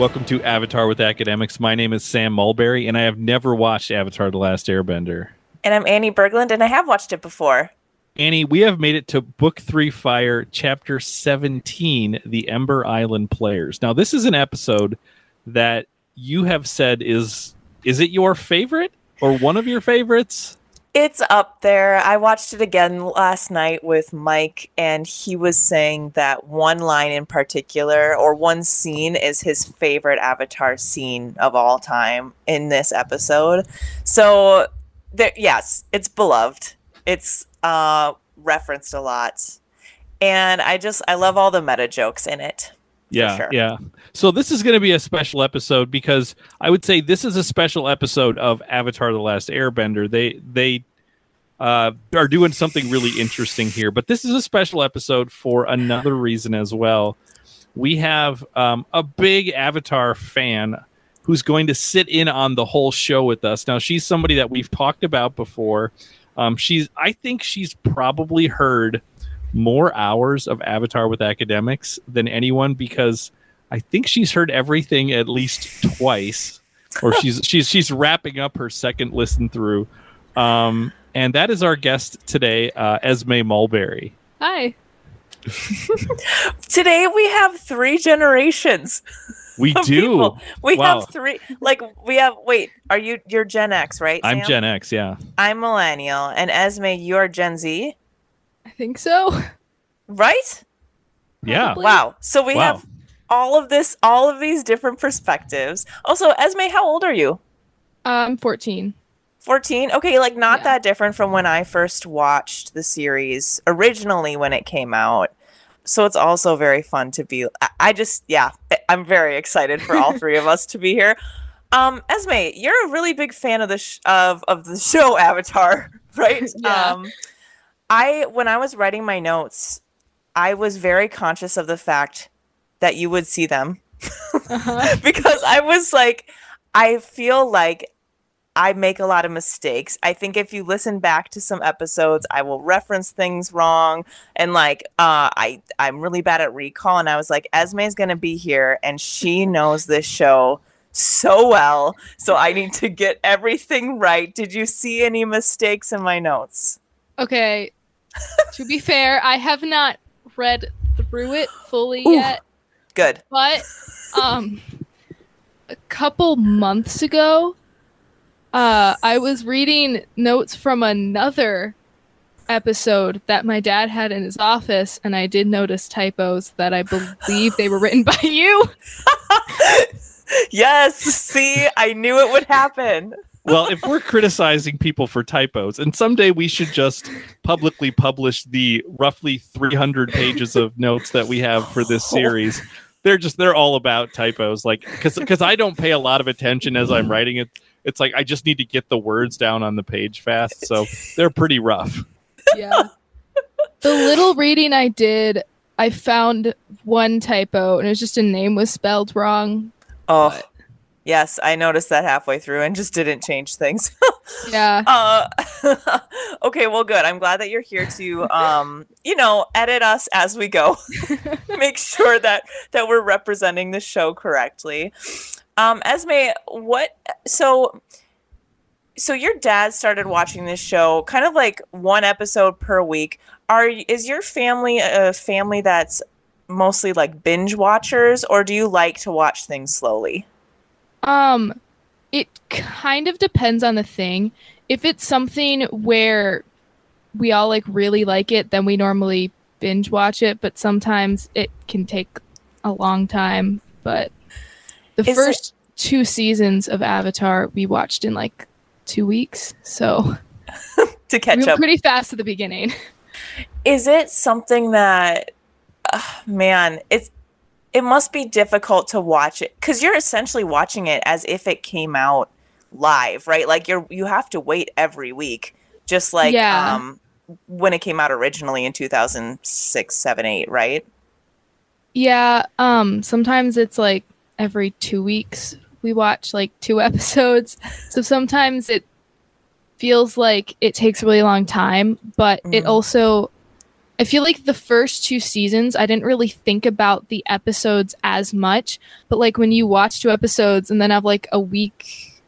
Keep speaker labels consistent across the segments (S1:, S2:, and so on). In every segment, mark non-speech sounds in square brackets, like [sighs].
S1: Welcome to Avatar with Academics. My name is Sam Mulberry, and I have never watched Avatar The Last Airbender.
S2: And I'm Annie Berglund, and I have watched it before.
S1: Annie, we have made it to Book 3 Fire, Chapter 17, The Ember Island Players. Now, this is an episode that you have said is is it your favorite or one of your favorites?
S2: It's up there. I watched it again last night with Mike, and he was saying that one line in particular or one scene is his favorite Avatar scene of all time in this episode. So, there, yes, it's beloved. It's uh, referenced a lot, and I just I love all the meta jokes in it.
S1: Yeah,
S2: sure.
S1: yeah. So this is going to be a special episode because I would say this is a special episode of Avatar: The Last Airbender. They they uh, are doing something really interesting here, but this is a special episode for another reason as well. We have um, a big Avatar fan who's going to sit in on the whole show with us. Now, she's somebody that we've talked about before. Um, she's, I think, she's probably heard more hours of Avatar with academics than anyone because I think she's heard everything at least twice, or she's [laughs] she's she's wrapping up her second listen through. Um, and that is our guest today, uh, Esme Mulberry.
S3: Hi. [laughs]
S2: Today we have three generations.
S1: We do.
S2: people. We
S1: Wow.
S2: have three. Like we have. Wait, are you? You're Gen X, right?
S1: I'm Gen X, yeah.
S2: I'm millennial, and Esme, you're Gen Z,
S3: I think so.
S2: right?
S1: Yeah.
S3: Probably.
S2: Wow. So we
S1: Wow.
S2: have all of this, all of these different perspectives. Also, Esme, how old are you?
S3: I'm 14.
S2: 14 okay like not
S3: Yeah.
S2: that different from when i first watched the series originally when it came out so it's also very fun to be i, I just yeah I- i'm very excited for all [laughs] three of us to be here um esme you're a really big fan of the sh- of of the show avatar [laughs] right
S3: Yeah.
S2: um i when i was writing my notes i was very conscious of the fact that you would see them
S3: Uh-huh. [laughs]
S2: because I was like, I feel like I make a lot of mistakes. I think if you listen back to some episodes, I will reference things wrong, and like, uh, I I'm really bad at recall. And I was like, Esme's gonna be here, and she knows this show so well, so I need to get everything right. Did you see any mistakes in my notes?
S3: Okay. To be fair, I have not read through it fully
S2: Ooh.
S3: yet,
S2: Good.
S3: but um a couple months ago, uh I was reading notes from another episode that my dad had in his office and I did notice typos that I believe they were written [laughs] by you. [laughs]
S2: yes. See, I knew it would happen.
S1: Well, if we're criticizing people for typos, and someday we should just publicly publish the roughly 300 pages of notes that we have for this oh. series. They're just they're all about typos like cuz cuz I don't pay a lot of attention as I'm writing it. It's like I just need to get the words down on the page fast. So [laughs] they're pretty rough.
S3: yeah. The little reading I did, I found one typo and it was just a name was spelled wrong.
S2: Oh,
S3: But-
S2: yes, I noticed that halfway through and just didn't change things. [laughs]
S3: Yeah.
S2: uh, [laughs] okay, well, good. I'm glad that you're here to, um, you know, edit us as we go. [laughs] Make sure that that we're representing the show correctly. Um, Esme, what? So, so your dad started watching this show, kind of like one episode per week. Are is your family a family that's mostly like binge watchers, or do you like to watch things slowly?
S3: Um it kind of depends on the thing. If it's something where we all like really like it, then we normally binge watch it, but sometimes it can take a long time. But the
S2: Is it-
S3: first two seasons of Avatar we watched in like two weeks. So [laughs]
S2: To catch
S3: we were
S2: up
S3: pretty fast at the beginning.
S2: is it something that uh, man it's it must be difficult to watch it because you're essentially watching it as if it came out live right like you're you have to wait every week just like
S3: Yeah.
S2: um when it came out originally in 2006 7 8 right
S3: Yeah, um sometimes it's like every 2 weeks we watch like two [laughs] episodes. So sometimes it feels like it takes a really long time, but it
S2: Mhm.
S3: also I feel like the first two seasons, I didn't really think about the episodes as much. But like when you watch two episodes and then have like a week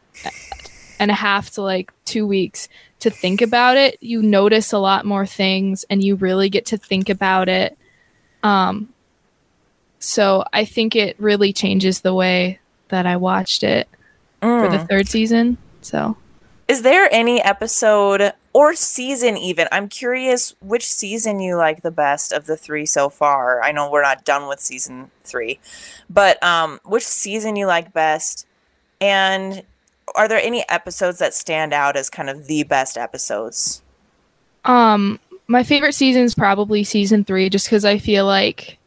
S3: and a half to like two weeks to think about it, you notice a lot more things and you really get to think about it. Um, so I think it really changes the way that I watched it for the
S2: Mm.
S3: third season. So
S2: Is there any episode or season even? I'm curious which season you like the best of the three so far. I know we're not done with season three, but um, which season you like best? And are there any episodes that stand out as kind of the best episodes?
S3: Um, my favorite season is probably season three, just because I feel like,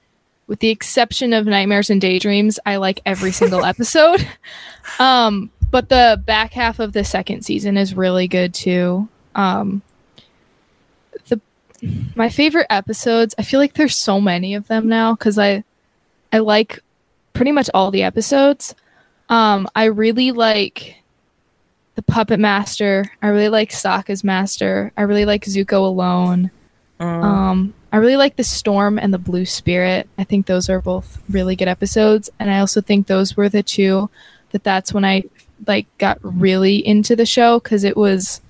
S3: with the exception of Nightmares and Daydreams, I like every single [laughs] episode. Um, but the back half of the second season is really good too. Um, the my favorite episodes, I feel like there's so many of them now because I I like pretty much all the episodes. Um, I really like the Puppet Master. I really like Sokka's Master. I really like Zuko alone.
S2: Mm.
S3: Um, I really like the Storm and the Blue Spirit. I think those are both really good episodes, and I also think those were the two that that's when I like got really into the show because it was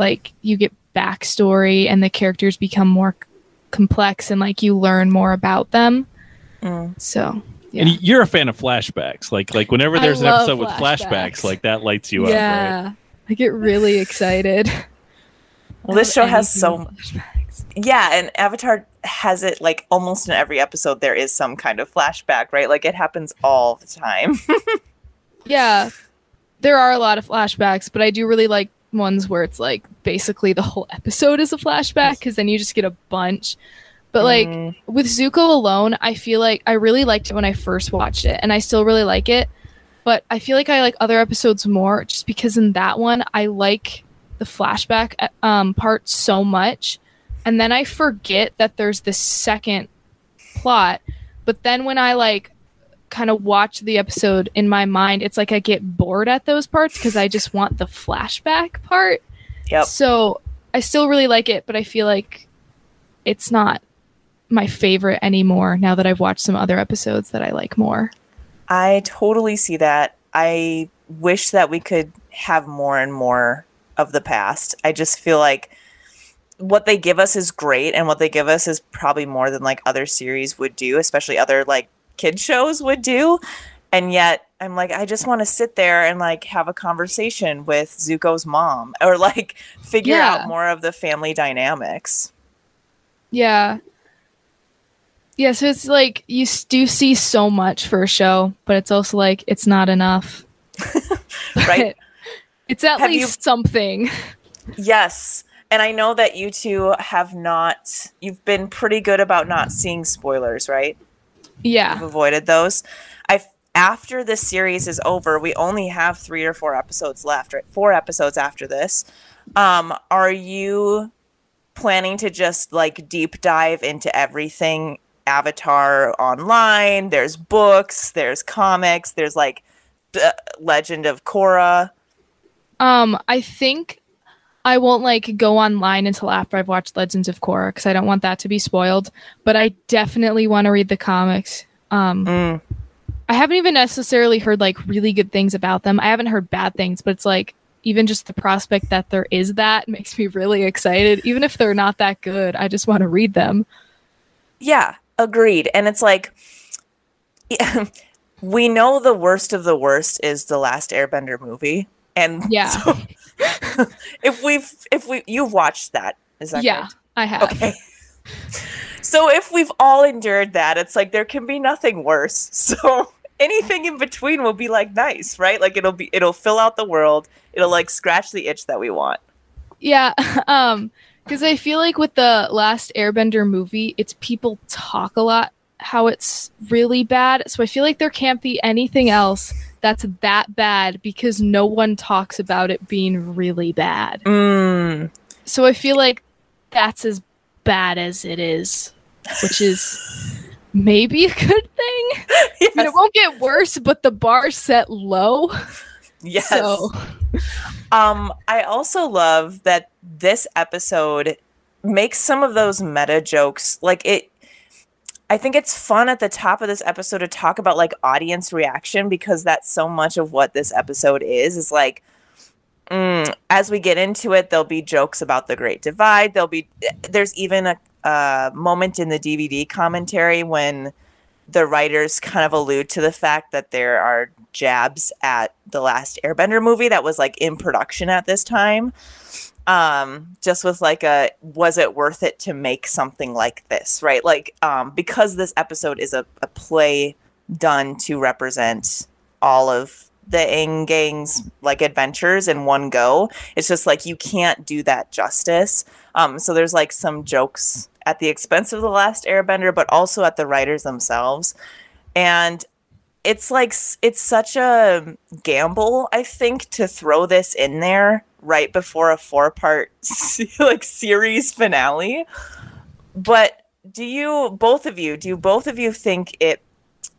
S3: like you get backstory and the characters become more c- complex and like you learn more about them.
S2: Mm.
S3: So yeah,
S1: And you're a fan of flashbacks. Like like whenever
S3: I
S1: there's an
S3: love
S1: episode with flashbacks,
S3: flashbacks.
S1: like that lights you up, right?
S3: yeah, I get really excited. [laughs]
S2: Well, this show has so
S3: anything with flashbacks.
S2: Yeah, and Avatar has it like almost in every episode there is some kind of flashback, right? Like it happens all the time. [laughs]
S3: Yeah, there are a lot of flashbacks, but I do really like ones where it's like basically the whole episode is a flashback because then you just get a bunch. But like
S2: Mm.
S3: with Zuko alone, I feel like I really liked it when I first watched it, and I still really like it. But I feel like I like other episodes more just because in that one I like the flashback uh, um, part so much, and then I forget that there's this second plot. But then when I like kind of watch the episode in my mind, it's like I get bored at those parts because I just want the flashback part.
S2: Yep.
S3: So I still really like it, but I feel like it's not my favorite anymore now that I've watched some other episodes that I like more.
S2: I totally see that. I wish that we could have more and more of the past. I just feel like what they give us is great and what they give us is probably more than like other series would do, especially other like kid shows would do. And yet I'm like I just want to sit there and like have a conversation with Zuko's mom [laughs] or like figure
S3: Yeah.
S2: out more of the family dynamics.
S3: Yeah. Yeah, so it's like you do see so much for a show, but it's also like it's not enough. [laughs]
S2: Right. [laughs]
S3: It's at
S2: Have you-
S3: least something.
S2: Yes. And I know that you two have not you've been pretty good about not seeing spoilers, right?
S3: Yeah.
S2: You've avoided those. I after this series is over, we only have 3 or 4 episodes left, right? 4 episodes after this. Um are you planning to just like deep dive into everything Avatar online? There's books, there's comics, there's like the Legend of Korra.
S3: Um, I think I won't like go online until after I've watched Legends of Korra because I don't want that to be spoiled. But I definitely want to read the comics. Um,
S2: Mm.
S3: I haven't even necessarily heard like really good things about them. I haven't heard bad things, but it's like even just the prospect that there is that [laughs] makes me really excited. Even if they're not that good, I just want to read them.
S2: Yeah, agreed. And it's like [laughs] we know the worst of the worst is the last Airbender movie, and
S3: Yeah.
S2: so [laughs] if we've if we you've watched that, is that
S3: yeah? I have.
S2: Okay. So if we've all endured that, it's like there can be nothing worse. [laughs] So anything in between will be like nice, right? Like it'll be it'll fill out the world. It'll like scratch the itch that we want.
S3: Yeah, [laughs] um, because I feel like with the last Airbender movie, it's people talk a lot how it's really bad. So I feel like there can't be anything else that's that bad because no one talks about it being really bad.
S2: Mm.
S3: So I feel like that's as bad as it is, which is maybe a good thing. [laughs] I mean, it won't get worse, but the bar's set low.
S2: yes.
S3: So
S2: Um, I also love that this episode makes some of those meta jokes like it I think it's fun at the top of this episode to talk about like audience reaction because that's so much of what this episode is is like mm, as we get into it there'll be jokes about the great divide. There'll be there's even a, a moment in the DVD commentary when the writers kind of allude to the fact that there are jabs at the last airbender movie that was like in production at this time um just with like a was it worth it to make something like this right? Like um because this episode is a, a play done to represent all of the Aang gang's like adventures in one go it's just like you can't do that justice. Um so there's like some jokes at the expense of the last airbender but also at the writers themselves. And it's like it's such a gamble i think to throw this in there right before a four part [laughs] like series finale but do you both of you do both of you think it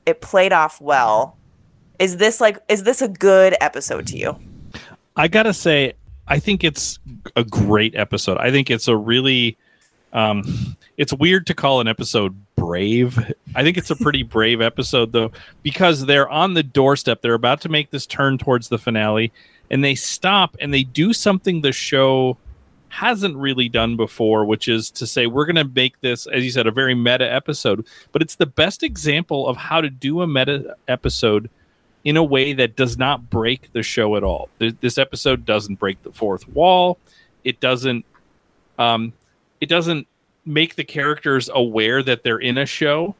S2: it played off well is this like is this a good episode to you
S1: i gotta say i think it's a great episode i think it's a really um it's weird to call an episode brave. I think it's a pretty [laughs] brave episode though because they're on the doorstep. They're about to make this turn towards the finale and they stop and they do something the show hasn't really done before, which is to say we're going to make this as you said a very meta episode, but it's the best example of how to do a meta episode in a way that does not break the show at all. This episode doesn't break the fourth wall. It doesn't um it doesn't make the characters aware that they're in a show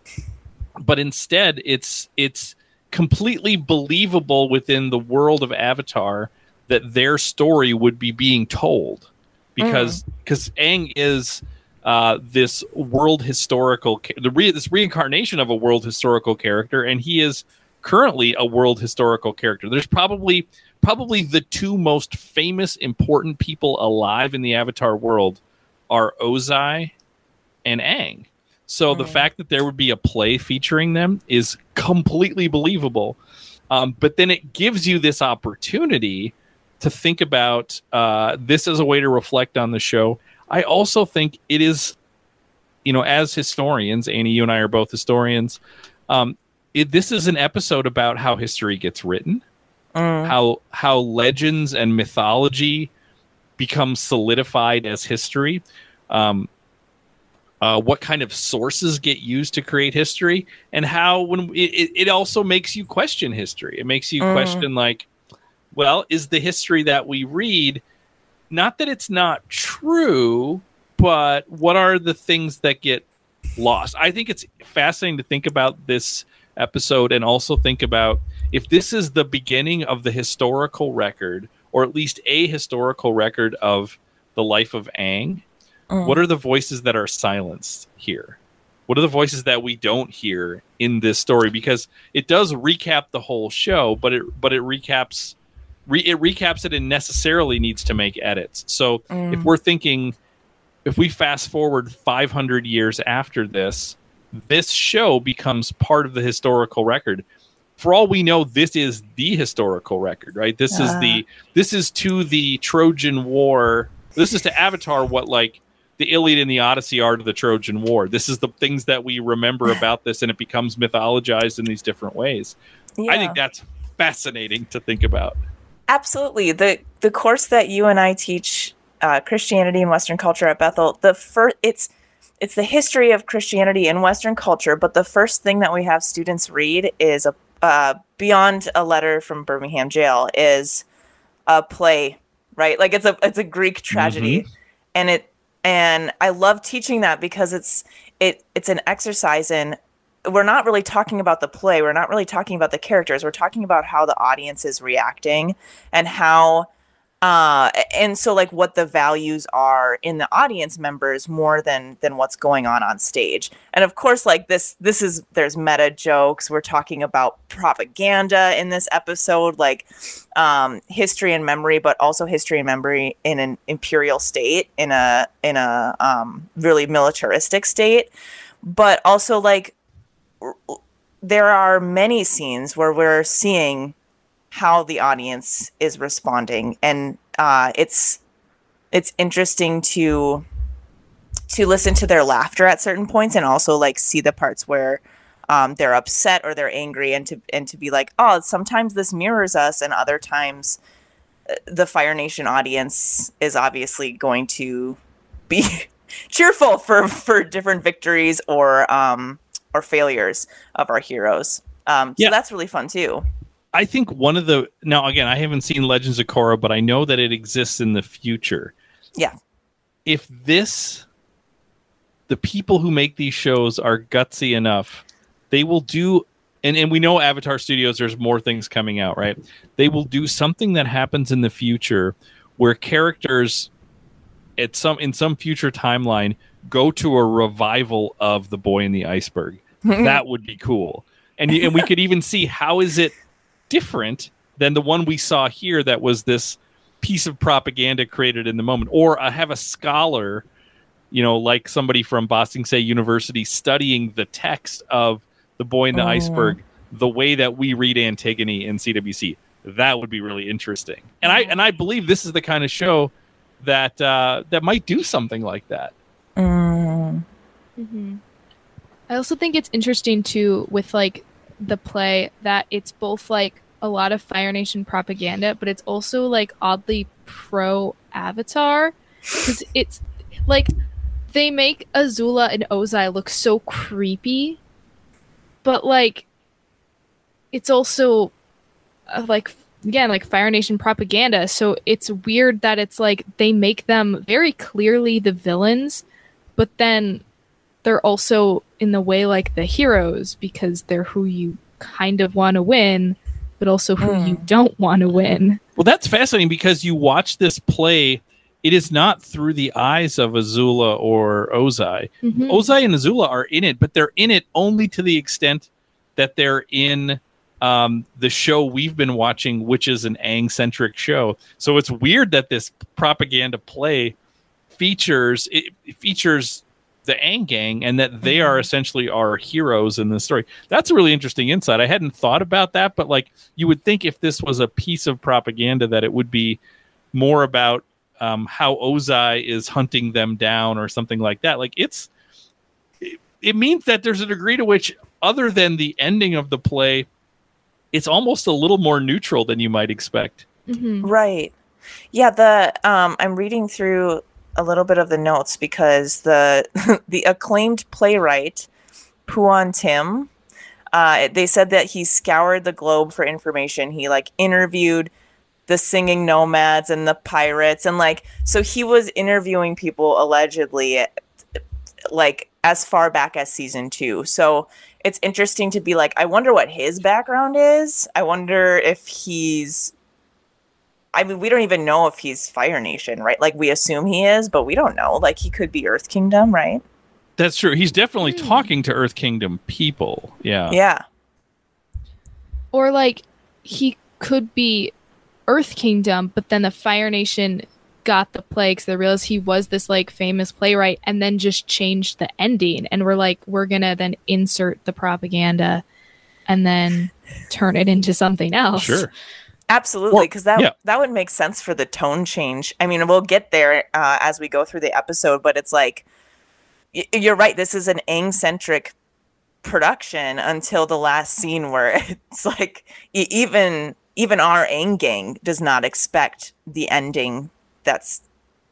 S1: but instead it's it's completely believable within the world of avatar that their story would be being told because because mm. Aang is uh, this world historical the re- this reincarnation of a world historical character and he is currently a world historical character there's probably probably the two most famous important people alive in the avatar world are ozai and Aang. So the fact that there would be a play featuring them is completely believable. Um, but then it gives you this opportunity to think about uh, this as a way to reflect on the show. I also think it is, you know, as historians, Annie, you and I are both historians. Um, it, this is an episode about how history gets written, mm. how how legends and mythology become solidified as history. Um, uh, what kind of sources get used to create history, and how when it, it also makes you question history. It makes you mm. question like, well, is the history that we read not that it's not true, but what are the things that get lost? I think it's fascinating to think about this episode and also think about if this is the beginning of the historical record, or at least a historical record of the life of Aang Mm. What are the voices that are silenced here? What are the voices that we don't hear in this story? Because it does recap the whole show, but it but it recaps re, it recaps it and necessarily needs to make edits. So mm. if we're thinking, if we fast forward 500 years after this, this show becomes part of the historical record for all we know this is the historical record right this uh. is the this is to the trojan war this is to [laughs] avatar what like the Iliad and the Odyssey are to the Trojan War. This is the things that we remember about this, and it becomes mythologized in these different ways. Yeah. I think that's fascinating to think about.
S2: Absolutely. The the course that you and I teach uh, Christianity and Western culture at Bethel, the first it's it's the history of Christianity in Western culture, but the first thing that we have students read is a uh, beyond a letter from Birmingham jail is a play, right? Like it's a it's a Greek tragedy, mm-hmm. and it and i love teaching that because it's it it's an exercise in we're not really talking about the play. We're not really talking about the characters. We're talking about how the audience is reacting and how uh and so like what the values are in the audience members more than than what's going on on stage. And of course like this this is there's meta jokes. We're talking about propaganda in this episode like um history and memory but also history and memory in an imperial state in a in a um really militaristic state. But also like there are many scenes where we're seeing how the audience is responding. And uh, it's it's interesting to to listen to their laughter at certain points and also like see the parts where um, they're upset or they're angry and to and to be like oh sometimes this mirrors us and other times uh, the fire nation audience is obviously going to be [laughs] cheerful for for different victories or um or failures of our heroes um so
S1: Yeah.
S2: that's really fun too
S1: I think one of the now again I haven't seen Legends of Korra, but I know that it exists in the future.
S2: Yeah.
S1: If this the people who make these shows are gutsy enough, they will do and, and we know Avatar Studios there's more things coming out, right? They will do something that happens in the future where characters at some in some future timeline go to a revival of the boy in the iceberg. [laughs] That would be cool. And and we could even see how is it different than the one we saw here that was this piece of propaganda created in the moment. Or I have a scholar you know like somebody from Ba Sing Se University studying the text of the boy in the
S2: Oh.
S1: iceberg the way that we read Antigone in CWC that would be really interesting. And I and I believe this is the kind of show that uh, that might do something like that
S2: Mm.
S3: hmm I also think it's interesting too with like the play that it's both like a lot of Fire Nation propaganda, but it's also like oddly pro Avatar because it's like they make Azula and Ozai look so creepy, but like it's also uh, like again like Fire Nation propaganda. So it's weird that it's like they make them very clearly the villains, but then they're also in the way like the heroes because they're who you kind of want to win, but also who you don't want to win.
S1: Well, that's fascinating because you watch this play. It is not through the eyes of Azula or Ozai.
S3: Mhm.
S1: Ozai and Azula are in it, but they're in it only to the extent that they're in um, the show we've been watching, which is an Aang-centric show. So it's weird that this propaganda play features it, it features the Aang gang and that they are essentially our heroes in this story. That's a really interesting insight. I hadn't thought about that, but like you would think if this was a piece of propaganda that it would be more about um, how Ozai is hunting them down or something like that. Like it's it, it means that there's a degree to which other than the ending of the play it's almost a little more neutral than you might expect.
S3: Mhm.
S2: Right. Yeah, the um I'm reading through a little bit of the notes because the [laughs] the acclaimed playwright Pu-On Tim uh they said that he scoured the globe for information. He like interviewed the singing nomads and the pirates and like so he was interviewing people allegedly like as far back as season 2. So it's interesting to be like I wonder what his background is. I wonder if he's I mean, we don't even know if he's Fire Nation, right? Like we assume he is, but we don't know. Like he could be Earth Kingdom, right?
S1: That's true. He's definitely
S3: Hmm.
S1: talking to Earth Kingdom people. Yeah.
S2: Yeah.
S3: Or like he could be Earth Kingdom, but then the Fire Nation got the play because they realized he was this like famous playwright and then just changed the ending and we're like, we're gonna then insert the propaganda and then turn it into something else.
S1: Sure.
S2: Absolutely, because that
S1: yeah.
S2: that would make sense for the tone change. I mean, we'll get there uh, as we go through the episode, but it's like y- you're right. This is an Aang centric production until the last scene, where [laughs] it's like e- even even our Aang gang does not expect the ending that's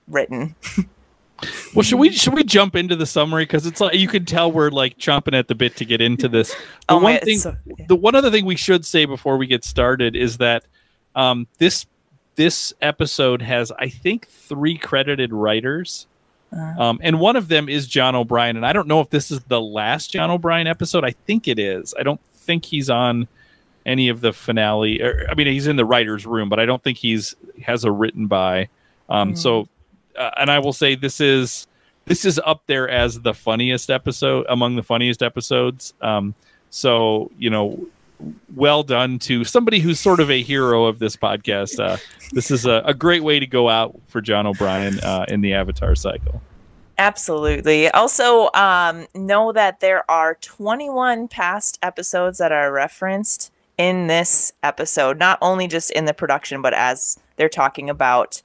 S2: written. [laughs]
S1: Well, should we should we jump into the summary because it's like you can tell we're like chomping at the bit to get into this. [laughs] The
S2: Oh
S1: one thing,
S2: so-
S1: the one other thing we should say before we get started is that um, this this episode has I think three credited writers,
S2: Uh.
S1: um, and one of them is John O'Bryan. And I don't know if this is the last John O'Bryan episode. I think it is. I don't think he's on any of the finale. Or, I mean, he's in the writers' room, but I don't think he's has a written by. Um,
S2: Mm.
S1: So, uh, and I will say this is this is up there as the funniest episode among the funniest episodes. Um, so you know, well done to somebody who's sort of a hero of this podcast. Uh, this is a, a great way to go out for John O'Bryan uh, in the Avatar cycle.
S2: Absolutely. Also, um, know that there are 21 past episodes that are referenced in this episode, not only just in the production, but as they're talking about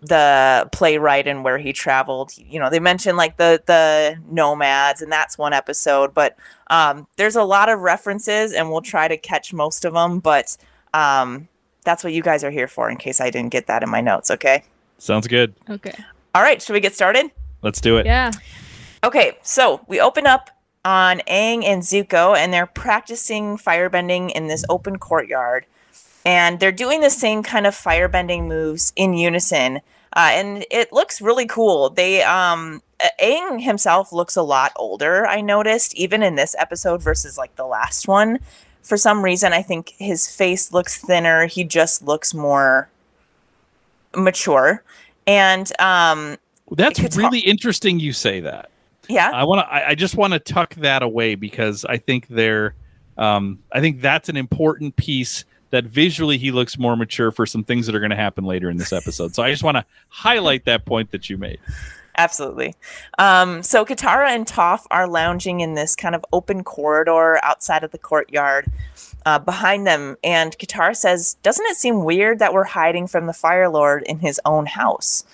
S2: the playwright and where he traveled. You know, they mentioned like the the nomads, and that's one episode. But um, there's a lot of references, and we'll try to catch most of them. But um, that's what you guys are here for, in case I didn't get that in my notes. Okay.
S1: Sounds good.
S3: Okay.
S2: All right. Should we get started?
S1: Let's do it.
S3: Yeah.
S2: Okay, so we open up on Aang and Zuko, and they're practicing firebending in this open courtyard. And they're doing the same kind of firebending moves in unison. Uh, and it looks really cool. They, um, Aang himself looks a lot older, I noticed, even in this episode versus like the last one. For some reason, I think his face looks thinner. He just looks more mature. And, um,
S1: That's really interesting you say that.
S2: yeah.
S1: I want to. I, I just want to tuck that away because I think they're. Um, I think that's an important piece that visually he looks more mature for some things that are going to happen later in this episode. So I just want to highlight that point that you made.
S2: Absolutely. Um, so Katara and Toph are lounging in this kind of open corridor outside of the courtyard uh, behind them. And Katara says, Doesn't it seem weird that we're hiding from the Fire Lord in his own house?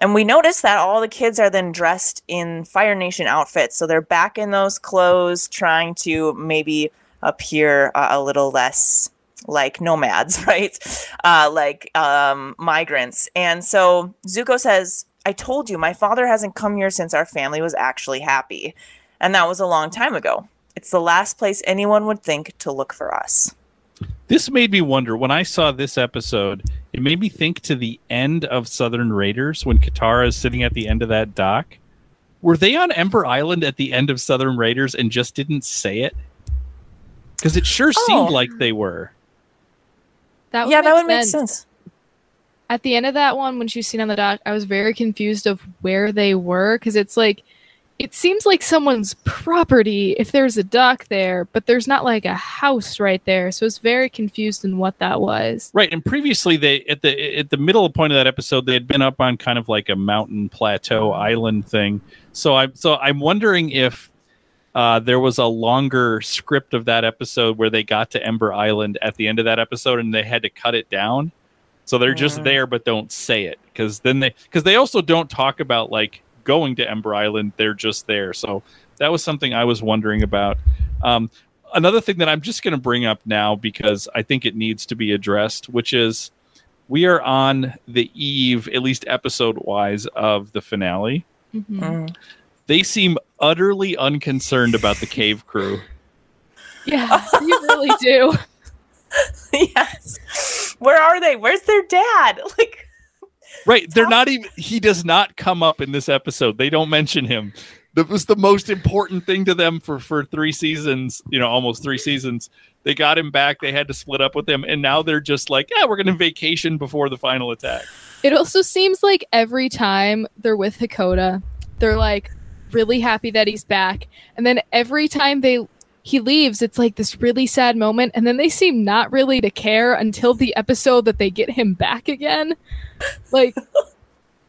S2: And we notice that all the kids are then dressed in Fire Nation outfits. So they're back in those clothes, trying to maybe appear uh, a little less like nomads, [laughs] right? Uh, like um, migrants. And so Zuko says, I told you, my father hasn't come here since our family was actually happy. And that was a long time ago. It's the last place anyone would think to look for us.
S1: This made me wonder when I saw this episode. It made me think to the end of Southern Raiders when Katara is sitting at the end of that dock. Were they on Ember Island at the end of Southern Raiders and just didn't say it? Because it sure seemed
S2: Oh.
S1: like they were.
S3: That would
S2: yeah,
S3: make
S2: that would make
S3: sense.
S2: sense.
S3: At the end of that one, when she was seen on the dock, I was very confused of where they were because it's like it seems like someone's property if there's a dock there, but there's not like a house right there. So it's very confused in what that was.
S1: Right, and previously they at the at the middle point of that episode they had been up on kind of like a mountain plateau island thing. So I'm so I'm wondering if uh, there was a longer script of that episode where they got to Ember Island at the end of that episode and they had to cut it down. So they're just
S2: Mm.
S1: there but don't say it because then they because they also don't talk about like going to Ember Island. They're just there. So that was something I was wondering about. Um, another thing that I'm just going to bring up now because I think it needs to be addressed, which is we are on the eve, at least episode wise, of the finale.
S3: Mhm.
S2: Mm.
S1: They seem utterly unconcerned about the cave crew.
S3: Yeah, you really do. [laughs]
S2: yes. Where are they? Where's their dad? [laughs] Like,
S1: Right. They're not even, he does not come up in this episode. They don't mention him. That was the most important thing to them for, for three seasons, you know, almost three seasons. They got him back. They had to split up with him. And now they're just like, yeah, we're going to vacation before the final attack.
S3: It also seems like every time they're with Hakoda, they're like really happy that he's back, and then every time they he leaves, it's like this really sad moment, and then they seem not really to care until the episode that they get him back again. Like,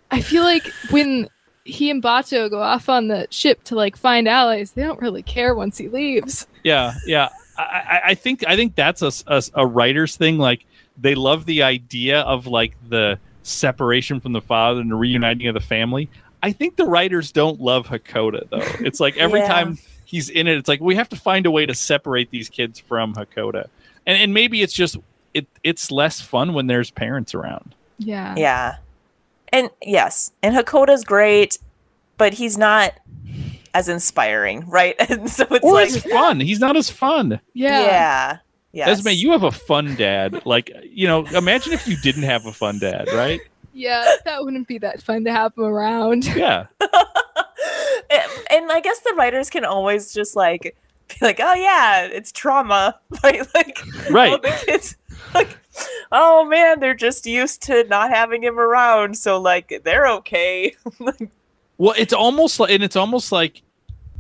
S3: I feel like when he and Bato go off on the ship to like find allies, they don't really care once he leaves.
S1: Yeah, yeah. I, I, think I think that's a, a, a writer's thing. Like they love the idea of like the separation from the father and the reuniting of the family. I think the writers don't love Hakoda though. It's like every
S2: Yeah.
S1: time he's in it, it's like we have to find a way to separate these kids from Hakoda, and and maybe it's just it it's less fun when there's parents around.
S3: Yeah.
S2: yeah. And yes, and Hakoda's great, but he's not as inspiring, right? [laughs] And so it's
S1: Or
S2: like,
S1: it's fun. He's not as fun.
S3: Yeah.
S2: yeah. Yes.
S1: Esme, you have a fun dad. Like you know, imagine if you didn't have a fun dad, right?
S3: Yeah, that wouldn't be that fun to have him around. [laughs]
S1: Yeah. [laughs]
S2: and, and I guess the writers can always just like be like, oh yeah, it's trauma, [laughs] right? Like,
S1: Right.
S2: oh, the kids, like, oh man, they're just used to not having him around, so like they're okay.
S1: Well, it's almost like, and it's almost like,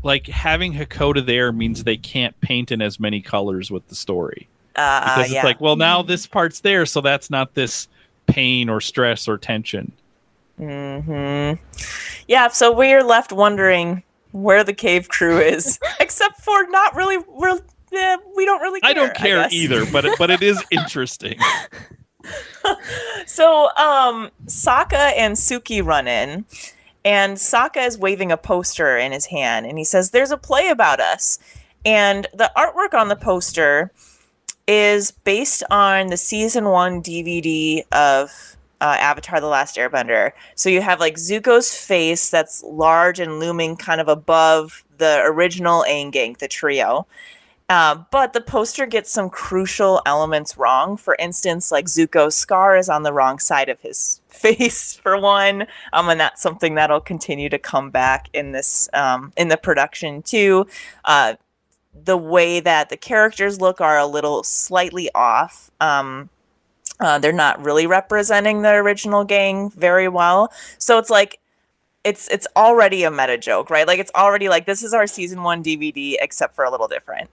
S1: like having Hakoda there means they can't paint in as many colors with the story
S2: Uh,
S1: because it's
S2: yeah.
S1: like, well, now this part's there, so that's not this pain or stress or tension.
S2: hmm Yeah, so we're left wondering where the cave crew is, [laughs] except for not really, we're eh, we don't really. care,
S1: I don't care
S2: guess.
S1: either, but it, but it is [laughs] interesting.
S2: So, um, Sokka and Suki run in, and Sokka is waving a poster in his hand, and he says, "There's a play about us." And the artwork on the poster is based on the season one DVD of uh, Avatar: The Last Airbender. So you have like Zuko's face that's large and looming, kind of above the original Aang the trio. Uh, but the poster gets some crucial elements wrong. For instance, like Zuko's scar is on the wrong side of his [laughs] face, for one, um, and that's something that'll continue to come back in this um, in the production too. Uh, the way that the characters look are a little slightly off. Um, uh, they're not really representing the original gang very well, so it's like it's it's already a meta joke, right? Like it's already like this is our season one DVD, except for a little different.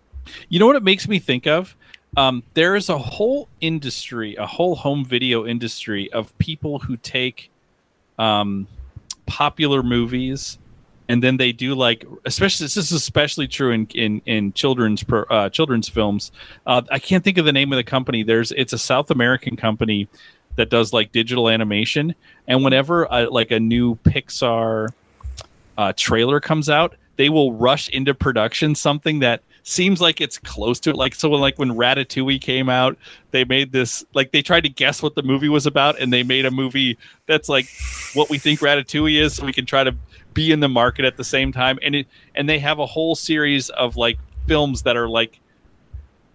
S1: You know what it makes me think of? Um, there is a whole industry, a whole home video industry of people who take um, popular movies and then they do like, especially this is especially true in in, in children's uh, children's films. Uh, I can't think of the name of the company. There's it's a South American company that does like digital animation, and whenever uh, like a new Pixar uh, trailer comes out, they will rush into production something that seems like it's close to it. Like so, when, like when Ratatouille came out, they made this like they tried to guess what the movie was about, and they made a movie that's like what we think Ratatouille is, so we can try to be in the market at the same time. And it and they have a whole series of like films that are like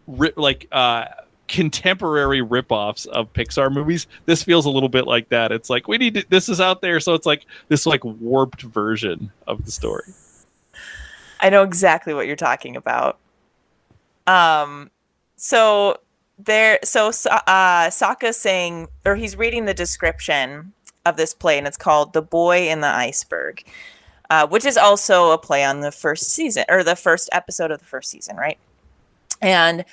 S1: ri- like uh contemporary ripoffs of Pixar movies. This feels a little bit like that. It's like we need to, this is out there, so it's like this like warped version of the story.
S2: I know exactly what you're talking about. Um, so there, so uh, saying, or he's reading the description of this play, and it's called "The Boy in the Iceberg," uh, which is also a play on the first season or the first episode of the first season, right? And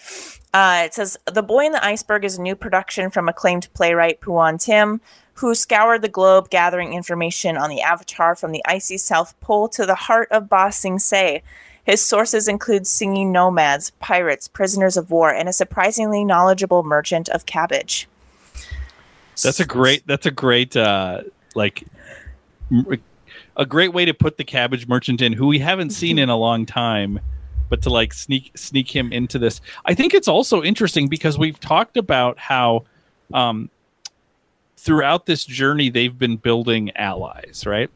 S2: uh, it says The Boy in the Iceberg is a new production from acclaimed playwright Pu-On Tim, who scoured the globe gathering information on the Avatar from the icy South Pole to the heart of Ba Sing Se. His sources include singing nomads, pirates, prisoners of war, and a surprisingly knowledgeable merchant of cabbage.
S1: That's a great. That's a great. Uh, like a great way to put the cabbage merchant in, who we haven't seen in a long time, but to like sneak sneak him into this. I think it's also interesting because we've talked about how um, throughout this journey they've been building allies, right?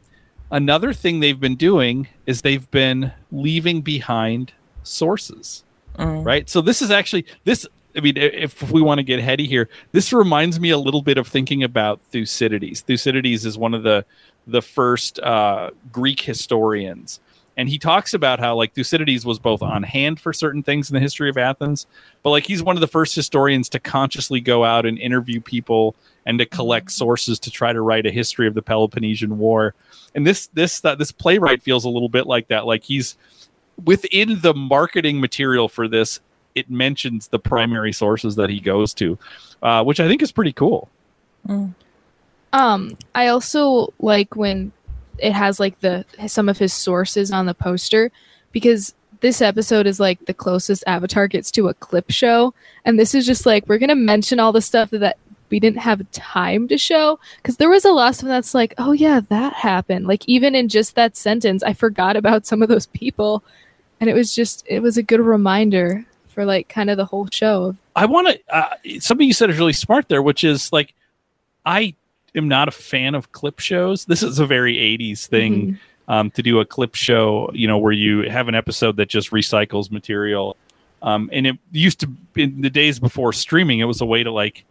S1: Another thing they've been doing is they've been leaving behind sources
S2: Mm.
S1: right? So this is actually this. I mean, if we want to get heady here, this reminds me a little bit of thinking about Thucydides. Thucydides is one of the the first uh, Greek historians, and he talks about how like Thucydides was both on hand for certain things in the history of Athens, but like he's one of the first historians to consciously go out and interview people and to collect sources to try to write a history of the Peloponnesian War. And this this that this playwright feels a little bit like that. Like he's within the marketing material for this, it mentions the primary sources that he goes to, uh, which I think is pretty cool.
S3: Um, I also like when it has like the some of his sources on the poster because this episode is like the closest Avatar gets to a clip show, and this is just like we're gonna mention all the stuff that we didn't have time to show because there was a lot of that's like, oh yeah, that happened. Like even in just that sentence, I forgot about some of those people, and it was just it was a good reminder for like kind of the whole show
S1: I want to. Uh, something you said is really smart there, which is like, I am not a fan of clip shows. This is a very '80s thing um, to do a clip show. You know, where you have an episode that just recycles material. Um, and it used to in the days before streaming, it was a way to like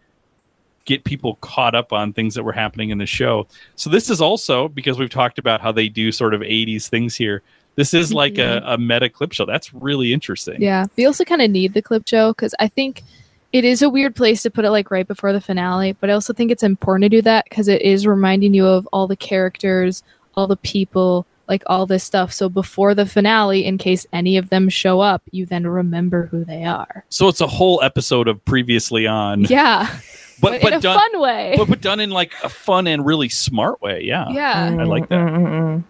S1: get people caught up on things that were happening in the show. So this is also because we've talked about how they do sort of 80s things here. This is like a, a meta clip show. That's really interesting.
S3: Yeah, we also kind of need the clip show because I think it is a weird place to put it like right before the finale, but I also think it's important to do that because it is reminding you of all the characters, all the people, like all this stuff. So before the finale, in case any of them show up, you then remember who they are.
S1: So it's a whole episode of previously on,
S3: Yeah, [laughs]
S1: but
S3: but, in a
S1: done,
S3: fun way.
S1: but, but done in like a fun and really smart way. Yeah,
S3: yeah,
S1: I like that.
S2: Mm-mm-mm.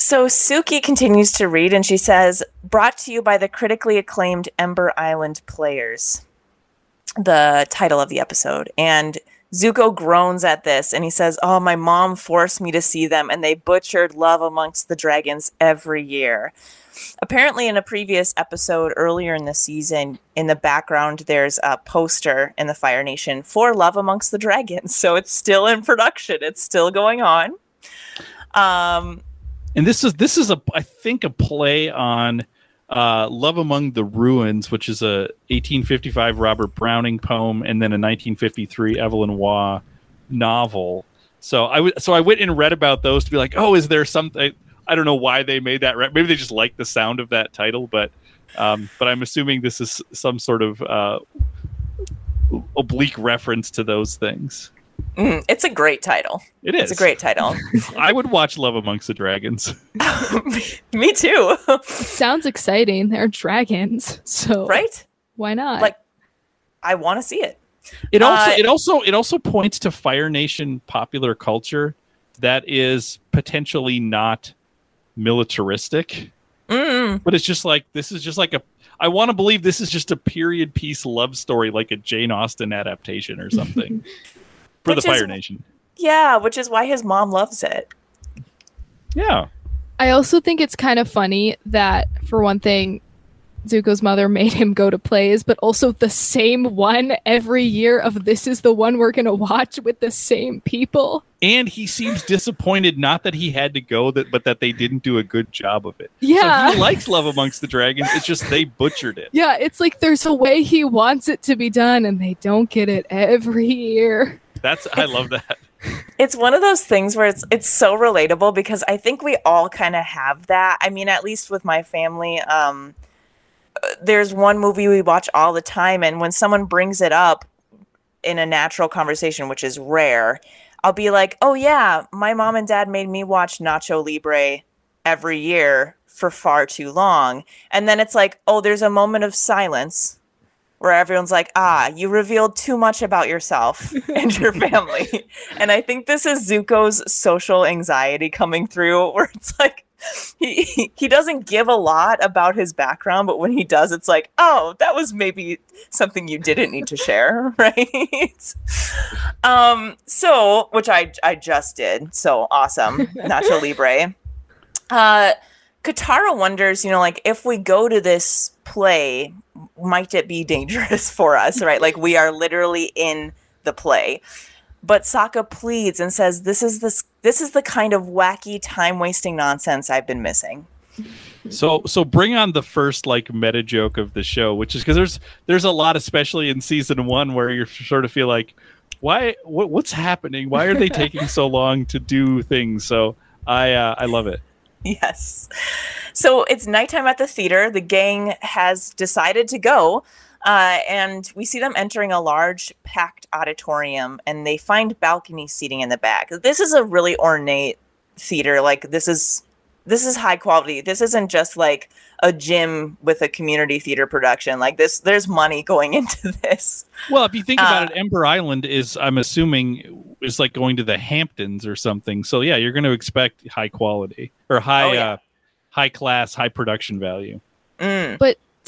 S2: So Suki continues to read and she says, brought to you by the critically acclaimed Ember Island players. The title of the episode. And Zuko groans at this and he says, Oh, my mom forced me to see them and they butchered Love Amongst the Dragons every year. Apparently, in a previous episode earlier in the season, in the background, there's a poster in the Fire Nation for Love Amongst the Dragons. So it's still in production, it's still going on. Um,
S1: and this is this is a I think a play on uh, Love Among the Ruins, which is a 1855 Robert Browning poem, and then a 1953 Evelyn Waugh novel. So I w- so I went and read about those to be like, oh, is there something? I don't know why they made that. Re- Maybe they just like the sound of that title, but um, but I'm assuming this is some sort of uh, oblique reference to those things.
S2: Mm, it's a great title.
S1: It is
S2: It's a great title. [laughs]
S1: I would watch Love Amongst the Dragons. [laughs]
S2: Me too.
S3: Sounds exciting. They're dragons, so
S2: right?
S3: why not?
S2: Like, I want to see it.
S1: It also
S2: Uh,
S1: it also it also points to Fire Nation popular culture that is potentially not militaristic,
S2: Mm,
S1: but it's just like this is just like a I want to believe this is just a period piece love story like a Jane Austen adaptation or something [laughs] for
S2: Which
S1: the Fire
S2: is-
S1: Nation.
S2: yeah, which is why his mom loves it.
S1: Yeah.
S3: I also think it's kind of funny that, for one thing, Zuko's mother made him go to plays, but also the same one every year of this is the one we're going to watch with the same people.
S1: And he seems disappointed not that he had to go that but that they didn't do a good job of it.
S3: Yeah.
S1: So he [laughs] likes Love Amongst the Dragons. It's just they butchered it.
S3: yeah, it's like there's a way he wants it to be done, and they don't get it every year.
S1: That's I love that. [laughs]
S2: It's one of those things where it's it's so relatable because I think we all kind of have that. I mean, at least with my family, um, there's one movie we watch all the time, and when someone brings it up in a natural conversation, which is rare, I'll be like, "Oh yeah, my mom and dad made me watch Nacho Libre every year for far too long," and then it's like, "Oh, there's a moment of silence." Where everyone's like, ah, you revealed too much about yourself [laughs] and your family. And I think this is Zuko's social anxiety coming through, [laughs] where it's like [laughs] he- he doesn't give a lot about his background, but when he does, it's like, oh, that was maybe something you didn't need to share, [laughs] right? um, so which I I just did, so awesome, [laughs] Nacho Libre. Uh, Katara wonders, you know, like if we go to this play, might it be dangerous for us, right? Like we are literally in the play. But Sokka pleads and says, "This is this this is the kind of wacky, time wasting nonsense I've been missing."
S1: So so bring on the first like meta joke of the show, which is because there's there's a lot, especially in season one, where you sort of feel like, why what, what's happening? Why are they taking so [laughs] long to do things? So I uh, I love it.
S2: Yes. So it's nighttime at the theater. The gang has decided to go, uh, and we see them entering a large, packed auditorium, and they find balcony seating in the back. This is a really ornate theater. Like this is this is high quality. This isn't just like a gym with a community theater production. Like this, there's money going [laughs] into this.
S1: Well, if you think about
S2: Uh,
S1: it, Ember Island is I'm assuming is like going to the Hamptons or something. So yeah, you're going to expect high quality or high
S2: Oh, yeah.
S1: uh, high class, high production value.
S2: Mm.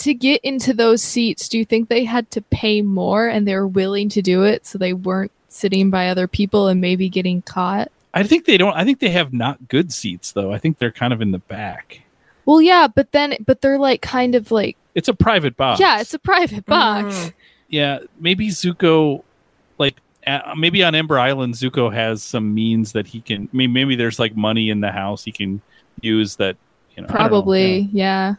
S3: To get into those seats, do you think they had to pay more and they were willing to do it so they weren't sitting by other people and maybe getting caught?
S1: I think they don't. I think they have not good seats though. I think they're kind of in the back.
S3: Well, yeah, but then, but they're like kind of like,
S1: It's a private box.
S3: yeah, it's a private box.
S2: Mm.
S1: yeah. Maybe Zuko, like uh, maybe on Ember Island, Zuko has some means that he can. Maybe, maybe there's like money in the house he can use that. You know, I know.
S3: Probably, yeah.
S2: Yeah,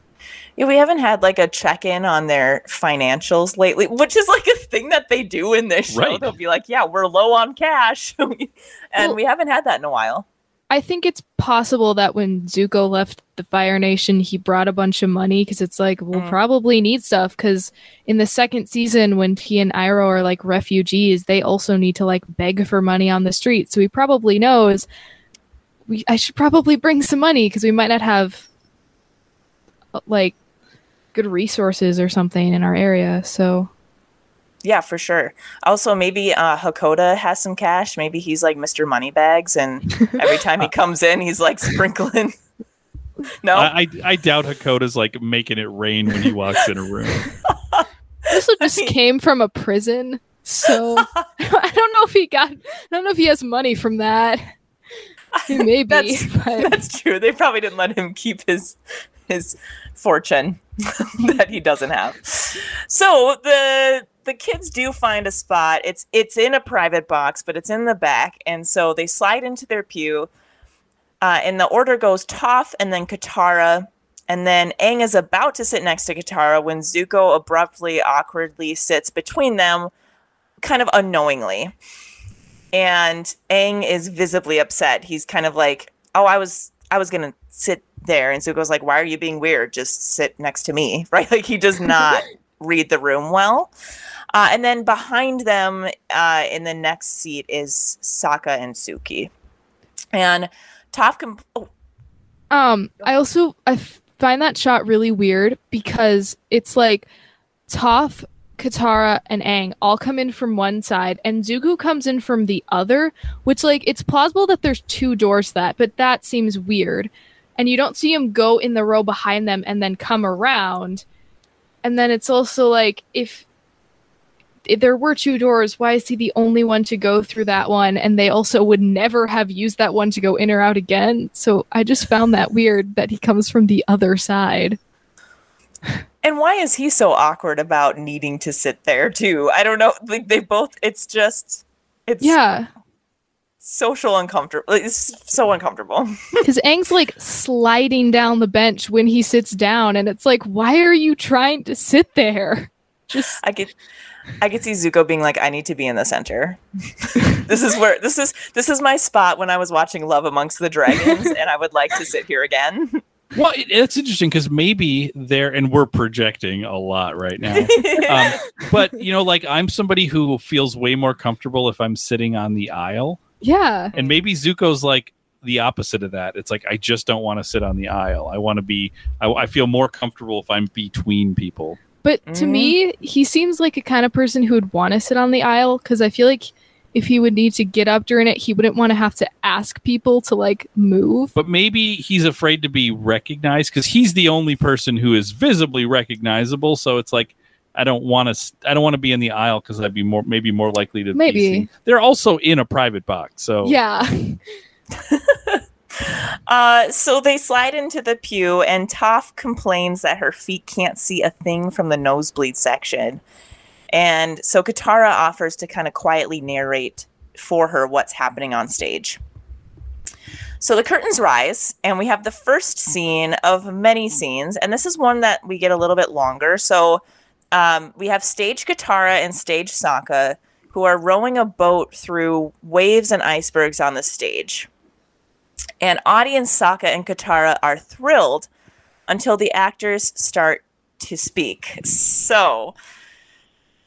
S2: we haven't had like a check in on their financials lately, which is like a thing that they do in this show.
S1: Right.
S2: They'll be like, "Yeah, we're low on cash," [laughs] and
S3: Well-
S2: we haven't had that in a while.
S3: I think it's possible that when Zuko left the Fire Nation, he brought a bunch of money because it's like we'll
S2: Mm.
S3: probably need stuff. Because in the second season, when he and Iroh are like refugees, they also need to like beg for money on the street. So he probably knows we I should probably bring some money because we might not have like good resources or something in our area. So
S2: Yeah, for sure. Also, maybe uh, Hakoda has some cash. Maybe he's like Mr. Moneybags, and [laughs] every time he comes in, he's like sprinkling. [laughs] No,
S1: I, I I doubt Hakoda's like making it rain when he walks in a room. [laughs]
S3: This one just came from a prison, so I don't know if he got. I don't know if he has money from that. Maybe,
S2: That's-
S3: but
S2: That's true. They probably didn't let him keep his his fortune [laughs] that he doesn't have. So the the kids do find a spot. It's it's in a private box, but it's in the back, and so they slide into their pew. Uh, and the order goes Toph and then Katara, and then Aang is about to sit next to Katara when Zuko abruptly, awkwardly sits between them, kind of unknowingly. And Aang is visibly upset. He's kind of like, "Oh, I was I was gonna sit there," and Zuko's like, "Why are you being weird? Just sit next to me, [laughs] right?" Like he does not [laughs] read the room well. Uh, and then behind them, uh, in the next seat, is Sokka and Suki. And Toph, comp- oh,
S3: Um, I also I find that shot really weird because it's like Toph, Katara, and Aang all come in from one side, and Zuko comes in from the other. Which, like, it's plausible that there's two doors to that, but that seems weird. And you don't see him go in the row behind them and then come around. And then it's also like if if there were two doors, why is he the only one to go through that one? And they also would never have used that one to go in or out again. So I just found that weird that he comes from the other side. [laughs]
S2: and why is he so awkward about needing to sit there too? I don't know. Like they both. It's just. It's
S3: Yeah,
S2: social uncomfortable. It's so uncomfortable. [laughs]
S3: because Aang's like sliding down the bench when he sits down, and it's like, why are you trying to sit there? Just
S2: I could I could see Zuko being like, I need to be in the center. [laughs] this is where this is this is my spot when I was watching Love Amongst the Dragons, and I would like to sit here again. [laughs]
S1: Well, it, it's interesting because maybe there, and we're projecting a lot right now. um, but you know, like I'm somebody who feels way more comfortable if I'm sitting on the aisle,
S3: yeah,
S1: and maybe Zuko's like the opposite of that. It's like I just don't want to sit on the aisle. I want to be. I, I feel more comfortable if I'm between people.
S3: But to me, mm-hmm. he seems like a kind of person who would want to sit on the aisle because I feel like if he would need to get up during it, he wouldn't want to have to ask people to like move.
S1: But maybe he's afraid to be recognized because he's the only person who is visibly recognizable. So it's like. I don't want to. I don't want to be in the aisle because I'd be more, maybe more likely to. be
S3: Maybe.
S1: seen. they're also in a private box. So
S3: Yeah. [laughs] [laughs]
S2: Uh, so they slide into the pew, and Toph complains that her feet can't see a thing from the nosebleed section. And so Katara offers to kind of quietly narrate for her what's happening on stage. So the curtains rise, and we have the first scene of many scenes, and this is one that we get a little bit longer. So um, we have stage Katara and stage Sokka, who are rowing a boat through waves and icebergs on the stage. And audience Sokka and Katara are thrilled until the actors start to speak. So,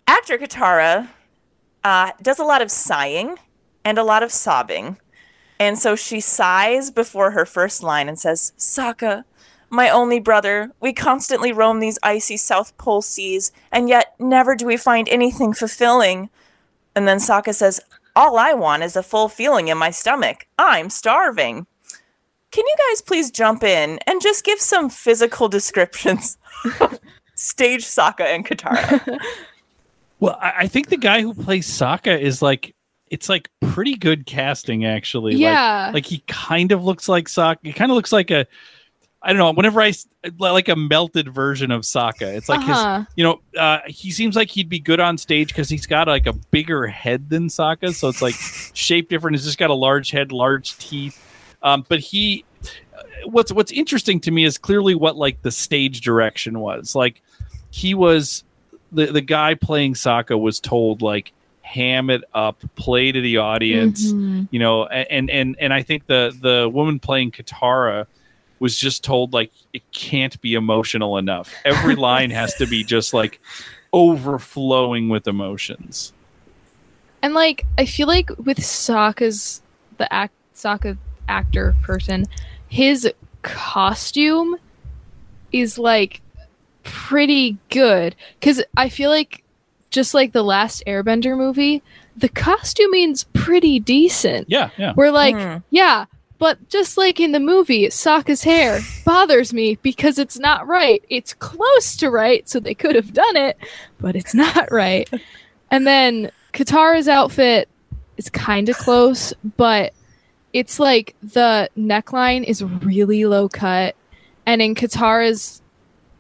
S2: actor Katara uh, does a lot of sighing and a lot of sobbing. And so she sighs before her first line and says, Sokka, my only brother, we constantly roam these icy South Pole seas, and yet never do we find anything fulfilling. And then Sokka says, All I want is a full feeling in my stomach. I'm starving. Can you guys please jump in and just give some physical [laughs] descriptions of stage Sokka and Katara? [laughs]
S1: Well, I, I think the guy who plays Sokka is like it's like pretty good casting actually. Like-
S3: yeah.
S1: Like, he kind of looks like Sokka. He kind of looks like a I don't know, whenever I like a melted version of Sokka. It's like his
S3: uh-huh.
S1: you know, uh, he seems like he'd be good on stage because he's got like a bigger head than Sokka, so it's like [laughs] shaped different. He's just got a large head, large teeth. Um, but he, what's what's interesting to me is clearly what like the stage direction was. Like he was the the guy playing Sokka was told like ham it up, play to the audience,
S3: Mhm.
S1: you know, and and and I think the the woman playing Katara was just told like it can't be emotional enough. Every [laughs] line has to be just like overflowing with emotions.
S3: And like I feel like with Sokka's the act Sokka actor person, his costume is like pretty good cuz I feel like just like the last Airbender movie, the costuming's pretty decent.
S1: Yeah, yeah.
S3: We're like,
S2: Hmm.
S3: yeah, But just like in the movie, Sokka's hair bothers me because it's not right. It's close to right, so they could have done it, but it's not right. And then Katara's outfit is kind of close, but it's like the neckline is really low cut. And in Katara's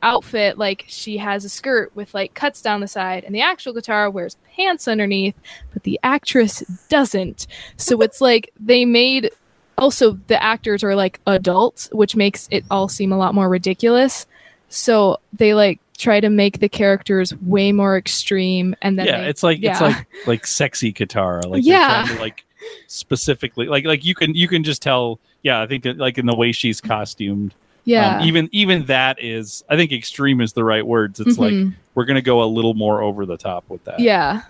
S3: outfit, like she has a skirt with like cuts down the side, and the actual Katara wears pants underneath, but the actress doesn't. So it's like they made also the actors are like adults, which makes it all seem a lot more ridiculous. So they like try to make the characters way more extreme and then
S1: yeah,
S3: they-
S1: it's like
S3: yeah.
S1: it's like like sexy Katara. Like
S3: Yeah.
S1: to, like specifically like like you can you can just tell. Yeah, I think that like in the way she's costumed.
S3: yeah.
S1: Um, even even that is I think extreme is the right words. It's like
S3: Mhm.
S1: we're gonna go a little more over the top with that.
S3: yeah.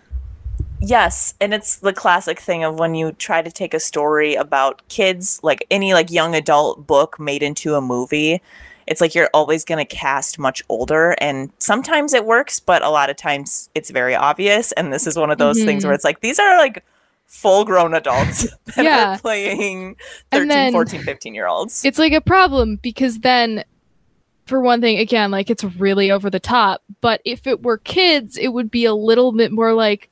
S2: Yes, and it's the classic thing of when you try to take a story about kids, like any like young adult book made into a movie, it's like you're always going to cast much older and sometimes it works, but a lot of times it's very obvious and this is one of those things
S3: Mhm.
S2: where it's like these are like full-grown adults [laughs] that
S3: Yeah.
S2: are playing
S3: And
S2: 13,
S3: then-
S2: 14, 15 year olds.
S3: It's like a problem because then for one thing, again, like it's really over the top. But if it were kids, it would be a little bit more like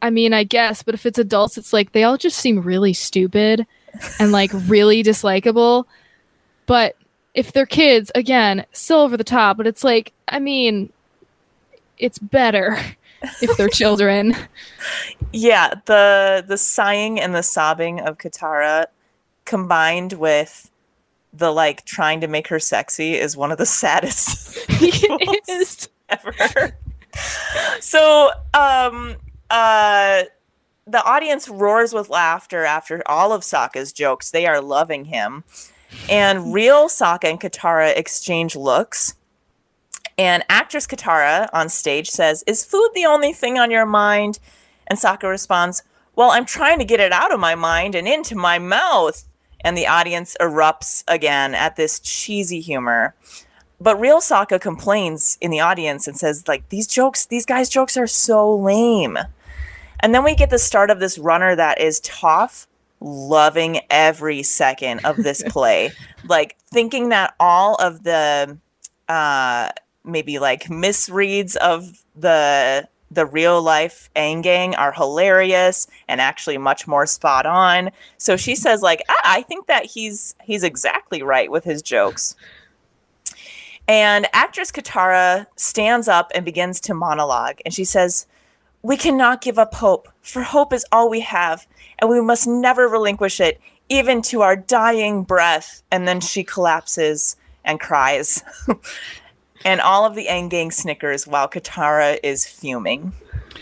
S3: I mean, I guess, but if it's adults, it's like they all just seem really stupid and like really [laughs] dislikable. But if they're kids, again, still over the top, but it's like, I mean, it's better [laughs] if they're children. [laughs]
S2: Yeah, the the sighing and the sobbing of Katara combined with the like trying to make her sexy is one of the saddest
S3: it is.
S2: ever. so, um uh the audience roars with laughter after all of Sokka's jokes. They are loving him. And [laughs] real Sokka and Katara exchange looks. And actress Katara on stage says, Is food the only thing on your mind? And Sokka responds, Well, I'm trying to get it out of my mind and into my mouth. And the audience erupts again at this cheesy humor. But real Sokka complains in the audience and says, like, these jokes, these guys' jokes are so lame. And then we get the start of this runner that is Toph loving every second of this [laughs] play. like thinking that all of the uh maybe like misreads of the the real life Aang gang are hilarious and actually much more spot on. So she says like I, I think that he's he's exactly right with his jokes. And actress Katara stands up and begins to monologue and she says, "We cannot give up hope, for hope is all we have, and we must never relinquish it even to our dying breath." And then she collapses and cries. [laughs] and all of the Aang gang snickers while Katara is fuming.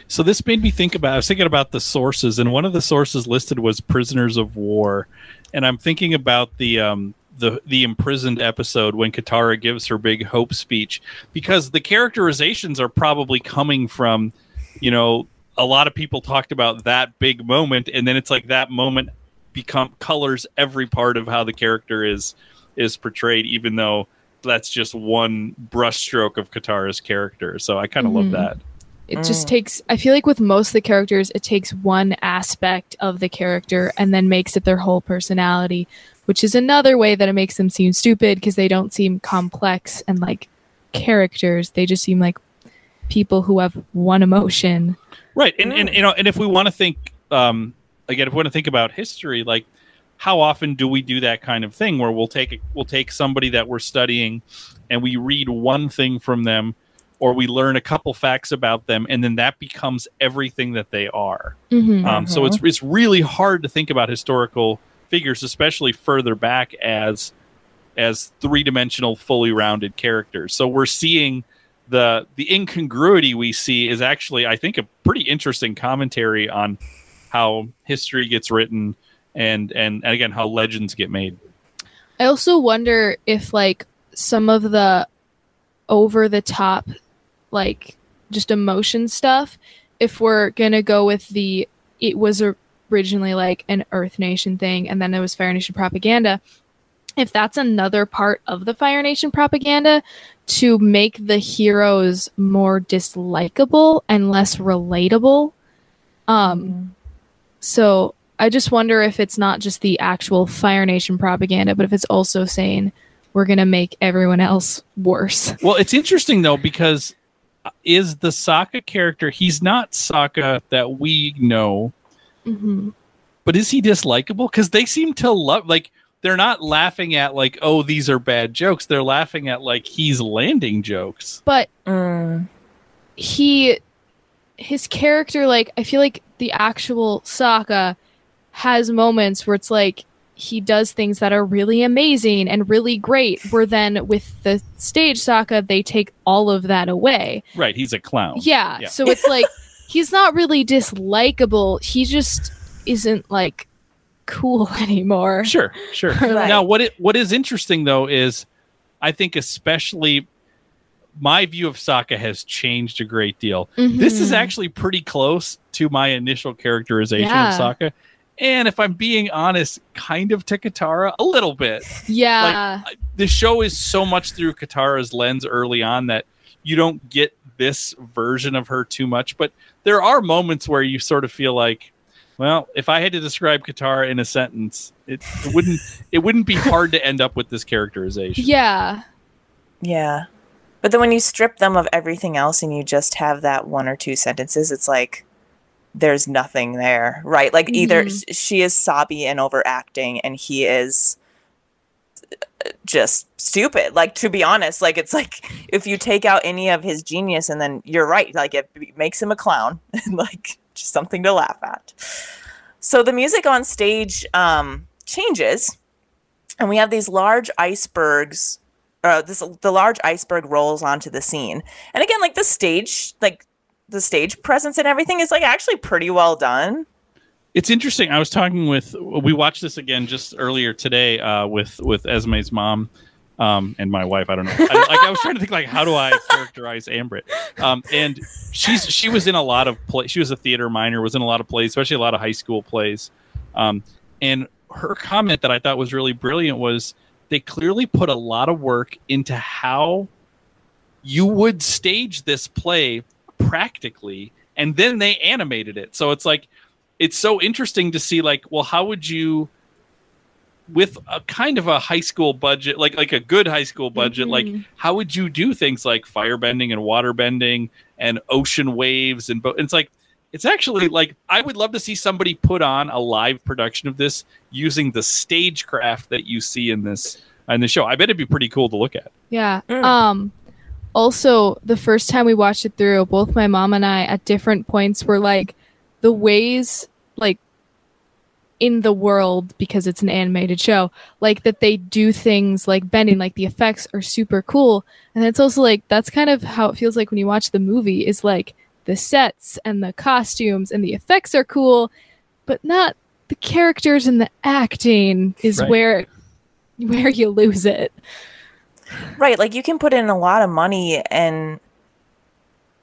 S1: So this made me think about. I was thinking about the sources, and one of the sources listed was prisoners of war, and I'm thinking about the um, the the imprisoned episode when Katara gives her big hope speech, because the characterizations are probably coming from, you know, a lot of people talked about that big moment, and then it's like that moment become colors every part of how the character is is portrayed, even though that's just one brushstroke of Katara's character. So I kind of
S3: Mhm.
S1: love that.
S3: it just
S2: Mm.
S3: takes i feel like with most of the characters it takes one aspect of the character and then makes it their whole personality which is another way that it makes them seem stupid because they don't seem complex and like characters they just seem like people who have one emotion.
S1: Right and, and you know and if we want to think um again if we want to think about history like how often do we do that kind of thing where we'll take we'll take somebody that we're studying and we read one thing from them or we learn a couple facts about them and then that becomes everything that they are.
S3: Mhm.
S1: um, so it's it's really hard to think about historical figures especially further back as as three-dimensional fully rounded characters. So we're seeing the the incongruity we see is actually i think a pretty interesting commentary on how history gets written and and, and again how legends get made.
S3: I also wonder if like some of the over the top like just emotion stuff if we're to go with the it was originally like an earth nation thing and then it was fire nation propaganda if that's another part of the fire nation propaganda to make the heroes more dislikable and less relatable um so I just wonder if it's not just the actual Fire Nation propaganda, but if it's also saying we're going to make everyone else worse.
S1: Well, it's interesting though because uh, is the Sokka character? He's not Sokka that we know,
S3: hmm
S1: but is he dislikable? Because they seem to love like they're not laughing at like oh these are bad jokes. They're laughing at like he's landing jokes.
S3: But
S2: Mm.
S3: he, his character, like, I feel like the actual Sokka has moments where it's like he does things that are really amazing and really great, where then with the stage Sokka they take all of that away.
S1: Right, he's a clown.
S3: Yeah.
S1: Yeah.
S3: So it's like [laughs] he's not really dislikable. He just isn't like cool [laughs] anymore.
S1: Sure, sure. [laughs] Now, what it what is interesting though is, I think especially my view of Sokka has changed a great deal. Mm-hmm. This is actually pretty close to my initial characterization
S3: Yeah.
S1: of Sokka, and if I'm being honest, kind of to Katara a little bit.
S3: yeah.
S1: The show is so much through Katara's lens early on that you don't get this version of her too much, but there are moments where you sort of feel like. Well, if I had to describe Katara in a sentence, it, it wouldn't it wouldn't be hard to end up with this characterization.
S3: yeah.
S2: Yeah. But then when you strip them of everything else and you just have that one or two sentences, it's like there's nothing there, right? Like either
S3: Mhm.
S2: sh- she is sobby and overacting and he is uh, just stupid. Like to be honest, like it's like if you take out any of his genius and then you're right, like it makes him a clown [laughs] like just something to laugh at. So the music on stage um changes and we have these large icebergs uh, this the large iceberg rolls onto the scene and again like the stage like the stage presence and everything is like actually pretty well done
S1: It's interesting. I was talking with we watched this again just earlier today uh, with with Esme's mom um, and my wife. I don't know. I, like I was trying to think like how do I characterize Ambrit? Um, and she's she was in a lot of play. She was a theater minor. Was in a lot of plays, especially a lot of high school plays. Um, and her comment that I thought was really brilliant was they clearly put a lot of work into how you would stage this play practically and then they animated it so it's like it's so interesting to see like well how would you with a kind of a high school budget like like a good high school budget like
S3: Mhm.
S1: how would you do things like firebending and waterbending and ocean waves and bo- it's like it's actually like i would love to see somebody put on a live production of this using the stagecraft that you see in this in the show i bet it'd be pretty cool to look at
S3: Yeah.
S2: Mm.
S3: Um also the first time we watched it through, both my mom and I at different points were like the ways like in the world because it's an animated show, like that they do things like bending, like the effects are super cool. And it's also like that's kind of how it feels like when you watch the movie is like the sets and the costumes and the effects are cool, but not the characters and the acting is
S1: Right.
S3: where where you lose it.
S2: right like you can put in a lot of money and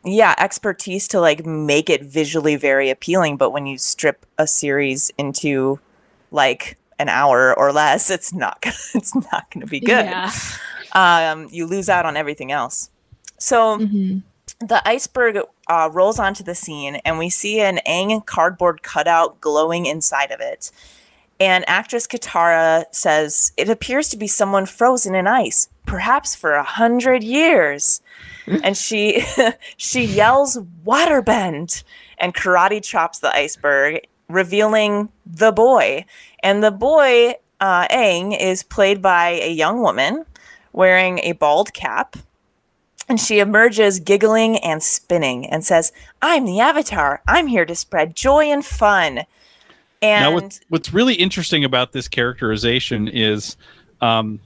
S2: yeah expertise to like make it visually very appealing but when you strip a series into like an hour or less it's not gonna, [laughs] it's not going to be good
S3: Yeah.
S2: um you lose out on everything else so
S3: hmm
S2: the iceberg uh, rolls onto the scene, and we see an Aang cardboard cutout glowing inside of it. And actress Katara says, It appears to be someone frozen in ice, perhaps for a hundred years. And she [laughs] she yells, Waterbend! And karate chops the iceberg, revealing the boy. And the boy, uh, Aang, is played by a young woman wearing a bald cap. And she emerges giggling and spinning and says, I'm the Avatar. I'm here to spread joy and fun. And
S1: now what, what's really interesting about this characterization is um,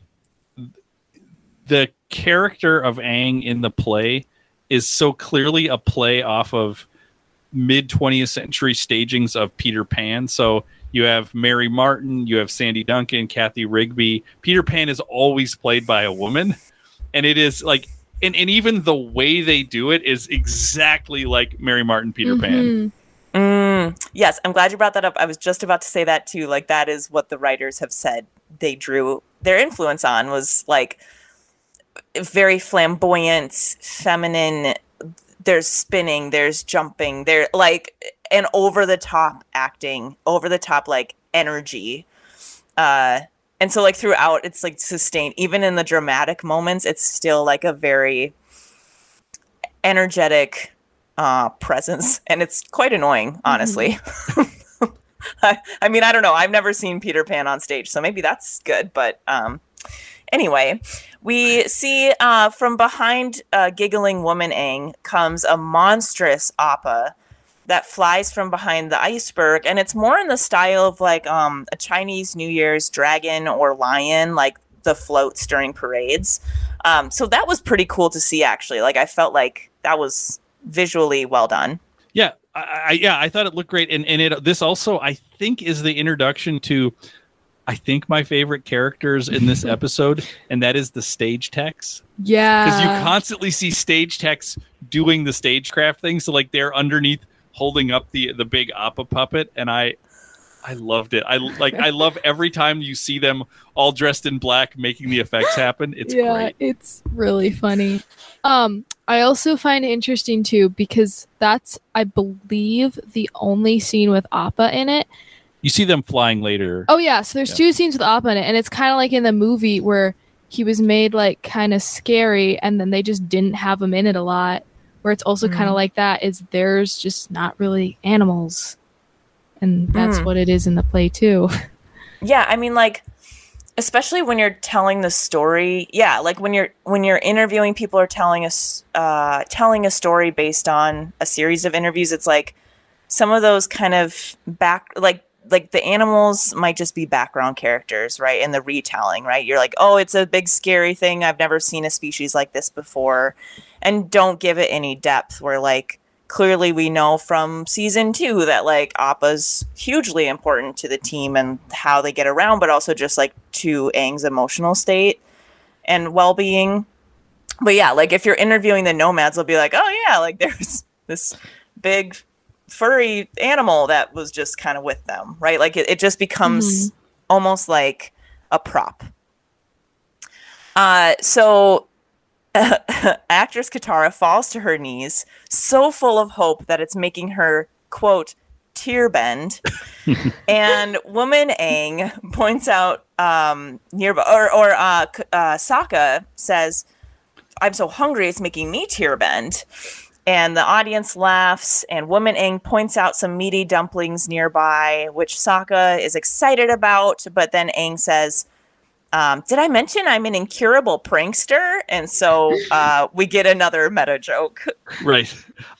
S1: the character of Aang in the play is so clearly a play off of mid 20th century stagings of Peter Pan. So you have Mary Martin, you have Sandy Duncan, Kathy Rigby. Peter Pan is always played by a woman. And it is like, and, and even the way they do it is exactly like Mary Martin, Peter Pan.
S3: Mhm.
S2: Mm, yes, I'm glad you brought that up. I was just about to say that too. Like that is what the writers have said they drew their influence on was like very flamboyant, feminine. There's spinning, there's jumping, there like an over the top acting, over the top like energy. Uh and so like throughout it's like sustained even in the dramatic moments it's still like a very energetic uh presence [laughs] and it's quite annoying honestly. Mm-hmm. [laughs] I, I mean I don't know. I've never seen Peter Pan on stage, so maybe that's good, but um Anyway, we see uh, from behind uh, giggling woman Aang comes a monstrous appa that flies from behind the iceberg, and it's more in the style of like um, a Chinese New Year's dragon or lion, like the floats during parades. Um, so that was pretty cool to see, actually. Like I felt like that was visually well done.
S1: Yeah, I, I yeah, I thought it looked great, and and it this also I think is the introduction to I think my favorite characters in this [laughs] episode, and that is the stage techs.
S3: Yeah.
S1: Because you constantly see stage techs doing the stagecraft thing. So like they're underneath holding up the the big Appa puppet, and I I loved it. I like I love [laughs] every time you see them all dressed in black making the effects happen. It's
S3: yeah,
S1: great.
S3: It's really funny. Um, I also find it interesting too because that's I believe the only scene with Appa in it
S1: you see them flying later.
S3: Oh yeah, so there's yeah. two scenes with Appa in it, and it's kind of like in the movie where he was made like kind of scary, and then they just didn't have him in it a lot. Where it's also mm. kind of like that is there's just not really animals, and that's mm. what it is in the play too. [laughs]
S2: Yeah, I mean like especially when you're telling the story yeah like when you're when you're interviewing people or telling us uh telling a story based on a series of interviews it's like some of those kind of back like like the animals might just be background characters, right? In the retelling, right? You're like, oh, it's a big scary thing. I've never seen a species like this before. And don't give it any depth where like clearly we know from season two that like Appa's hugely important to the team and how they get around, but also just like to Aang's emotional state and well being. But yeah, like if you're interviewing the nomads, they'll be like, oh yeah, like [laughs] there's this big furry animal that was just kind of with them, right? Like it, it just becomes mm-hmm. almost like a prop. Uh, so [laughs] actress Katara falls to her knees, so full of hope that it's making her, quote, tear bend. [laughs] and woman Aang points out um, nearby, or, or uh, uh, Sokka says, I'm so hungry, it's making me tear bend and the audience laughs and woman Aang points out some meaty dumplings nearby which Sokka is excited about but then Aang says um, did I mention I'm an incurable prankster? And so uh, we get another meta joke. [laughs]
S1: right.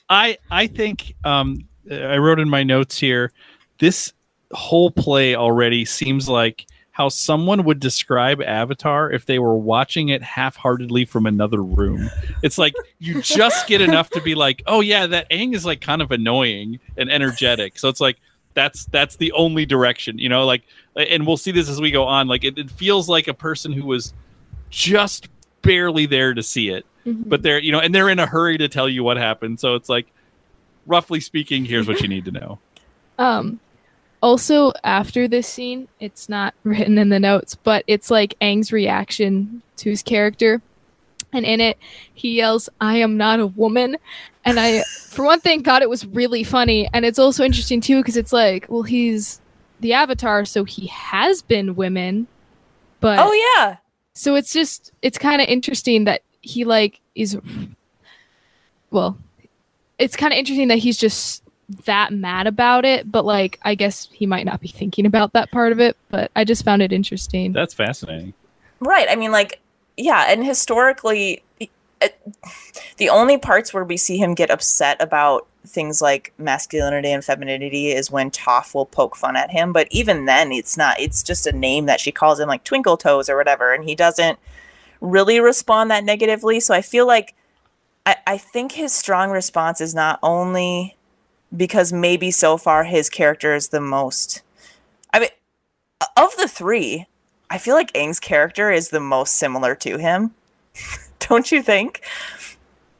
S1: I I think um, I wrote in my notes here. This whole play already seems like how someone would describe Avatar if they were watching it half-heartedly from another room. It's like you just get enough to be like, "Oh yeah, that Aang is like kind of annoying and energetic." So it's like that's that's the only direction, you know, like and we'll see this as we go on. Like it, it feels like a person who was just barely there to see it. Mm-hmm. But they're, you know, and they're in a hurry to tell you what happened. So it's like roughly speaking, here's what you need to know.
S3: Um also, after this scene, it's not [laughs] written in the notes, but it's like Aang's reaction to his character. And in it, he yells, I am not a woman. And I, [laughs] for one thing, thought it was really funny. And it's also interesting, too, because it's like, well, he's the avatar, so he has been women. But.
S2: Oh, yeah.
S3: So it's just, it's kind of interesting that he, like, is. Well, it's kind of interesting that he's just that mad about it, but like I guess he might not be thinking about that part of it, but I just found it interesting.
S1: That's fascinating.
S2: Right. I mean like yeah, and historically it, uh, the only parts where we see him get upset about things like masculinity and femininity is when Toph will poke fun at him, but even then it's not it's just a name that she calls him like twinkle toes or whatever and he doesn't really respond that negatively, so I feel like I, I think his strong response is not only because maybe so far his character is the most. I mean, of the three, I feel like Aang's character is the most similar to him. [laughs] Don't you think?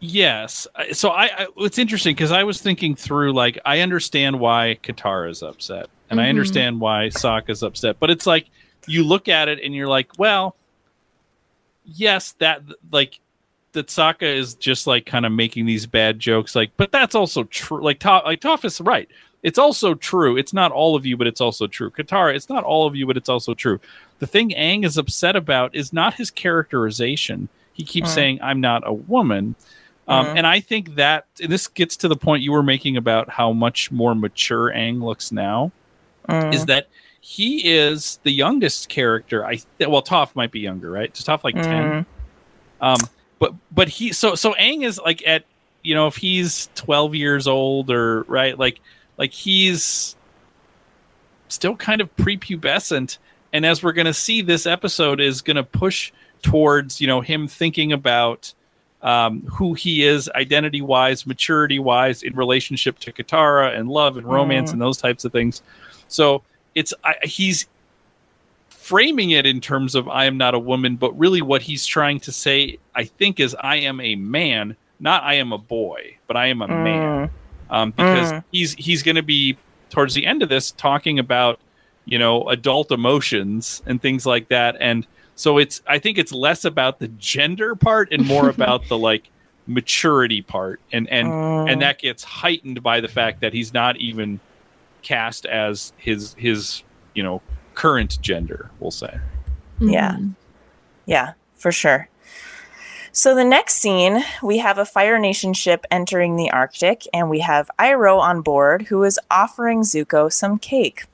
S1: Yes. So I, I it's interesting because I was thinking through like I understand why Katara is upset and mm-hmm. I understand why Sokka is upset, but it's like you look at it and you're like, well, yes, that like that Sokka is just like kind of making these bad jokes, like, but that's also true. Like, Toph, like Toph is right. it's also true. It's not all of you, but it's also true. Katara, it's not all of you, but it's also true. The thing Aang is upset about is not his characterization. He keeps
S2: Mm.
S1: saying, "I'm not a woman," um,
S2: Mhm.
S1: and I think that this gets to the point you were making about how much more mature Aang looks now.
S2: Mm.
S1: Is that he is the youngest character? I well, Toph might be younger, right? Is Toph like ten?
S2: Mm.
S1: Um, but but he so so Aang is like at you know if he's twelve years old or right like like he's still kind of prepubescent, and as we're gonna see, this episode is gonna push towards you know him thinking about um, who he is identity wise, maturity wise in relationship to Katara and love and romance
S2: Mm.
S1: and those types of things. So it's I, he's framing it in terms of I am not a woman, but really what he's trying to say, I think, is I am a man, not I am a boy, but I am a man.
S2: Mm.
S1: Um, because
S2: Mm.
S1: he's he's going to be towards the end of this talking about you know adult emotions and things like that, and so it's I think it's less about the gender part and more [laughs] about the like maturity part, and and
S2: Mm.
S1: and that gets heightened by the fact that he's not even cast as his his you know current gender we'll say
S2: Yeah.
S3: Mhm.
S2: Yeah, for sure. So the next scene, we have a Fire Nation ship entering the Arctic, and we have Iroh on board who is offering Zuko some cake.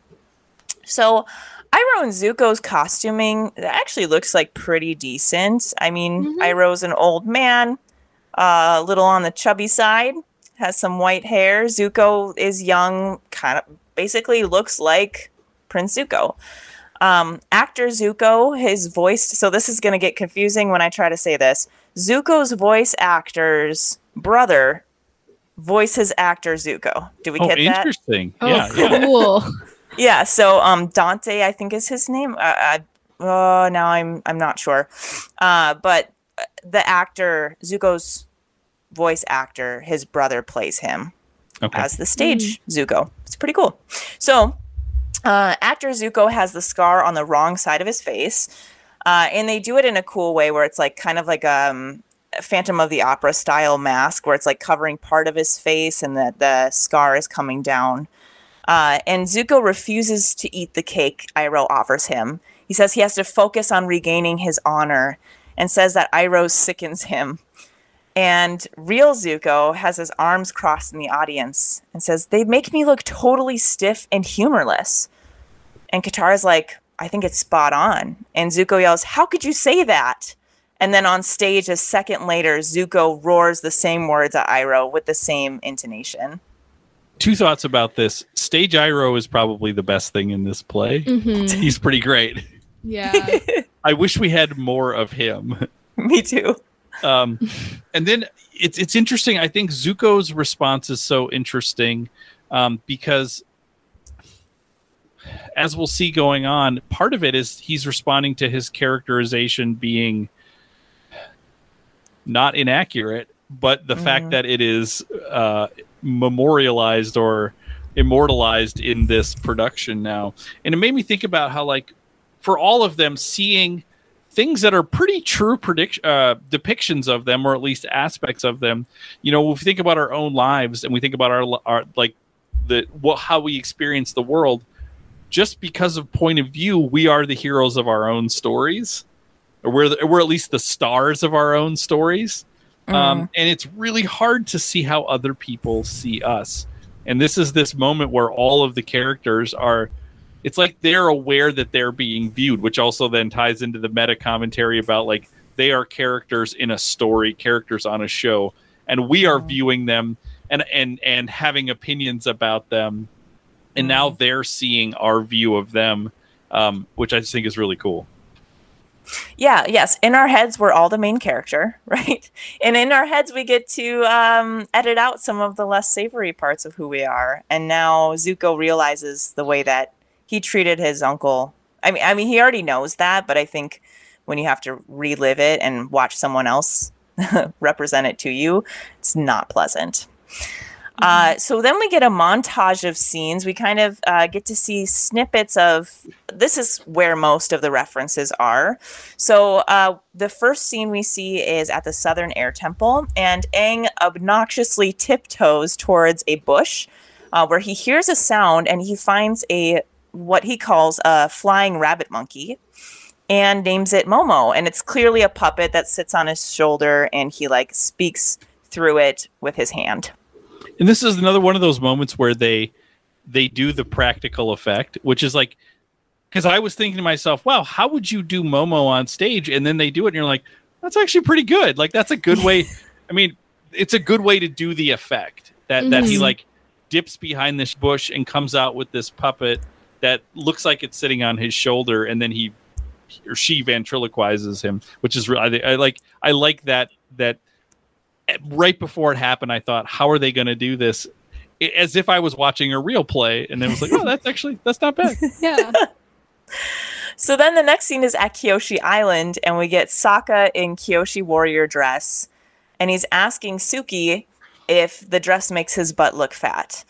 S2: So Iroh and Zuko's costuming actually looks like pretty decent. I mean,
S3: Mhm.
S2: Iroh's an old man, uh, a little on the chubby side, has some white hair. Zuko is young, kind of basically looks like Prince Zuko. Um, actor Zuko, his voice. So this is going to get confusing when I try to say this. Zuko's voice actor's brother voices actor Zuko. Do we
S1: oh
S2: get that?
S1: interesting
S3: Oh,
S1: yeah yeah
S3: cool. [laughs]
S2: Yeah. So um, Dante, I think is his name. Uh, I, oh, now I'm I'm not sure. Uh, but the actor Zuko's voice actor, his brother plays him
S1: okay
S2: as the stage Zuko. It's pretty cool. So, uh, actor Zuko has the scar on the wrong side of his face, uh, and they do it in a cool way where it's like kind of like um, a Phantom of the Opera style mask, where it's like covering part of his face and the the scar is coming down. Uh, and Zuko refuses to eat the cake Iroh offers him. He says he has to focus on regaining his honor, and says that Iroh sickens him. And real Zuko has his arms crossed in the audience and says, They make me look totally stiff and humorless. And Katara's like, I think it's spot on. And Zuko yells, How could you say that? And then on stage, a second later, Zuko roars the same words at Iroh with the same intonation.
S1: two thoughts about this stage Iroh is probably the best thing in this play
S3: Mhm. [laughs]
S1: he's pretty great
S3: Yeah. [laughs]
S1: i wish we had more of him [laughs]
S2: me too.
S1: um, and then it's it's interesting. I think Zuko's response is so interesting um, because, as we'll see going on, part of it is he's responding to his characterization being not inaccurate, but the fact
S2: Mhm.
S1: that it is uh, memorialized or immortalized in this production now, and it made me think about how like for all of them seeing things that are pretty true predict uh, depictions of them, or at least aspects of them. You know, if we think about our own lives and we think about our our like the what how we experience the world, just because of point of view, we are the heroes of our own stories, or we're the, we're at least the stars of our own stories. Um, and it's really hard to see how other people see us. And this is this moment where all of the characters are it's like they're aware that they're being viewed, which also then ties into the meta commentary about like they are characters in a story, characters on a show, and we are
S2: Mhm.
S1: viewing them and and and having opinions about them, and now they're seeing our view of them, um, which I just think is really cool.
S2: Yeah, yes. In our heads, we're all the main character, [laughs] right? And in our heads, we get to um, edit out some of the less savory parts of who we are. And now Zuko realizes the way that he treated his uncle. I mean, I mean, he already knows that, but I think when you have to relive it and watch someone else [laughs] represent it to you, it's not pleasant. Uh, so then we get a montage of scenes. We kind of uh, get to see snippets of this is where most of the references are. So uh, the first scene we see is at the Southern Air Temple, and Aang obnoxiously tiptoes towards a bush uh, where he hears a sound and he finds a what he calls a flying rabbit monkey and names it Momo. And it's clearly a puppet that sits on his shoulder and he like speaks through it with his hand.
S1: And this is another one of those moments where they they do the practical effect, which is like because I was thinking to myself, wow, how would you do Momo on stage? And then they do it, and you're like, that's actually pretty good. Like that's a good way. [laughs] I mean, it's a good way to do the effect that that he
S3: Mhm.
S1: like dips behind this bush and comes out with this puppet that looks like it's sitting on his shoulder, and then he or she ventriloquizes him, which is really I, I like I like that that right before it happened, I thought, how are they going to do this? As if I was watching a real play, and then it was like, oh, that's actually that's not bad. [laughs]
S3: Yeah. [laughs]
S2: So then the next scene is at Kyoshi Island, and we get Sokka in Kyoshi warrior dress, and he's asking Suki if the dress makes his butt look fat.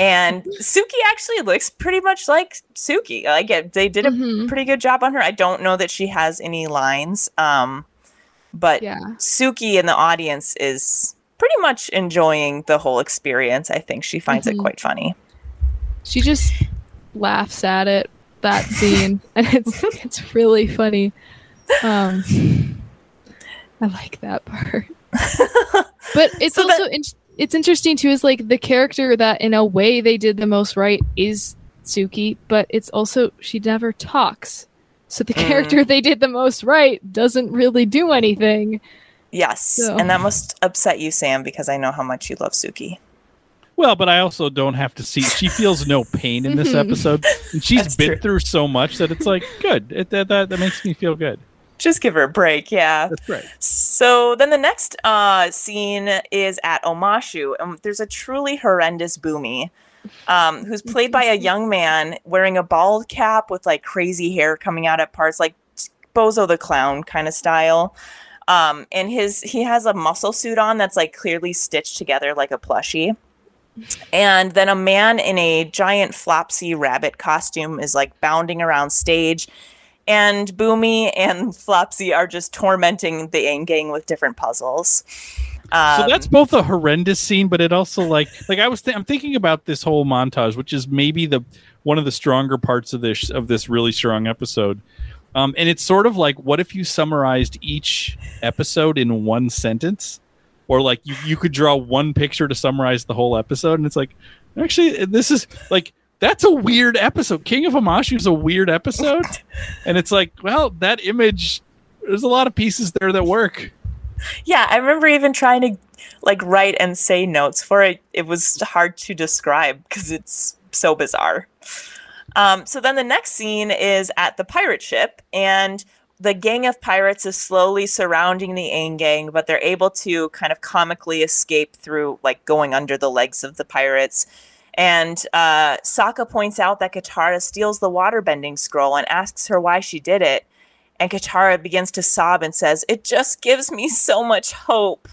S2: And Suki actually looks pretty much like Suki. Like it, they did a
S3: Mhm.
S2: pretty good job on her. I don't know that she has any lines, um, but
S3: Yeah.
S2: Suki in the audience is pretty much enjoying the whole experience. I think she finds it
S3: Mhm.
S2: quite funny.
S3: She just laughs at it that [laughs] scene and it's it's really funny. Um I like that part. [laughs] But it's
S2: So that-
S3: also in- it's interesting too is like the character that in a way they did the most right is Suki, but it's also she never talks. So the
S2: Mm.
S3: character they did the most right doesn't really do anything.
S2: Yes,
S3: So-
S2: and that must upset you, Sam, because I know how much you love Suki.
S1: Well, but I also don't have to see. She feels no pain in this [laughs]
S3: Mhm.
S1: episode, and she's
S2: That's
S1: been
S2: true.
S1: through so much that it's like good. It, that, that that makes me feel good.
S2: Just give her a break, yeah.
S1: That's right.
S2: So then the next uh, scene is at Omashu, and there's a truly horrendous Bumi, um, who's played by a [laughs] young man wearing a bald cap with like crazy hair coming out at parts, like Bozo the Clown kind of style. Um, and his he has a muscle suit on that's like clearly stitched together like a plushie. And then a man in a giant flopsy rabbit costume is like bounding around stage and Bumi and [laughs] Flopsy are just tormenting the Aang gang with different puzzles. Um,
S1: so that's both a horrendous scene, but it also like like I was th- I'm thinking about this whole montage, which is maybe the one of the stronger parts of this of this really strong episode. Um, and it's sort of like what if you summarized each episode in one sentence, or like you you could draw one picture to summarize the whole episode, and it's like actually this is like that's a weird episode. King of Omashu is a weird episode, [laughs] and it's like well that image. There's a lot of pieces there that work.
S2: Yeah, I remember even trying to like write and say notes for it. It was hard to describe because it's so bizarre. Um, so then the next scene is at the pirate ship, and the gang of pirates is slowly surrounding the Aang gang, but they're able to kind of comically escape through like going under the legs of the pirates. And uh, Sokka points out that Katara steals the waterbending scroll and asks her why she did it. And Katara begins to sob and says, It just gives me so much hope.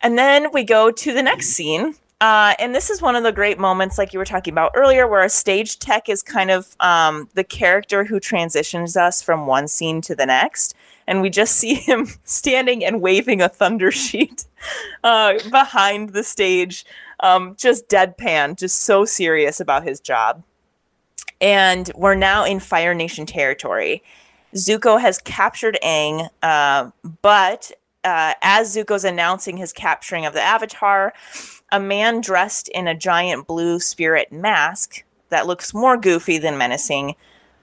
S2: And then we go to the next scene. Uh, and this is one of the great moments, like you were talking about earlier, where a stage tech is kind of um, the character who transitions us from one scene to the next. And we just see [laughs] him standing and waving a thunder sheet [laughs] uh, behind the stage, um, just deadpan, just so serious about his job. And we're now in Fire Nation territory. Zuko has captured Aang, uh, but uh, as Zuko's announcing his capturing of the Avatar, a man dressed in a giant blue spirit mask that looks more goofy than menacing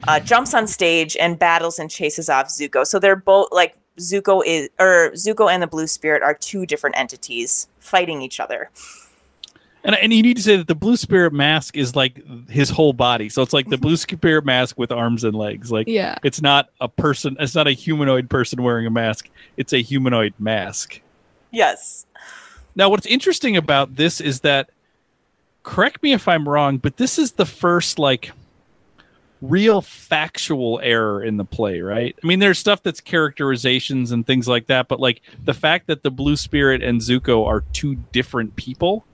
S2: uh, jumps on stage and battles and chases off Zuko. So they're both like Zuko is or Zuko and the blue spirit are two different entities fighting each other.
S1: And, and you need to say that the blue spirit mask is like his whole body. So it's like the blue spirit mask with arms and legs. Like
S3: Yeah.
S1: it's not a person, it's not a humanoid person wearing a mask. It's a humanoid mask.
S2: Yes.
S1: Now, what's interesting about this is that, correct me if I'm wrong, but this is the first like real factual error in the play, right? I mean, there's stuff that's characterizations and things like that, but like the fact that the Blue Spirit and Zuko are two different people.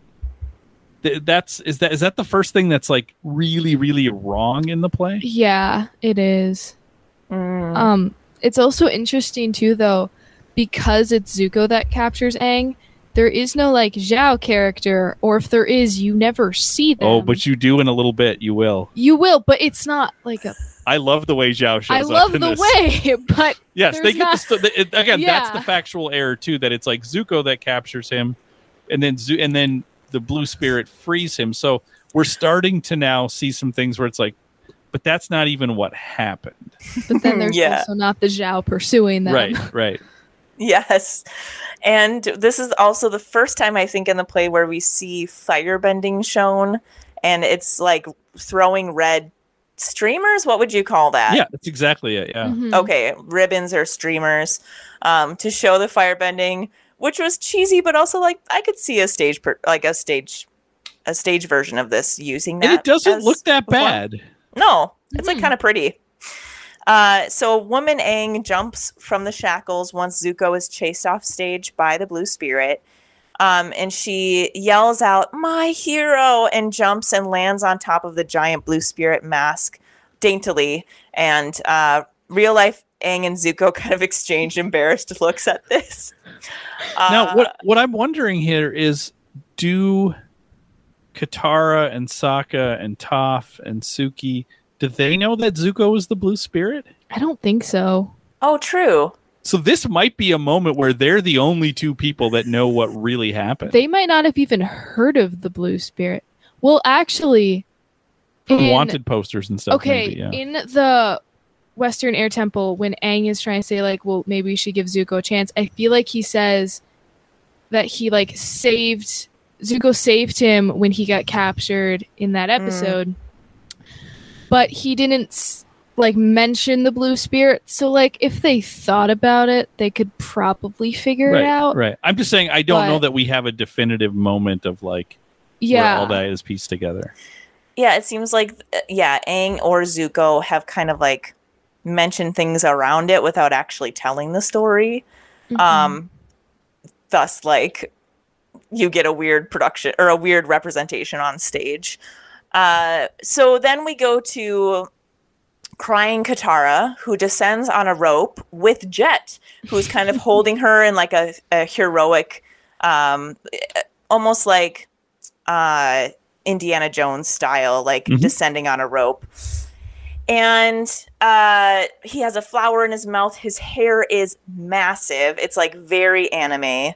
S1: Th- That's is that is that the first thing that's like really really wrong in the play?
S3: Yeah, it is.
S2: Mm.
S3: Um, it's also interesting too, though, because it's Zuko that captures Aang. there is no like Zhao character, or if there is, you never see them.
S1: Oh, but you do in a little bit. You will.
S3: you will, but it's not like a.
S1: I love the way Zhao shows
S3: I
S1: up
S3: love
S1: in
S3: the
S1: this.
S3: way, [laughs] but
S1: Yes, they get
S3: not-
S1: the st- the- it- again. That's the factual error too. That it's like Zuko that captures him, and then Zu- and then the blue spirit frees him. So we're starting to now see some things where it's like, but that's not even what happened.
S3: but then there's
S2: Yeah.
S3: also not the Zhao pursuing them.
S1: Right, [laughs] right.
S2: Yes. And this is also the first time I think in the play where we see firebending shown and it's like throwing red streamers. What would you call that?
S1: Yeah, that's exactly it. Yeah.
S3: Mhm.
S2: Okay, ribbons or streamers um, to show the firebending, which was cheesy, but also like I could see a stage per- like a stage a stage version of this using that.
S1: And it doesn't look that
S2: before.
S1: bad.
S2: No, it's like
S3: Mhm.
S2: kind of pretty. Uh, so woman Aang jumps from the shackles once Zuko is chased off stage by the blue spirit. Um, and she yells out, My hero! and jumps and lands on top of the giant blue spirit mask daintily. And uh, real life Aang and Zuko [laughs] kind of exchange embarrassed looks at this.
S1: now,
S2: Uh,
S1: what what I'm wondering here is, do Katara and Sokka and Toph and Suki do they know that Zuko is the blue spirit?
S3: I don't think so.
S2: Oh, true.
S1: So this might be a moment where they're the only two people that know what really happened.
S3: They might not have even heard of the Blue Spirit. Well, actually, in-
S1: wanted posters and stuff.
S3: okay,
S1: maybe, yeah.
S3: in the Western Air Temple, when Aang is trying to say like, well, maybe we should give Zuko a chance, I feel like he says that he like saved Zuko saved him when he got captured in that episode, but he didn't like mention the blue spirit. So like, if they thought about it, they could probably figure
S1: right,
S3: it out.
S1: right. I'm just saying I don't know that we have a definitive moment of like
S3: Yeah,
S1: where all that is pieced together.
S2: Yeah, it seems like uh, yeah, Aang or Zuko have kind of like mentioned things around it without actually telling the story.
S3: Mhm.
S2: Um thus like you get a weird production or a weird representation on stage. Uh so then we go to crying Katara who descends on a rope with Jet who's kind of [laughs] holding her in like a, a heroic um almost like uh Indiana Jones style, like
S1: Mhm.
S2: descending on a rope. And uh, he has a flower in his mouth. His hair is massive. It's like very anime.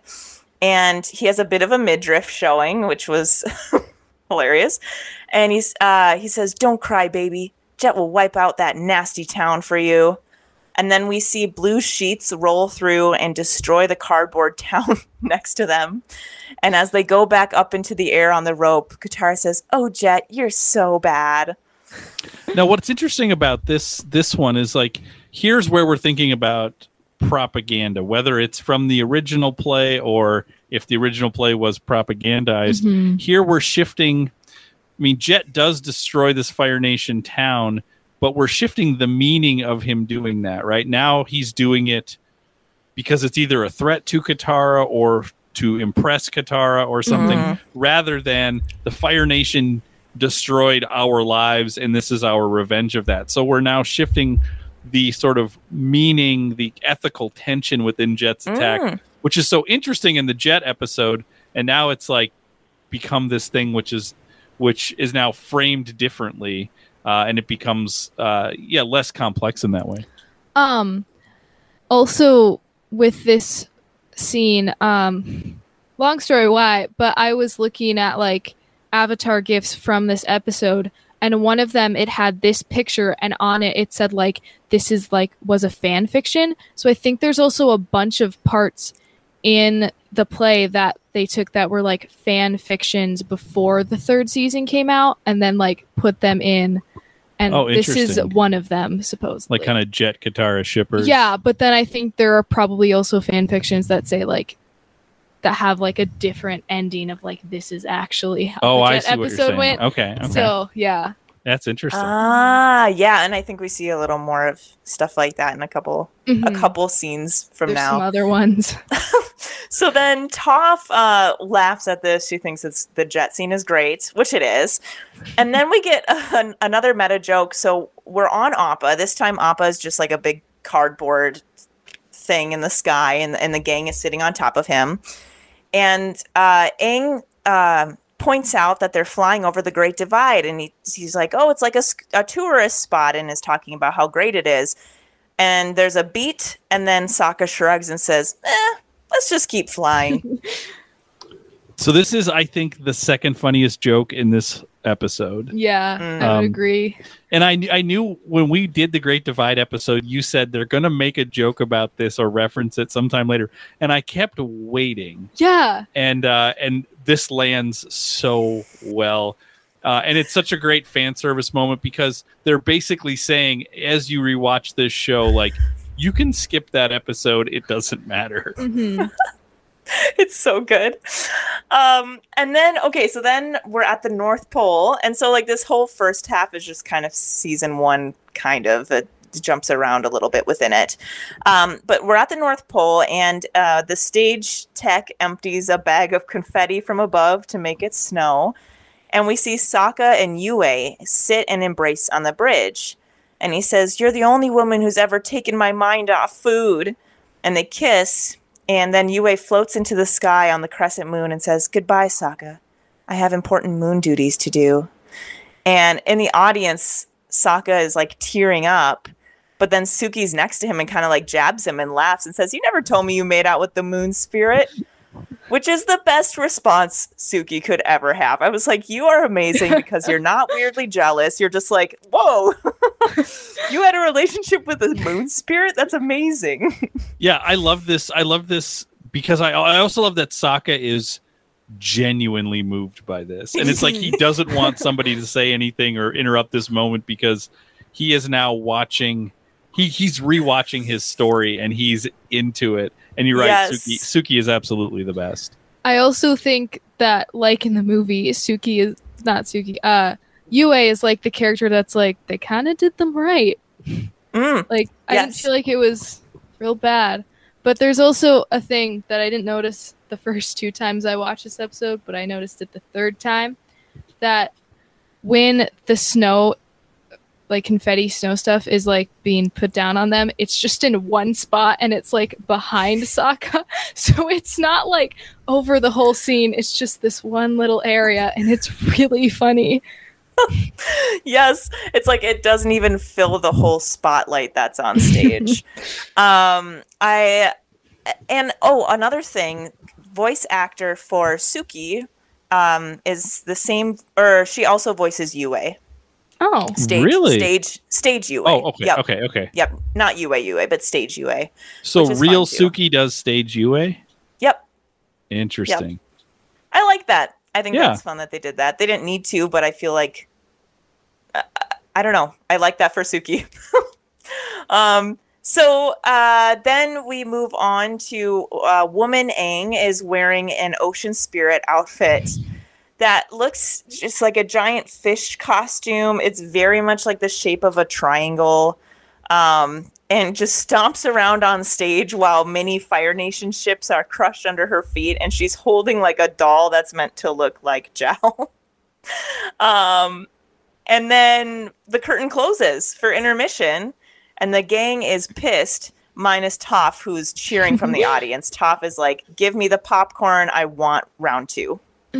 S2: And he has a bit of a midriff showing, which was [laughs] hilarious. And he's uh, he says, "Don't cry, baby. Jet will wipe out that nasty town for you." And then we see blue sheets roll through and destroy the cardboard [laughs] town next to them. And as they go back up into the air on the rope, Katara says, "Oh, Jet, you're so bad."
S1: Now, what's interesting about this this one is like here's where we're thinking about propaganda, whether it's from the original play or if the original play was propagandized.
S3: Mhm.
S1: Here we're shifting. I mean, Jet does destroy this Fire Nation town, but we're shifting the meaning of him doing that. Right now, he's doing it because it's either a threat to Katara or to impress Katara or something,
S2: Mhm.
S1: rather than the Fire Nation destroyed our lives and this is our revenge of that. So we're now shifting the sort of meaning, the ethical tension within Jet's attack,
S2: Mm.
S1: which is so interesting in the Jet episode, and now it's like become this thing which is which is now framed differently, uh, and it becomes uh, yeah less complex in that way.
S3: Um also with this scene, um long story why, but I was looking at like avatar gifs from this episode and one of them it had this picture and on it it said like this is like was a fan fiction. So I think there's also a bunch of parts in the play that they took that were like fan fictions before the third season came out and then like put them in and
S1: Oh,
S3: this is one of them supposedly
S1: Like kind of Jet Katara shippers.
S3: yeah, but then I think there are probably also fan fictions that say like that have like a different ending of like this is actually how
S1: Oh,
S3: the
S1: I
S3: Jet
S1: see what you're
S3: episode
S1: saying.
S3: went.
S1: Okay, okay,
S3: So yeah,
S1: that's interesting.
S2: Ah, yeah, and I think we see a little more of stuff like that in a couple a
S3: Mhm.
S2: couple scenes from
S3: there's
S2: now.
S3: some other ones. [laughs]
S2: So then Toph uh, laughs at this. She thinks it's the jet scene is great, which it is. And then we get [laughs] an, another meta joke. So we're on Appa. This time Appa is just like a big cardboard thing in the sky, and, and the gang is sitting on top of him. And uh, Aang uh, points out that they're flying over the Great Divide, and he, he's like, "Oh, it's like a, a tourist spot," and is talking about how great it is. And there's a beat, and then Sokka shrugs and says, "Eh, let's just keep flying." [laughs]
S1: So this is, I think, the second funniest joke in this episode.
S3: Yeah,
S2: Mm.
S3: I would
S1: Um,
S3: agree.
S1: And I, I knew when we did the Great Divide episode, you said they're going to make a joke about this or reference it sometime later, and I kept waiting.
S3: Yeah.
S1: And uh, and this lands so well, uh, and it's such a great fan service moment because they're basically saying as you rewatch this show, like you can skip that episode; it doesn't matter.
S3: hmm [laughs] [laughs]
S2: it's so good. Um, and then okay, so then we're at the North Pole, and so like this whole first half is just kind of season one, kind of. It jumps around a little bit within it. Um, but we're at the North Pole, and uh, the stage tech empties a bag of confetti from above to make it snow. And we see Sokka and Yue sit and embrace on the bridge. And he says, You're the only woman who's ever taken my mind off food. And they kiss, and then Yue floats into the sky on the crescent moon and says, Goodbye, Sokka. I have important moon duties to do. And in the audience, Sokka is like tearing up. But then Suki's next to him and kind of like jabs him and laughs and says, You never told me you made out with the moon spirit. Which is the best response Suki could ever have. I was like, You are amazing [laughs] because you're not weirdly jealous. You're just like, Whoa, [laughs] you had a relationship with a moon spirit? That's amazing. [laughs]
S1: Yeah, I love this. I love this because I I also love that Sokka is genuinely moved by this. And it's like he doesn't want somebody to say anything or interrupt this moment because he is now watching he he's rewatching his story and he's into it. And you're right,
S2: Yes.
S1: Suki Suki is absolutely the best.
S3: I also think that, like in the movie, Suki is not Suki. Uh, Yue is like the character that's like they kind of did them right. [laughs]
S2: Mm.
S3: Like I didn't feel like it was real bad. But there's also a thing that I didn't notice the first two times I watched this episode, but I noticed it the third time that when the snow like confetti snow stuff is like being put down on them, it's just in one spot and it's like behind [laughs] Sokka. So it's not like over the whole scene. It's just this one little area and it's really funny. [laughs]
S2: yes it's like it doesn't even fill the whole spotlight that's on stage [laughs] um i and oh another thing voice actor for suki um is the same or she also voices yue
S3: Oh.
S2: stage
S1: Really?
S2: stage stage Yue.
S1: Oh, okay,
S2: yep
S1: okay, okay.
S2: yep not yue yue but stage Yue.
S1: So real. Suki does stage Yue?
S2: yep
S1: Interesting.
S2: I like that. I think
S1: Yeah.
S2: that's fun that they did that. They didn't need to, but I feel like uh, I don't know. I like that for Suki. [laughs] um, so uh, then we move on to uh, Woman Aang is wearing an ocean spirit outfit that looks just like a giant fish costume. It's very much like the shape of a triangle. Um, and just stomps around on stage while many Fire Nation ships are crushed under her feet, and she's holding like a doll that's meant to look like Zhao. [laughs] um, and then the curtain closes for intermission, and the gang is pissed, minus Toph, who's cheering from the [laughs] audience. Toph is like, "Give me the popcorn! I want round two. [laughs]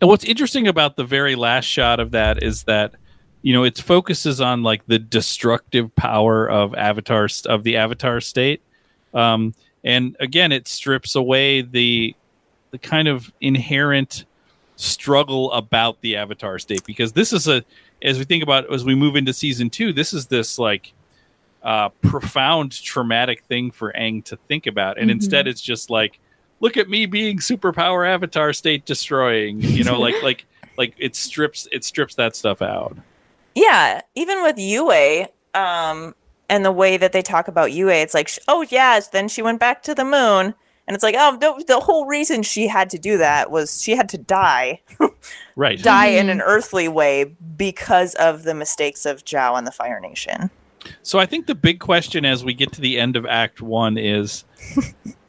S1: And what's interesting about the very last shot of that is that you know it focuses on like the destructive power of avatar of the avatar state um and again it strips away the the kind of inherent struggle about the avatar state because this is a as we think about as we move into season 2 this is this like uh profound traumatic thing for Aang to think about and
S3: Mhm.
S1: instead it's just like look at me being superpower avatar state destroying you know like like [laughs] like it strips it strips that stuff out.
S2: Yeah, even with Yue, um, and the way that they talk about Yue, it's like, oh yes, then she went back to the moon, and it's like, oh, the, the whole reason she had to do that was she had to die, [laughs]
S1: right.
S2: Die in an earthly way because of the mistakes of Zhao and the Fire Nation.
S1: so i think the big question as we get to the end of act 1 is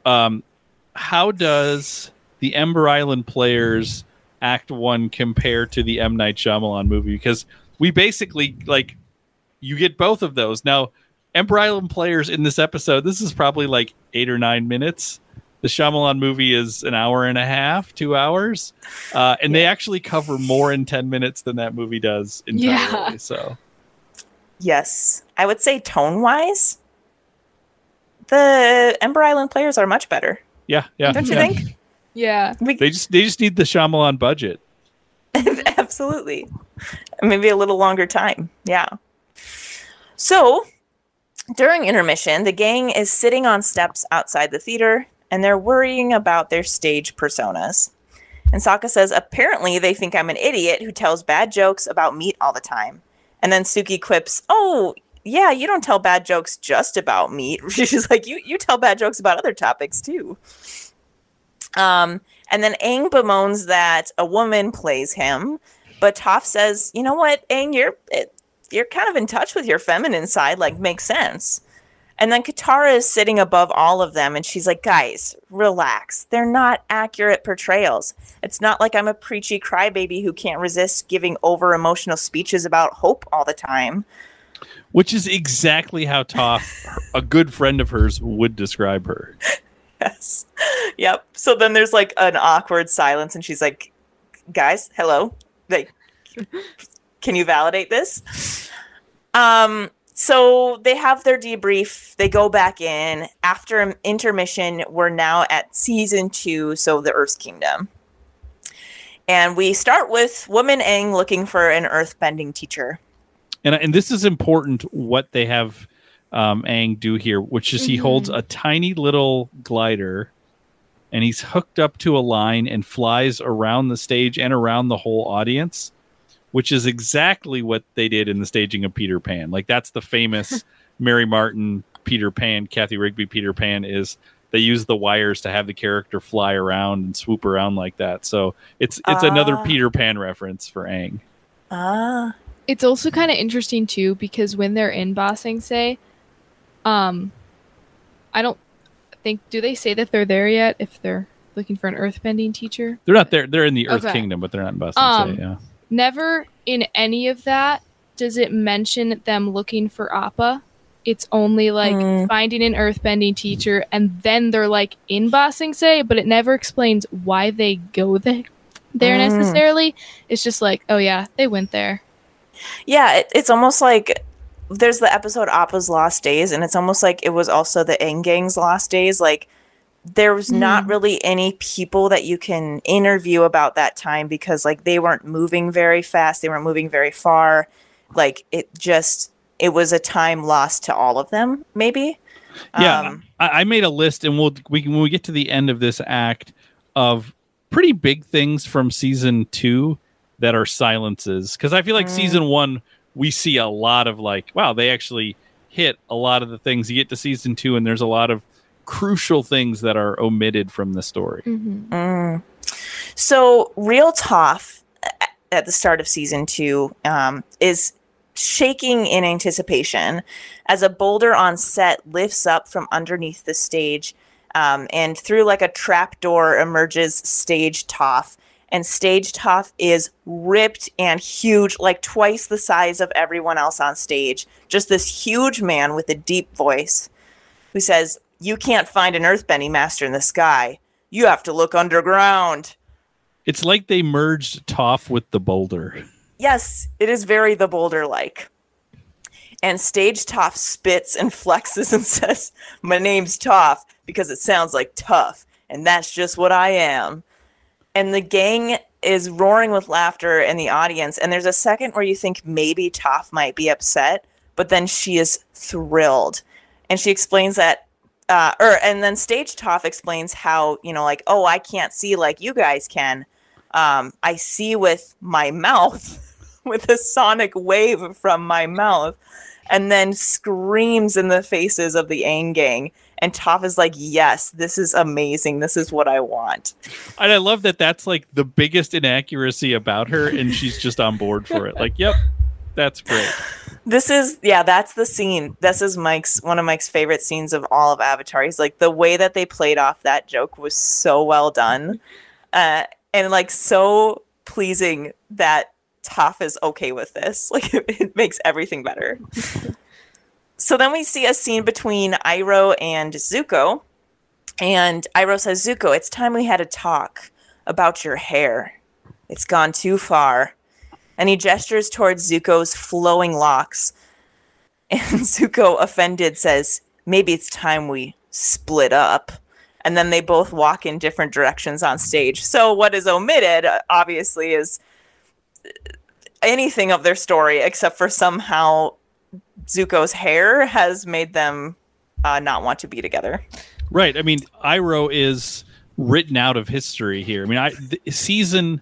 S1: um [laughs] how does the ember island players act 1 compare to the m night Shyamalan movie because we basically like you get both of those now ember island players in this episode this is probably like 8 or 9 minutes the Shyamalan movie is an hour and a half, two hours, uh, and they actually cover more in ten minutes than that movie does entirely.
S3: Yeah.
S1: So
S2: Yes. I would say tone wise, the Ember Island players are much better.
S1: Yeah, yeah.
S2: Don't you
S1: yeah.
S2: think?
S3: Yeah.
S2: We,
S1: They just they just need the Shyamalan budget. [laughs]
S2: absolutely. Maybe a little longer time. Yeah. So during intermission, the gang is sitting on steps outside the theater and they're worrying about their stage personas. And Sokka says, apparently they think I'm an idiot who tells bad jokes about meat all the time. And then Suki quips, Oh, yeah, you don't tell bad jokes just about meat. [laughs] She's like, You you tell bad jokes about other topics too. Um, and then Aang bemoans that a woman plays him, but Toph says, "You know what, Aang, you're it, you're kind of in touch with your feminine side. Like, makes sense." And then Katara is sitting above all of them, and she's like, "Guys, relax. They're not accurate portrayals. It's not like I'm a preachy crybaby who can't resist giving over emotional speeches about hope all the time."
S1: Which is exactly how Toph, a good friend of hers, would describe her.
S2: Yes. Yep. So then there's like an awkward silence, and she's like, "Guys, hello. Like, can you validate this?" Um. So they have their debrief. They go back in after intermission. We're now at season two, so the Earth Kingdom, and we start with Woman Aang looking for an earthbending teacher.
S1: And and this is important what they have um Aang do here, which is he holds a tiny little glider and he's hooked up to a line and flies around the stage and around the whole audience, which is exactly what they did in the staging of Peter Pan. Like that's the famous [laughs] Mary Martin Peter Pan, Cathy Rigby Peter Pan is they use the wires to have the character fly around and swoop around like that. So it's it's another
S2: Ah.
S1: Peter Pan reference for Aang.
S2: Ah.
S3: It's also kind of interesting too because when they're in Ba Sing Se, um, I don't think do they say that they're there yet if they're looking for an earthbending teacher?
S1: They're not there. They're in the Earth
S3: Okay.
S1: Kingdom, but they're not in Boston.
S3: Um,
S1: yeah.
S3: Never in any of that does it mention them looking for Appa. It's only like
S2: Mm.
S3: finding an earthbending teacher and then they're like in Ba Sing Se, but it never explains why they go there there
S2: Mm.
S3: necessarily. It's just like, oh yeah, they went there.
S2: Yeah, it, it's almost like there's the episode Appa's Lost Days, and it's almost like it was also the Gang's Lost Days. Like there was not
S3: Mhm.
S2: really any people that you can interview about that time because like they weren't moving very fast, they weren't moving very far. Like it just it was a time lost to all of them, maybe.
S1: Yeah,
S2: Um,
S1: I, I made a list, and we'll we can when we get to the end of this act of pretty big things from season two that are silences because I feel like
S2: Mm.
S1: season one we see a lot of like wow they actually hit a lot of the things you get to season two and there's a lot of crucial things that are omitted from the story.
S3: Mm-hmm.
S2: Mm. So, Real Toph at the start of season two um, is shaking in anticipation as a boulder on set lifts up from underneath the stage. Um, and through like a trap door emerges Stage Toph. And Stage Toph is ripped and huge, like twice the size of everyone else on stage. Just this huge man with a deep voice who says, You can't find an earthbending master in the sky. You have to look underground.
S1: It's like they merged Toph with the boulder.
S2: Yes, it is very the boulder like. And Stage Toph spits and flexes and [laughs] says, My name's Toph because it sounds like tough, and that's just what I am. And the gang is roaring with laughter in the audience. And there's a second where you think maybe Toph might be upset, but then she is thrilled. And she explains that, uh, or and then Stage Toph explains how, you know, like, oh, I can't see like you guys can. Um, I see with my mouth, [laughs] with a sonic wave from my mouth, and then screams in the faces of the Aang gang. And Toph is like, yes, this is amazing. This is what I want.
S1: And I love that that's like the biggest inaccuracy about her, and she's just on board for it. Like, yep, that's great.
S2: This is yeah, that's the scene. This is Mike's one of Mike's favorite scenes of all of Avatar. He's like the way that they played off that joke was so well done, uh, and like so pleasing that Toph is okay with this. [laughs] Like it, it makes everything better. So then we see a scene between Iroh and Zuko, And Iroh says, Zuko, it's time we had a talk about your hair. It's gone too far. And he gestures towards Zuko's flowing locks. And [laughs] Zuko, offended, says, Maybe it's time we split up. And then they both walk in different directions on stage. So, what is omitted, obviously, is anything of their story except for somehow Zuko's hair has made them uh, not want to be together.
S1: Right. I mean, Iroh is written out of history here. I mean, I, th- season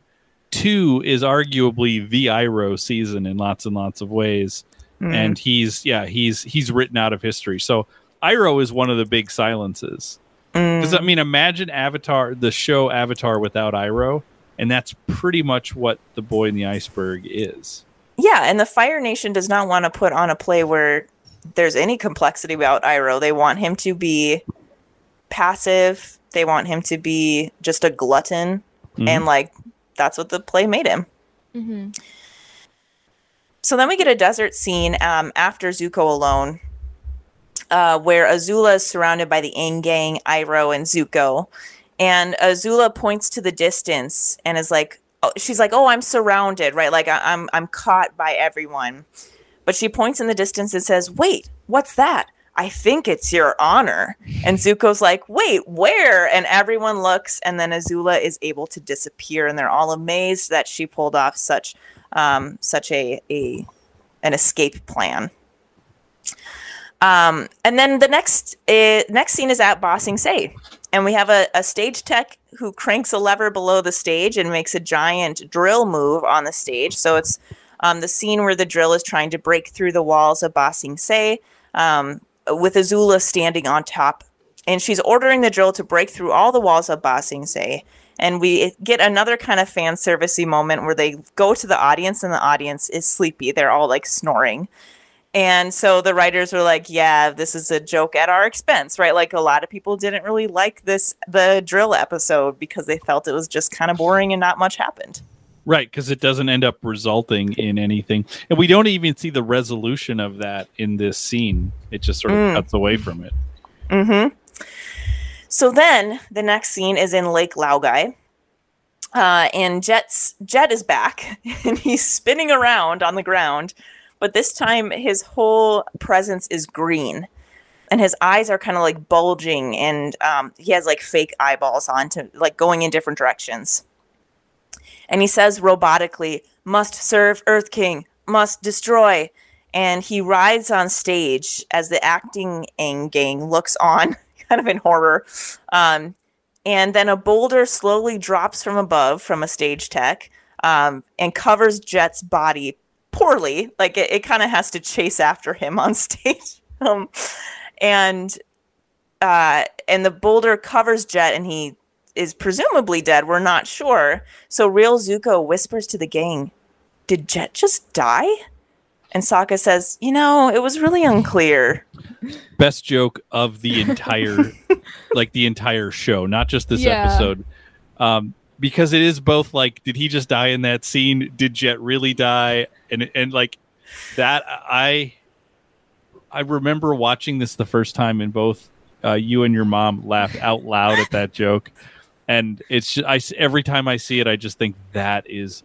S1: two is arguably the Iroh season in lots and lots of ways,
S2: Mm.
S1: and he's yeah he's he's written out of history. So Iroh is one of the big silences.
S2: Mm.
S1: Because I mean, imagine Avatar, the show Avatar without Iroh, and that's pretty much what the Boy in the Iceberg is.
S2: Yeah, and the Fire Nation does not want to put on a play where there's any complexity about Iroh. They want him to be passive. They want him to be just a glutton,
S1: Mhm.
S2: and like that's what the play made him.
S3: hmm
S2: So then we get a desert scene um, after Zuko alone, uh, where Azula is surrounded by the Aang gang, Iroh, and Zuko. And Azula points to the distance and is like, she's like, "Oh, I'm surrounded, right? Like I- I'm I'm caught by everyone." But she points in the distance and says, "Wait, what's that?" I think it's your honor. And Zuko's like, wait, where? And everyone looks, and then Azula is able to disappear, and they're all amazed that she pulled off such um, such a, a an escape plan. Um, and then the next uh, next scene is at Ba Sing Se, and we have a, a stage tech who cranks a lever below the stage and makes a giant drill move on the stage. So it's um, the scene where the drill is trying to break through the walls of Ba Sing Se, um, with Azula standing on top, and she's ordering the drill to break through all the walls of Ba Sing Se. And we get another kind of fan servicey moment where they go to the audience and the audience is sleepy. They're all like snoring. And so the writers were like, yeah, this is a joke at our expense, right? Like a lot of people didn't really like this the drill episode because they felt it was just kind of boring and not much happened.
S1: Right, because it doesn't end up resulting in anything, and we don't even see the resolution of that in this scene. It just sort of
S2: Mm.
S1: cuts away from it.
S2: Mm-hmm. So then the next scene is in Lake Laogai. Uh, and Jet's Jet is back [laughs] and he's spinning around on the ground, but this time his whole presence is green. And his eyes are kind of like bulging, and um, he has like fake eyeballs on to like going in different directions. And he says robotically, must serve Earth King, must destroy. And he rides on stage as the acting gang looks on, [laughs] kind of in horror. Um, and then a boulder slowly drops from above from a stage tech um, and covers Jet's body poorly. Like it, it kind of has to chase after him on [laughs] stage. um, and uh, and the boulder covers Jet, and he is presumably dead. We're not sure. So real Zuko whispers to the gang, "Did Jet just die?" And Sokka says, "You know, it was really unclear."
S1: Best joke of the entire, [laughs] like the entire show, not just this
S3: Yeah.
S1: episode, um, because it is both like, did he just die in that scene? Did Jet really die? And and like that, I I remember watching this the first time, and both uh, you and your mom laughed out loud at that joke. And it's just, I every time I see it, I just think that is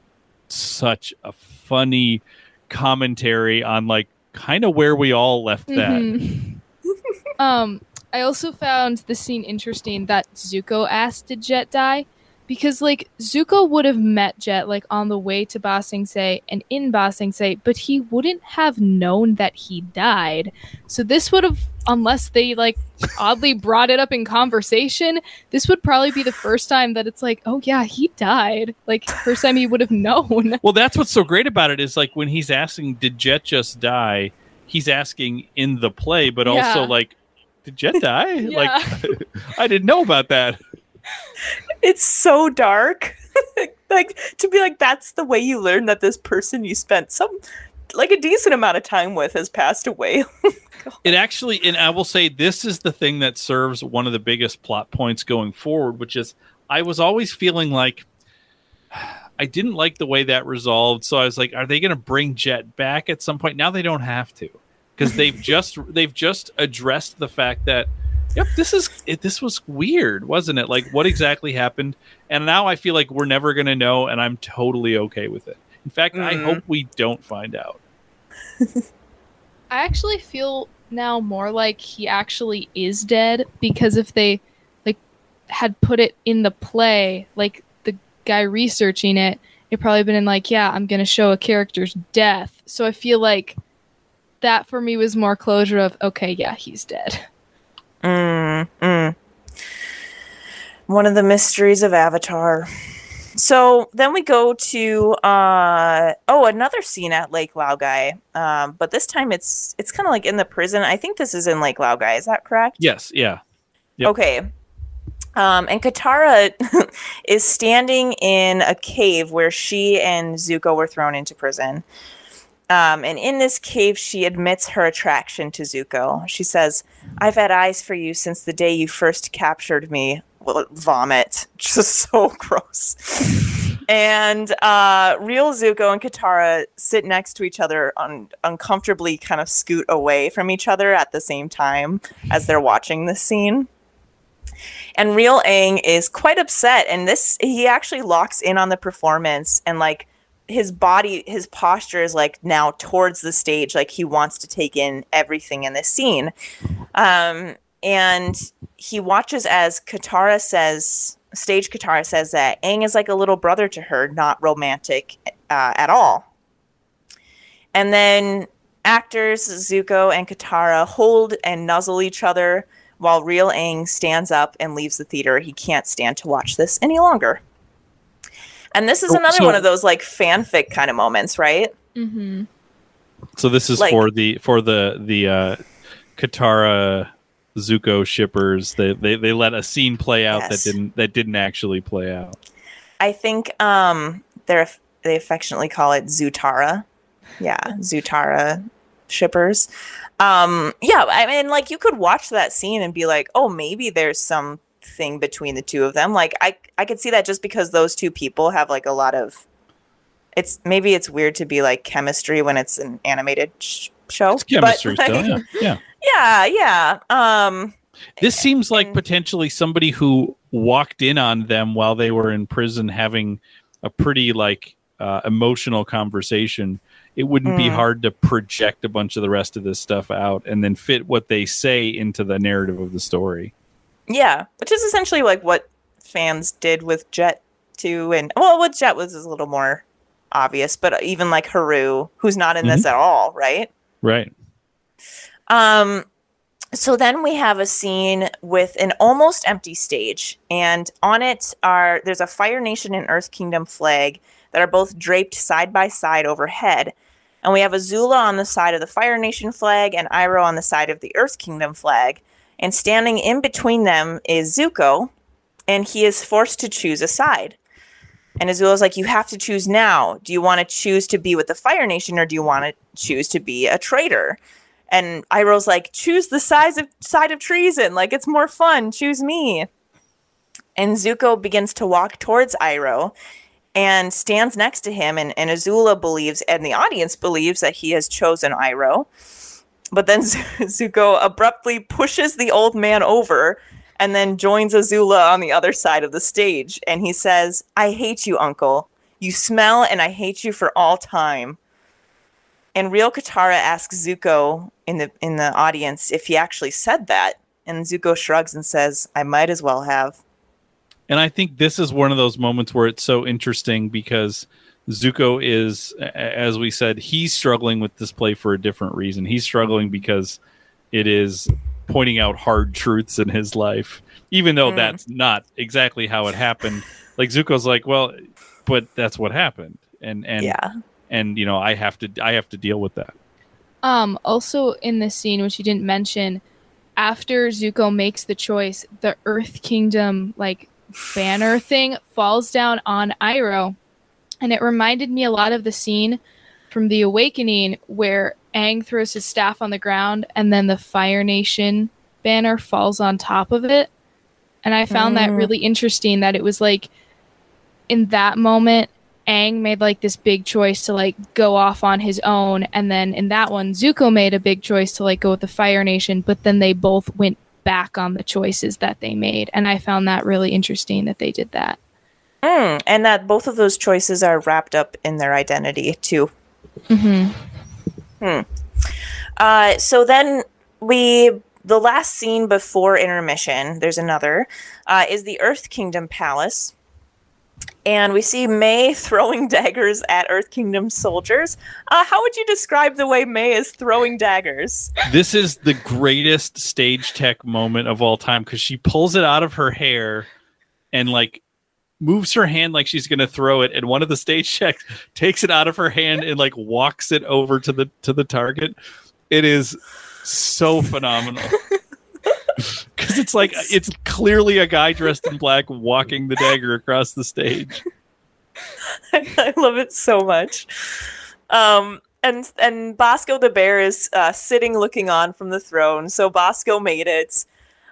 S1: such a funny commentary on like kind of where we all left that.
S3: Mhm. [laughs] um, I also found the scene interesting that Zuko asked did Jet die because like Zuko would have met Jet like on the way to Ba Sing Se and in Ba Sing Se, but he wouldn't have known that he died. So this would have unless they like [laughs] oddly brought it up in conversation, this would probably be the first time that it's like, oh yeah, he died. Like first time he would have [laughs] known.
S1: Well, that's what's so great about it is like when he's asking, "Did Jet just die?" He's asking in the play, but
S3: Yeah.
S1: also like, "Did Jet die?" [laughs]
S3: Yeah.
S1: Like, I didn't know about that.
S2: It's so dark [laughs] like to be like that's the way you learn that this person you spent some like a decent amount of time with has passed away [laughs]
S1: It actually, and I will say, this is the thing that serves one of the biggest plot points going forward, which is I was always feeling like [sighs] I didn't like the way that resolved. So I was like, are they going to bring Jet back at some point? Now they don't have to because they've [laughs] just they've just addressed the fact that Yep, this is it, this was weird, wasn't it? Like what exactly happened? And now I feel like we're never going to know and I'm totally okay with it. In fact, I
S2: Mhm.
S1: hope we don't find out. [laughs]
S3: I actually feel now more like he actually is dead because if they like had put it in the play, like the guy researching it, it probably been in like, yeah, I'm gonna show a character's death. So I feel like that for me was more closure of okay, yeah, he's dead. [laughs]
S2: Mm, mm. One of the mysteries of Avatar. So then we go to uh oh another scene at Lake Laogai, um, but this time it's it's kind of like in the prison. I think this is in Lake Laogai. Is that correct?
S1: Yes, yeah. Yep.
S2: Okay. Um, and Katara [laughs] is standing in a cave where she and Zuko were thrown into prison. Um, and in this cave, she admits her attraction to Zuko. She says, I've had eyes for you since the day you first captured me. Vomit. [laughs] Just so gross. and uh, real Zuko and Katara sit next to each other, un- uncomfortably kind of scoot away from each other at the same time as they're watching this scene. And real Aang is quite upset, and this he actually locks in on the performance and like his body, his posture is like now towards the stage, like he wants to take in everything in this scene. Um, and he watches as Katara says, stage Katara says that ang is like a little brother to her, not romantic uh, at all. And then actors Zuko and Katara hold and nuzzle each other while real ang stands up and leaves the theater. He can't stand to watch this any longer. And this is another
S1: so-
S2: one of those like fanfic kind of moments, right?
S3: Mm-hmm.
S1: So this is
S2: Like-
S1: for the for the the uh Katara Zuko shippers. They, they they let a scene play out
S2: Yes.
S1: that didn't that didn't actually play out.
S2: I think um they're they affectionately call it Zutara. Yeah, Zutara shippers. Um yeah, I mean like you could watch that scene and be like, "Oh, maybe there's something between the two of them." Like I I could see that just because those two people have like a lot of it's maybe it's weird to be like chemistry when it's an animated sh- show.
S1: It's chemistry
S2: but,
S1: still, yeah. Yeah. [laughs]
S2: yeah, yeah. Um
S1: This seems like
S2: and-
S1: potentially somebody who walked in on them while they were in prison having a pretty like uh, emotional conversation. It wouldn't be
S2: Mm.
S1: hard to project a bunch of the rest of this stuff out and then fit what they say into the narrative of the story.
S2: Yeah, which is essentially like what fans did with Jet 2 and well, with Jet was a little more obvious, but even like Haru, who's not in this at all, right?
S1: Right.
S2: Um so then we have a scene with an almost empty stage and on it are there's a Fire Nation and Earth Kingdom flag that are both draped side by side overhead. And we have Azula on the side of the Fire Nation flag and Iroh on the side of the Earth Kingdom flag. And standing in between them is Zuko, and he is forced to choose a side. And Azula's like, You have to choose now. Do you want to choose to be with the Fire Nation or do you want to choose to be a traitor? And Iroh's like, Choose the size of side of treason. Like it's more fun. Choose me. And Zuko begins to walk towards Iroh and stands next to him. And, and Azula believes, and the audience believes, that he has chosen Iroh. But then [laughs] Zuko abruptly pushes the old man over and then joins Azula on the other side of the stage. And he says, I hate you, uncle. You smell, and I hate you for all time. And real Katara asks Zuko in the in the audience if he actually said that. And Zuko shrugs and says, I might as well have.
S1: And I think this is one of those moments where it's so interesting because Zuko is, as we said, he's struggling with this play for a different reason. He's struggling because it is pointing out hard truths in his life, even though
S2: Mm.
S1: that's not exactly how it happened. Like Zuko's like, well, but that's what happened, and and
S2: yeah.
S1: and you know, I have to I have to deal with that.
S3: Um, also in this scene, which you didn't mention, after Zuko makes the choice, the Earth Kingdom like banner thing falls down on Iroh, and it reminded me a lot of the scene from The Awakening where Aang throws his staff on the ground and then the Fire Nation banner falls on top of it. And I found that
S2: Mm.
S3: really interesting that it was like in that moment Aang made like this big choice to like go off on his own, and then in that one, Zuko made a big choice to like go with the Fire Nation, but then they both went back on the choices that they made. And I found that really interesting that they did that.
S2: Mm, and that both of those choices are wrapped up in their identity too.
S3: Mm-hmm.
S2: Uh, so then we the last scene before intermission. There's another uh, is the Earth Kingdom Palace, and we see Mai [laughs] throwing daggers at Earth Kingdom soldiers. Uh, how would you describe the way Mai is throwing daggers?
S1: This is the greatest stage tech moment of all time because she pulls it out of her hair and like moves her hand like she's going to throw it and one of the stage [laughs] checks takes it out of her hand and like walks it over to the to the target it is so [laughs] phenomenal [laughs] because it's like it's clearly a guy dressed in black walking the dagger across the stage
S2: I love it so much. Um, and and Bosco the bear is uh, sitting looking on from the throne. So Bosco made it.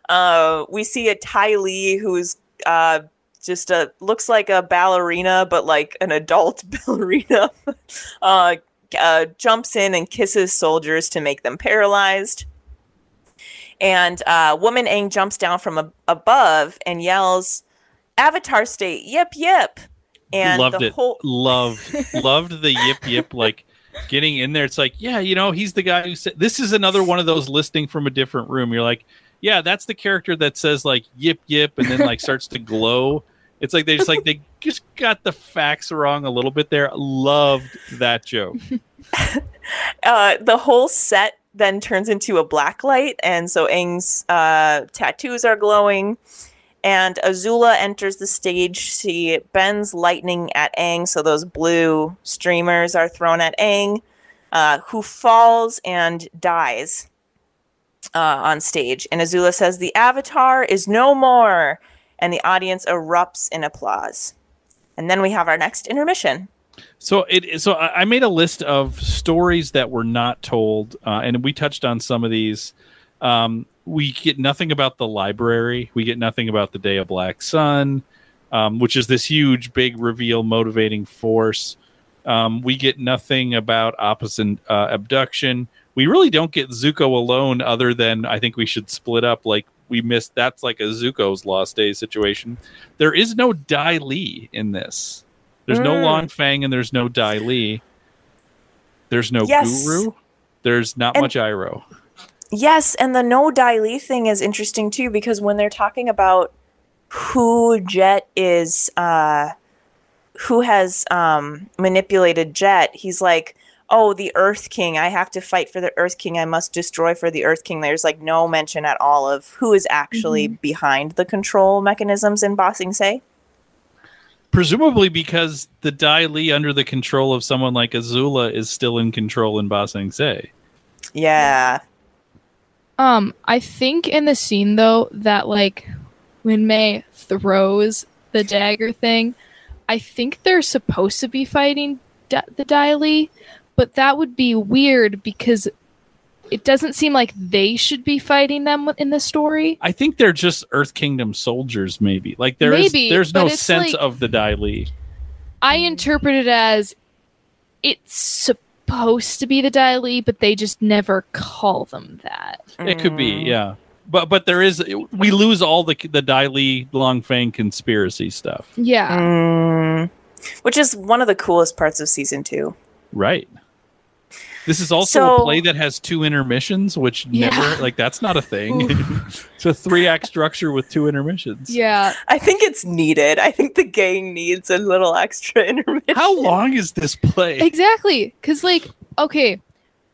S2: Uh, we see a Ty Lee who's uh, just a looks like a ballerina, but like an adult [laughs] ballerina. uh, uh, jumps in and kisses soldiers to make them paralyzed. And uh, woman Aang jumps down from a- above and yells, "Avatar state, yip yip!" And
S1: loved
S2: the
S1: it
S2: whole
S1: loved [laughs] loved the yip yip like getting in there it's like yeah you know he's the guy who said this is another one of those listing from a different room you're like yeah that's the character that says like yip yip and then like starts to glow it's like they just like they [laughs] just got the facts wrong a little bit there loved that joke [laughs]
S2: uh, the whole set then turns into a black light, and so Aang's uh, tattoos are glowing. And Azula enters the stage. She bends lightning at Aang, so those blue streamers are thrown at Aang, uh, who falls and dies uh, on stage. And Azula says, The Avatar is no more. And the audience erupts in applause. And then we have our next intermission.
S1: So it so I made a list of stories that were not told, uh, and we touched on some of these. Um, we get nothing about the library. We get nothing about the Day of Black Sun, um, which is this huge, big reveal, motivating force. Um, we get nothing about opposite uh, abduction. We really don't get Zuko alone, other than I think we should split up. Like we missed. That's like a Zuko's Lost Days situation. There is no Dai Li in this. There's no
S2: Mm.
S1: Long Feng and there's no Dai Li. There's no
S2: Yes.
S1: Guru. There's not
S2: And-
S1: much Iroh.
S2: Yes, and the no Dai Li thing is interesting too because when they're talking about who Jet is, uh, who has um, manipulated Jet, he's like, "Oh, the Earth King. I have to fight for the Earth King. I must destroy for the Earth King." There's like no mention at all of who is actually behind the control mechanisms in Ba Sing Se.
S1: Presumably because the Dai Li under the control of someone like Azula is still in control in Ba Sing Se.
S2: Yeah.
S3: Um, I think in the scene though that like when Mai throws the dagger thing, I think they're supposed to be fighting da- the Dai Li, but that would be weird because it doesn't seem like they should be fighting them in the story.
S1: I think they're just Earth Kingdom soldiers, maybe. Like there is,
S3: Maybe,
S1: there's no sense
S3: like-
S1: of the Dai Li.
S3: I interpret it as it's supposed to be the Dai Li, but they just never call them that.
S1: It could be, yeah. But but there is we lose all the the Dai Li Long Feng conspiracy stuff.
S3: Yeah.
S2: Mm. Which is one of the coolest parts of season two.
S1: Right. This is also
S2: So-
S1: a play that has two intermissions, which
S3: Yeah.
S1: never like that's not a thing. [laughs] [laughs] it's a three act structure with two intermissions.
S3: Yeah.
S2: I think it's needed. I think the gang needs a little extra [laughs] intermission.
S1: How long is this play?
S3: Exactly. Cause like, okay,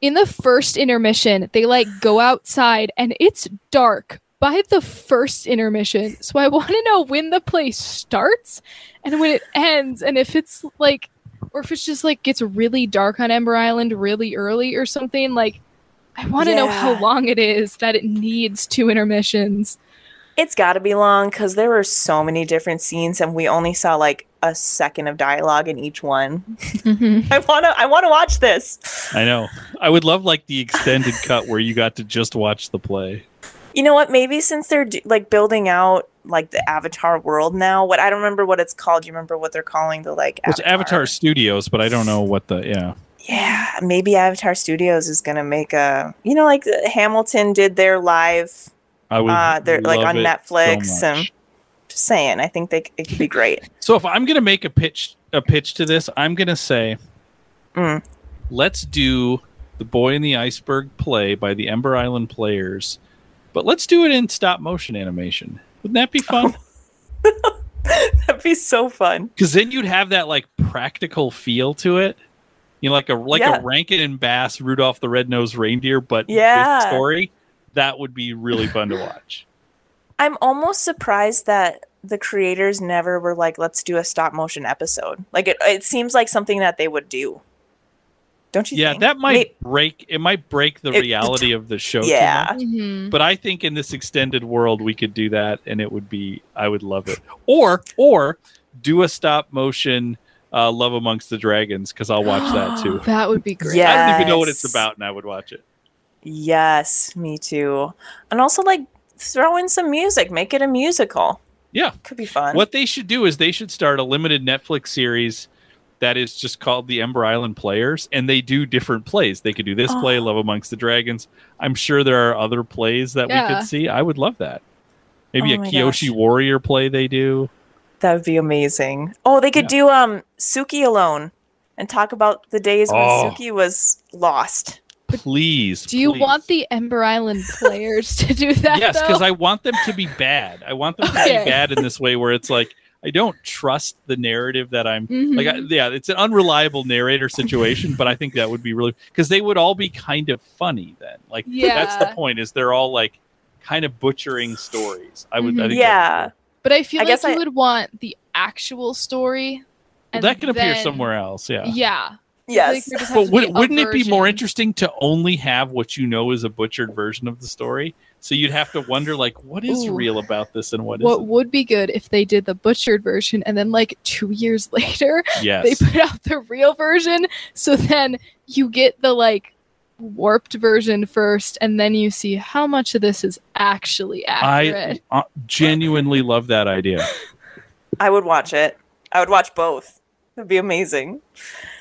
S3: in the first intermission, they like go outside and it's dark by the first intermission. So I want to know when the play starts and when it ends, and if it's like, or if it's just like gets really dark on Ember Island really early or something. Like, I want to know how long it is that it needs two intermissions.
S2: It's got to be long because there were so many different scenes, and we only saw like a second of dialogue in each one.
S3: Mhm. [laughs]
S2: I wanna, I wanna watch this.
S1: I know. I would love like the extended cut where you got to just watch the play.
S2: You know what? Maybe since they're like building out like the Avatar world now, what I don't remember what it's called. Do you remember what they're calling the like?
S1: It's Avatar Studios, but I don't know what the yeah.
S2: Yeah, maybe Avatar Studios is gonna make a. You know, like Hamilton did their live
S1: I would.
S2: Uh, they're like on
S1: it so
S2: Netflix and just saying. I think they it could be great.
S1: So if I'm gonna make a pitch, a pitch to this, I'm gonna say,
S2: Mm.
S1: let's do the Boy in the Iceberg play by the Ember Island Players, but let's do it in stop motion animation. Wouldn't that be fun? [laughs]
S2: That'd be so fun.
S1: Because then you'd have that like practical feel to it. You know, like a like
S2: Yeah.
S1: a Rankin and Bass Rudolph the Red-Nosed Reindeer, but
S2: Yeah.
S1: story. That would be really fun to watch.
S2: I'm almost surprised that the creators never were like, let's do a stop motion episode. Like it, it seems like something that they would do. Don't you
S1: yeah,
S2: think?
S1: that might
S2: May-
S1: break. It might break the
S2: It-
S1: reality of the show. too
S2: Yeah.
S1: much.
S3: Mhm.
S1: But I think in this extended world, we could do that, and it would be. I would love it. Or or do a stop motion uh, Love Amongst the Dragons because I'll watch that [gasps] too.
S3: That would be great.
S2: Yeah.
S1: I don't even know what it's about, and I would watch it.
S2: Yes, me too. And also like throw in some music, make it a musical.
S1: Yeah.
S2: Could be fun.
S1: What they should do is they should start a limited Netflix series that is just called the Ember Island Players, and they do different plays. They could do this play,
S2: Oh.
S1: Love Amongst the Dragons. I'm sure there are other plays that we could see. I would love that. Maybe
S2: Oh
S1: a
S2: my
S1: Kyoshi
S2: gosh.
S1: Warrior play they do.
S2: That would be amazing. Oh, they could do um Suki alone and talk about the days when
S1: Oh.
S2: Suki was lost.
S1: Please.
S3: Do you
S1: please.
S3: want the Ember Island players to do that?
S1: yes, because I want them to be bad. I want them to
S3: Okay.
S1: be bad in this way where it's like I don't trust the narrative that I'm like. I,
S3: Mhm.
S1: yeah, it's an unreliable narrator situation, but I think that would be really because they would all be kind of funny then. Like that's the point is they're all like kind of butchering stories. I would. I
S3: Mhm.
S1: think
S2: Yeah.
S3: But I feel
S2: I
S3: like
S2: guess
S3: you
S2: I-
S3: would want the actual story.
S1: Well,
S3: and
S1: that could appear somewhere else. Yeah.
S3: Yeah. I feel like
S2: Yes.
S3: there just has
S1: But would, wouldn't it be more interesting to only have what you know is a butchered version of the story? So you'd have to wonder, like, what is
S3: Ooh.
S1: real about this and what
S3: What
S1: isn't?
S3: would be good if they did the butchered version and then like two years [laughs] later
S1: Yes.
S3: they put out the real version so then you get the like warped version first and then you see how much of this is actually
S1: I
S3: accurate.
S1: uh, genuinely love that idea.
S2: I would watch it. I would watch both. It'd be amazing.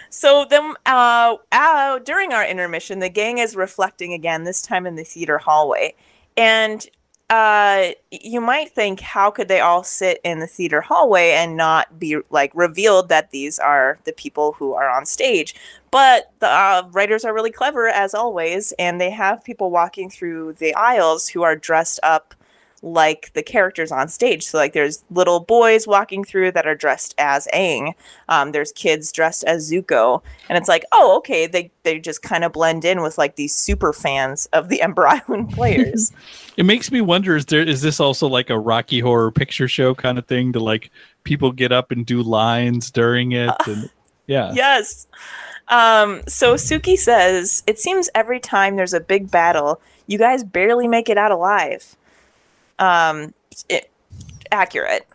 S2: So then, uh, uh, during our intermission, the gang is reflecting again. This time in the theater hallway, and uh, you might think, how could they all sit in the theater hallway and not be like revealed that these are the people who are on stage? But the uh, writers are really clever, as always, and they have people walking through the aisles who are dressed up like the characters on stage. So like there's little boys walking through that are dressed as Aang. Um, there's kids dressed as Zuko, and it's like, oh, okay, they they just kind of blend in with like these super fans of the [laughs] Ember Island players. [laughs]
S1: It makes me wonder: is there is this also like a Rocky Horror Picture Show kind of thing to like people get up and do lines during it? And, yeah.
S2: yes. Um, so Suki says, it seems every time there's a big battle, you guys barely make it out alive. Um, it, accurate.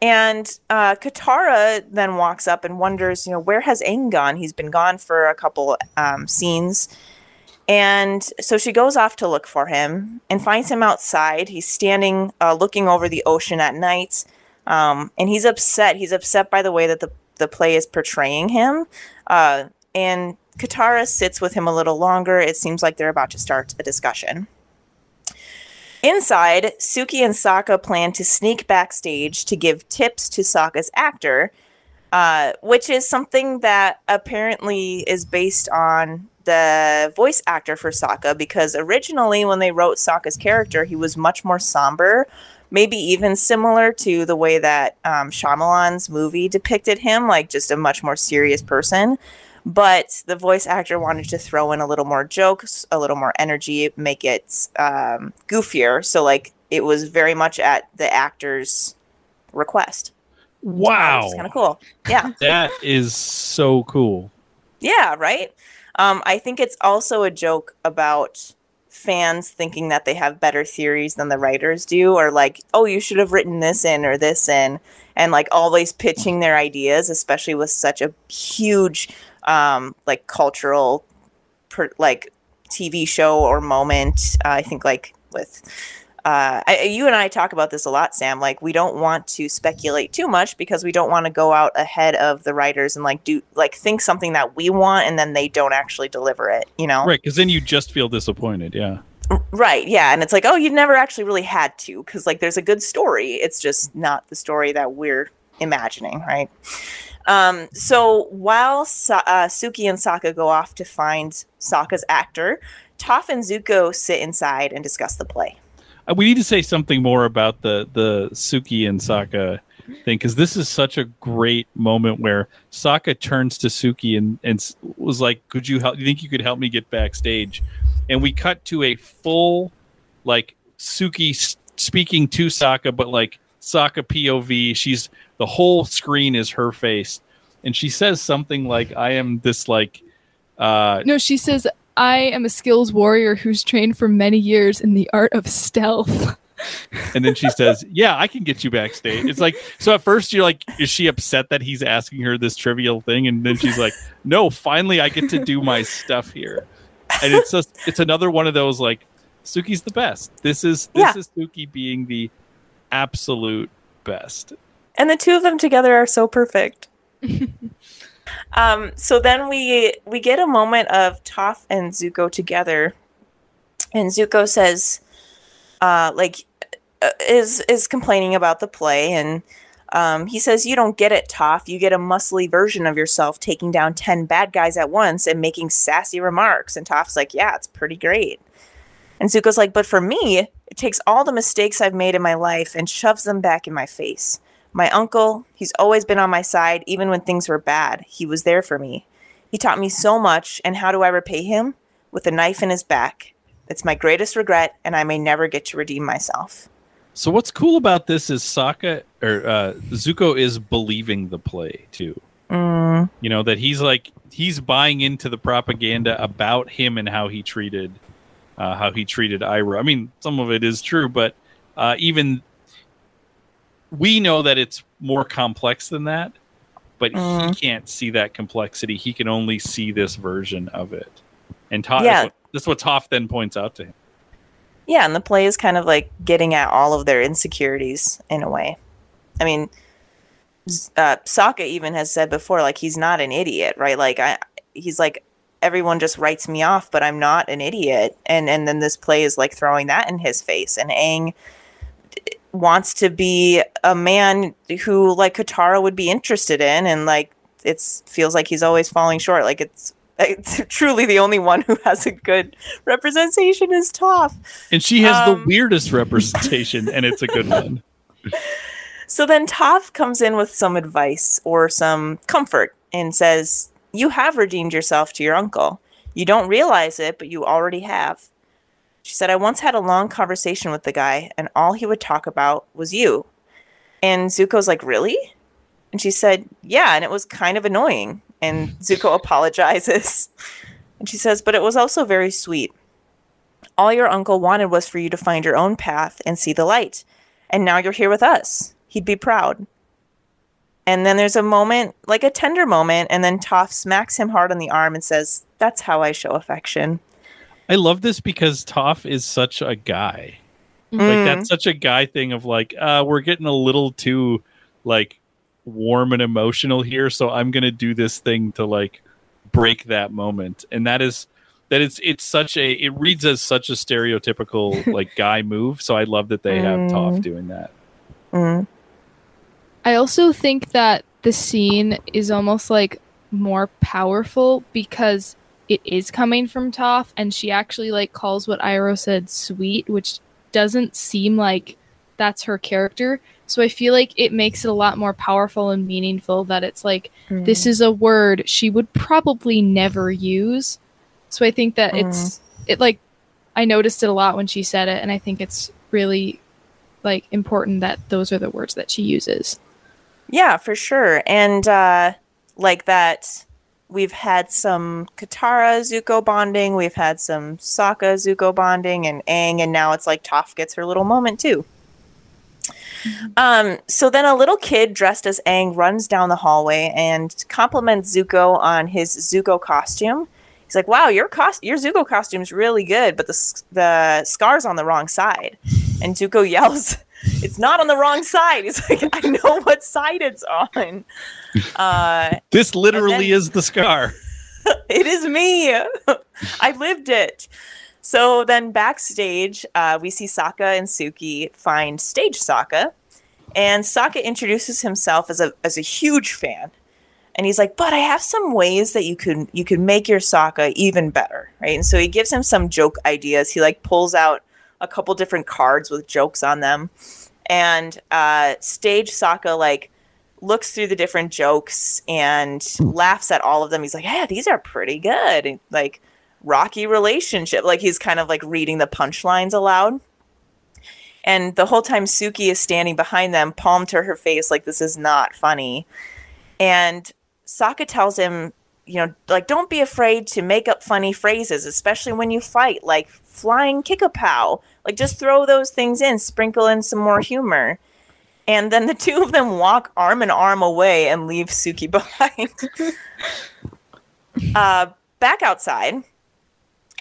S2: And uh, Katara then walks up and wonders, you know, where has Aang gone? He's been gone for a couple um, scenes. And so she goes off to look for him and finds him outside. He's standing, uh, looking over the ocean at night. Um, and he's upset. He's upset by the way that the, the play is portraying him. Uh, and Katara sits with him a little longer. It seems like they're about to start a discussion. Inside, Suki and Sokka plan to sneak backstage to give tips to Sokka's actor, uh, which is something that apparently is based on the voice actor for Sokka, because originally when they wrote Sokka's character, he was much more somber, maybe even similar to the way that um, Shyamalan's movie depicted him, like just a much more serious person but the voice actor wanted to throw in a little more jokes, a little more energy, make it um, goofier. So like it was very much at the actor's request.
S1: Wow.
S2: It's kind of cool. Yeah, [laughs]
S1: That is so cool.
S2: yeah, right. Um, I think it's also a joke about fans thinking that they have better theories than the writers do, or like, oh, you should have written this in or this in, and like always pitching their ideas, especially with such a huge um, like cultural per, like TV show or moment. Uh, I think like with uh, I, you and I talk about this a lot, Sam. Like we don't want to speculate too much because we don't want to go out ahead of the writers and like do like think something that we want and then they don't actually deliver it. You know?
S1: Right, because then you just feel disappointed. Yeah.
S2: Right, yeah, and it's like, oh, you never actually really had to, because like there's a good story. It's just not the story that we're imagining, right? Um, so while Sa- uh, Suki and Sokka go off to find Sokka's actor, Toph and Zuko sit inside and discuss the play.
S1: Uh, we need to say something more about the the Suki and Sokka thing because this is such a great moment where Sokka turns to Suki and and was like, "Could you help? You think you could help me get backstage?" And we cut to a full like Suki speaking to Sokka, but like Sokka POV. She's the whole screen is her face, and she says something like, "I am this like." Uh,
S3: No, she says, I am a skills warrior who's trained for many years in the art of stealth. [laughs]
S1: And then she says, "Yeah, I can get you backstage." It's like so. At first, you're like, "Is she upset that he's asking her this trivial thing?" And then she's like, "No, finally, I get to do my stuff here." And it's just, it's another one of those like, Suki's the best. This is this
S2: Yeah.
S1: is Suki being the absolute best.
S2: and the two of them together are so perfect. [laughs] um, so then we we get a moment of Toph and Zuko together, and Zuko says, uh, like, uh, is is complaining about the play, and um, he says, "You don't get it, Toph. You get a muscly version of yourself taking down ten bad guys at once and making sassy remarks." And Toph's like, "Yeah, it's pretty great." And Zuko's like, "But for me, it takes all the mistakes I've made in my life and shoves them back in my face." My uncle, he's always been on my side, even when things were bad. He was there for me. He taught me so much, and how do I repay him? With a knife in his back. It's my greatest regret, and I may never get to redeem myself.
S1: So what's cool about this is Sokka or uh, Zuko is believing the play too.
S2: Mm,
S1: You know that he's like he's buying into the propaganda about him and how he treated uh, how he treated Iroh. I mean, some of it is true, but uh, even we know that it's more complex than that. But he
S2: Mm.
S1: can't see that complexity. He can only see this version of it. And Toph,
S2: Yeah.
S1: that's, what, that's what Toph then points out to him.
S2: yeah, and the play is kind of like getting at all of their insecurities in a way. I mean, uh, Sokka even has said before, like he's not an idiot, right? Like I, he's like everyone just writes me off, but I'm not an idiot. And and then this play is like throwing that in his face. And Aang wants to be a man who like Katara would be interested in, and like it's feels like he's always falling short. Like it's. [laughs] It's truly the only one who has a good representation is Toph.
S1: And she has the
S2: Um,
S1: weirdest representation, and it's a good one. [laughs] [laughs]
S2: So then Toph comes in with some advice or some comfort and says, You have redeemed yourself to your uncle. You don't realize it, but you already have. She said, I once had a long conversation with the guy, and all he would talk about was you. And Zuko's like, Really? And she said, Yeah, and it was kind of annoying. And [laughs] Zuko apologizes. And she says, But it was also very sweet. All your uncle wanted was for you to find your own path and see the light. And now you're here with us. He'd be proud. And then there's a moment, like a tender moment, and then Toph smacks him hard on the arm and says, That's how I show affection.
S1: I love this because Toph is such a guy. Like
S2: Mm.
S1: that's such a guy thing of like, uh, we're getting a little too like warm and emotional here, so I'm gonna do this thing to like break that moment. And that is that it's it's such a it reads as such a stereotypical [laughs] like guy move. So I love that they have Toph
S2: Mm.
S1: doing that.
S2: Mm.
S3: I also think that the scene is almost like more powerful because it is coming from Toph and she actually like calls what Iroh said sweet, which doesn't seem like that's her character. So I feel like it makes it a lot more powerful and meaningful that it's like mm. this is a word she would probably never use. So I think that it's mm. it like I noticed it a lot when she said it and I think it's really like important that those are the words that she uses.
S2: Yeah, for sure. And uh, like that, we've had some Katara Zuko bonding, we've had some Sokka Zuko bonding, and Aang, and now it's like Toph gets her little moment too. Um, so then a little kid dressed as Aang runs down the hallway and compliments Zuko on his Zuko costume. He's like, "Wow, your cost your Zuko costume's really good, but the s- the scar's on the wrong side." And Zuko [laughs] yells, "It's not on the wrong side." He's like, "I know what side it's on." [laughs] Uh,
S1: This literally
S2: then-
S1: is the scar. [laughs]
S2: it is me. [laughs] I lived it. So then backstage, uh, we see Sokka and Suki find stage Sokka, and Sokka introduces himself as a as a huge fan, and he's like, "But I have some ways that you could you could make your Sokka even better, right?" And so he gives him some joke ideas. He like pulls out a couple different cards with jokes on them, and uh, stage Sokka like looks through the different jokes and laughs at all of them. He's like, "Yeah, these are pretty good." And, like rocky relationship. Like he's kind of like reading the punchlines aloud. And the whole time Suki is standing behind them, palm to her face, like this is not funny. And Sokka tells him, you know, like don't be afraid to make up funny phrases, especially when you fight, like flying kick a pow. Like just throw those things in, sprinkle in some more humor. And then the [laughs] two of them walk arm in arm away and leave Suki [laughs] behind. [laughs] uh, back outside,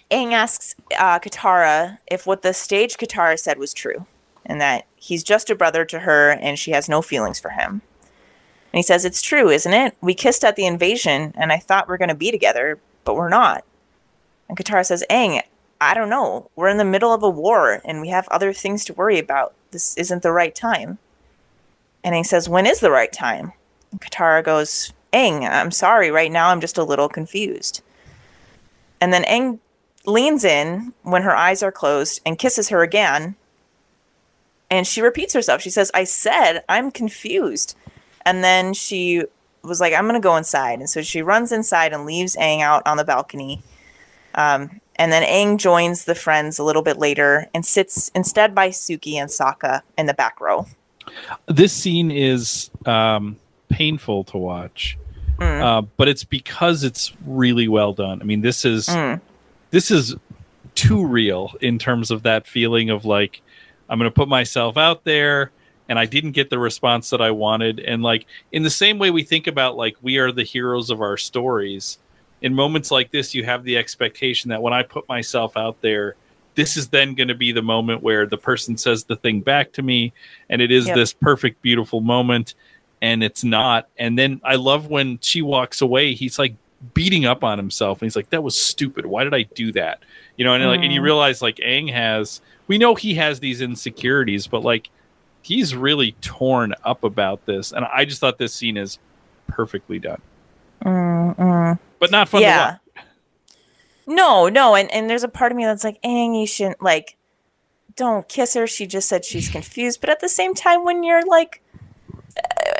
S2: Aang asks uh, Katara if what the stage Katara said was true, and that he's just a brother to her and she has no feelings for him. And he says, It's true, isn't it? We kissed at the invasion, and I thought we are going to be together, but we're not. And Katara says, Aang, I don't know. We're in the middle of a war, and we have other things to worry about. This isn't the right time. And he says, When is the right time? And Katara goes, Aang, I'm sorry. Right now, I'm just a little confused. And then Aang leans in when her eyes are closed and kisses her again. And she repeats herself. She says, I said, I'm confused. And then she was like, I'm going to go inside. And so she runs inside and leaves Aang out on the balcony. Um, and then Aang joins the friends a little bit later and sits instead by Suki and Sokka in the back row.
S1: This scene is um, painful to watch, mm. uh, but it's because it's really well done. I mean, this is mm this is too real in terms of that feeling of like I'm going to put myself out there and I didn't get the response that I wanted and like in the same way we think about like we are the heroes of our stories in moments like this you have the expectation that when I put myself out there this is then going to be the moment where the person says the thing back to me and it is yep. this perfect beautiful moment and it's not and then I love when she walks away he's like beating up on himself and he's like that was stupid why did i do that you know and mm. like and you mm. realize like Aang has we know he has these insecurities but like he's really torn up about this and i just thought this scene is perfectly done
S2: mm, mm.
S1: but not fun yeah.
S2: no no and and there's a part of me that's like Aang you shouldn't like don't kiss her she just said she's confused but at the same time when you're like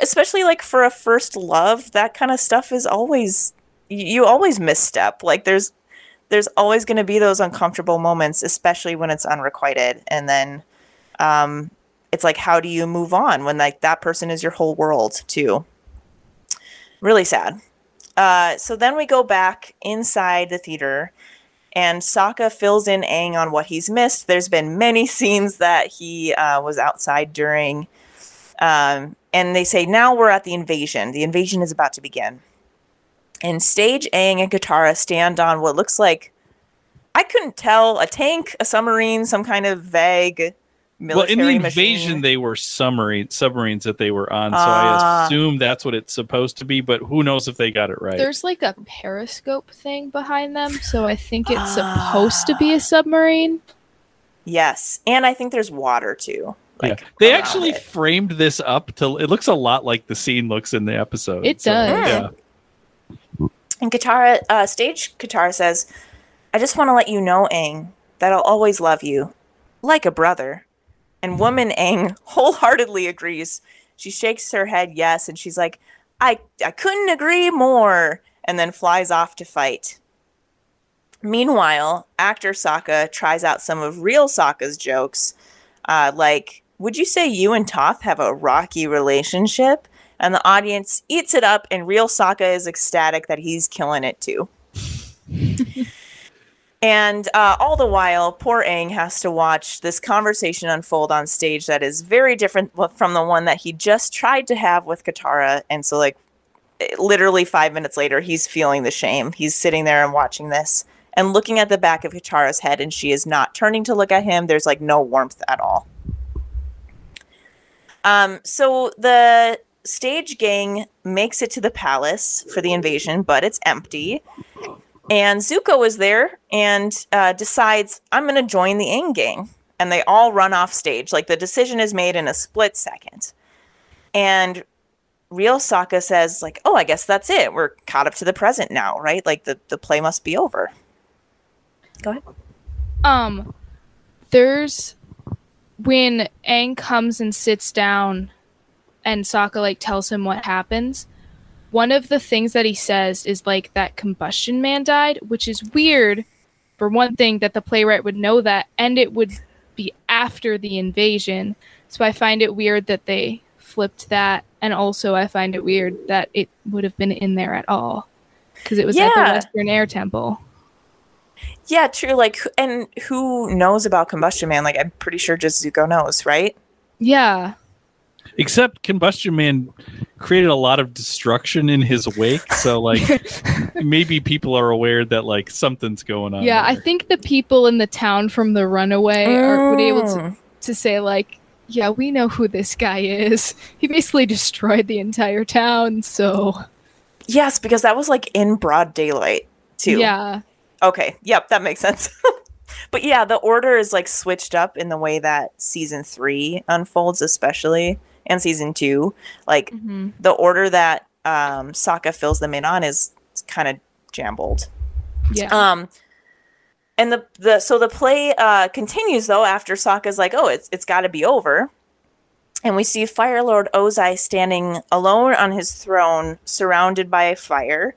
S2: especially like for a first love that kind of stuff is always you always misstep. Like there's there's always going to be those uncomfortable moments, especially when it's unrequited. And then um, it's like, how do you move on when like that person is your whole world too? Really sad. Uh, so then we go back inside the theater, and Sokka fills in Aang on what he's missed. There's been many [laughs] scenes that he uh, was outside during, um, and they say now we're at the invasion. The invasion is about to begin. And Stage, Aang, and Katara stand on what looks like I couldn't tell a tank, a submarine, some kind of vague
S1: Well, in the
S2: invasion,
S1: machine. they were submarine submarines that they were on, so uh, I ah. assume that's what it's supposed to be. But who knows if they got it right?
S3: There's like a periscope thing behind them, so I think it's uh, supposed to be a submarine.
S2: Yes, and I think there's water too.
S1: Like, yeah. They actually it. framed this up to it looks a lot like the scene looks in the episode.
S3: It so, does.
S1: Yeah.
S2: And Katara, uh, stage Katara says, I just want to let you know, Aang, that I'll always love you, like a brother. And woman Aang wholeheartedly agrees. She shakes her head yes, and she's like, I, I couldn't agree more, and then flies off to fight. Meanwhile, actor Sokka tries out some of real Sokka's jokes, uh, like, would you say you and Toph have a rocky relationship? and the audience eats it up, and real Sokka is ecstatic that he's killing it too. And uh, all the while, poor Aang has to watch this conversation unfold on stage that is very different from the one that he just tried to have with Katara. And so, like, literally five minutes later, he's feeling the shame. He's sitting there and watching this and looking at the back of Katara's head, and she is not turning to look at him. There's like no warmth at all. Um, so the stage gang makes it to the palace for the invasion, but it's empty. And Zuko is there and uh, decides, I'm going to join the Aang gang. And they all run off stage. Like the decision is made in a split second. And real Sokka says, like, oh, I guess that's it. We're caught up to the present now, right? Like the, the play must be over. Go ahead.
S3: Um, there's when Aang comes and sits down, and Sokka like tells him what happens. One of the things that he says is like that combustion man died, which is weird. For one thing, that the playwright would know that, and it would be after the invasion. So I find it weird that they flipped that, and also I find it weird that it would have been in there at all because it was at the Western Air Temple.
S2: Yeah, true. Like, and who knows about Combustion Man? Like, I'm pretty sure just Zuko knows, right?
S3: Yeah,
S1: Except Combustion Man created a lot of destruction in his wake, so like [laughs] maybe people are aware that like something's going on.
S3: yeah. I think the people in the town from the Runaway are would be able to
S2: Mm.
S3: to say like, yeah, we know who this guy is. [laughs] He basically destroyed the entire town. So
S2: Yes, because that was like in broad daylight, too.
S3: yeah,
S2: Okay. Yep, that makes sense. [laughs] but yeah, the order is like switched up in the way that season three unfolds, especially, and season two. Like,
S3: Mhm.
S2: the order that um, Sokka fills them in on is kind of jambled.
S3: yeah,
S2: Um, and the the so the play uh, continues though after Sokka's like, oh, it's it's got to be over, and we see Fire Lord Ozai standing alone on his throne, surrounded by fire.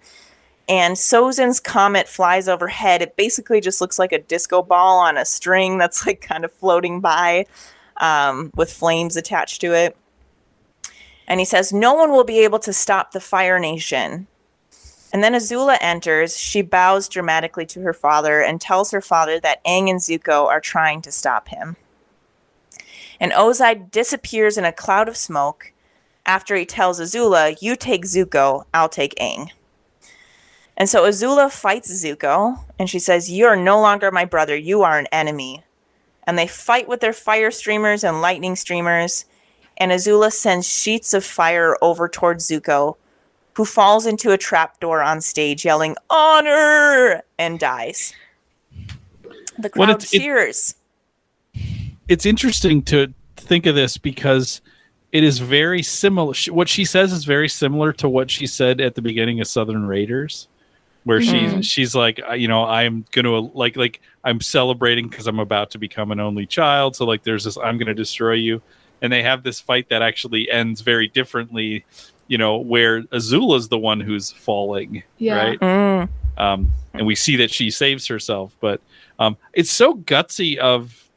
S2: And Sozin's comet flies overhead. It basically just looks like a disco ball on a string that's like kind of floating by, um, with flames attached to it. And he says, "No one will be able to stop the Fire Nation." And then Azula enters. She bows dramatically to her father and tells her father that Aang and Zuko are trying to stop him. And Ozai disappears in a cloud of smoke after he tells Azula, You take Zuko, I'll take Aang. And so Azula fights Zuko and she says, You are no longer my brother, you are an enemy. And they fight with their fire streamers and lightning streamers. And Azula sends sheets of fire over towards Zuko, who falls into a trapdoor on stage yelling honor and dies the
S1: Well,
S2: crowd
S1: it's- it-
S2: cheers
S1: it's interesting to think of this because it is very similar. What she says is very similar to what she said at the beginning of Southern Raiders, where
S2: Mhm.
S1: she's she's like, you know, I'm gonna like like I'm celebrating because I'm about to become an only child. So like, there's this, I'm gonna destroy you, and they have this fight that actually ends very differently. You know, where Azula's the one who's falling,
S3: Yeah.
S1: right?
S2: Mm.
S1: um, and we see that she saves herself. But um, it's so gutsy of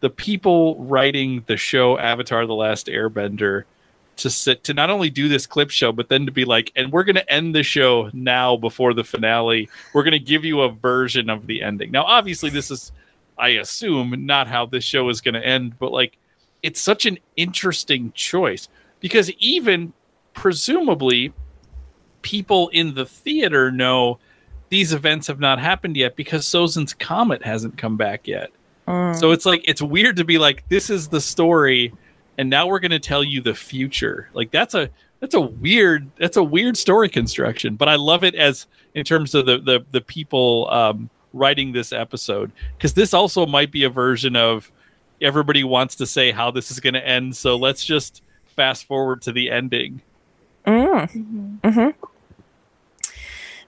S1: the people writing the show Avatar: The Last Airbender to sit to not only do this clip show, but then to be like, and we're going to end the show now before the finale. We're going to give you a version of the ending. Now, obviously, this is, I assume, not how this show is going to end, but like, it's such an interesting choice because even presumably people in the theater know these events have not happened yet because Sozin's comet hasn't come back yet.
S2: Mm.
S1: So it's like it's weird to be like this is the story and now we're going to tell you the future. Like that's a that's a weird that's a weird story construction, but I love it as in terms of the the the people um writing this episode because this also might be a version of everybody wants to say how this is going to end, so let's just fast forward to the ending.
S2: Mm.
S3: Mhm.
S2: hmm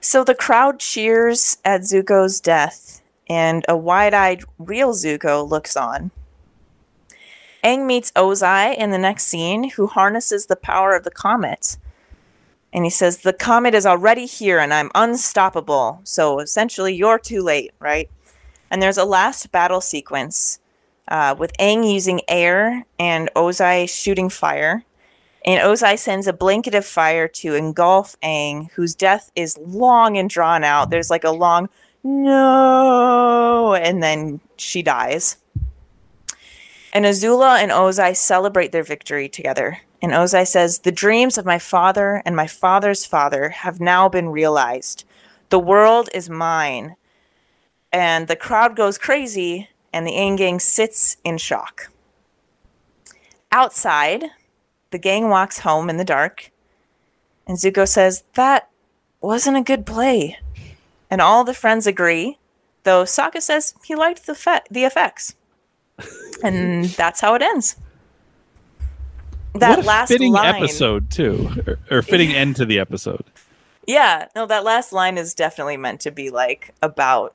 S2: So the crowd cheers at Zuko's death, and a wide eyed real Zuko looks on. Aang meets Ozai in the next scene, who harnesses the power of the comet. And he says, The comet is already here and I'm unstoppable. So essentially, you're too late, right? And there's a last battle sequence uh, with Aang using air and Ozai shooting fire. And Ozai sends a blanket of fire to engulf Aang, whose death is long and drawn out. There's like a long no, and then she dies. And Azula and Ozai celebrate their victory together. And Ozai says, The dreams of my father and my father's father have now been realized. The world is mine. And the crowd goes crazy, and the Aang gang sits in shock. Outside, the gang walks home in the dark, and Zuko says, That wasn't a good play. and all the friends agree. Though Sokka says he liked the fe- the effects, [laughs] and that's how it ends. That
S1: what a
S2: last
S1: fitting
S2: line,
S1: episode too, or, or fitting end to the episode.
S2: Yeah, no, that last line is definitely meant to be like about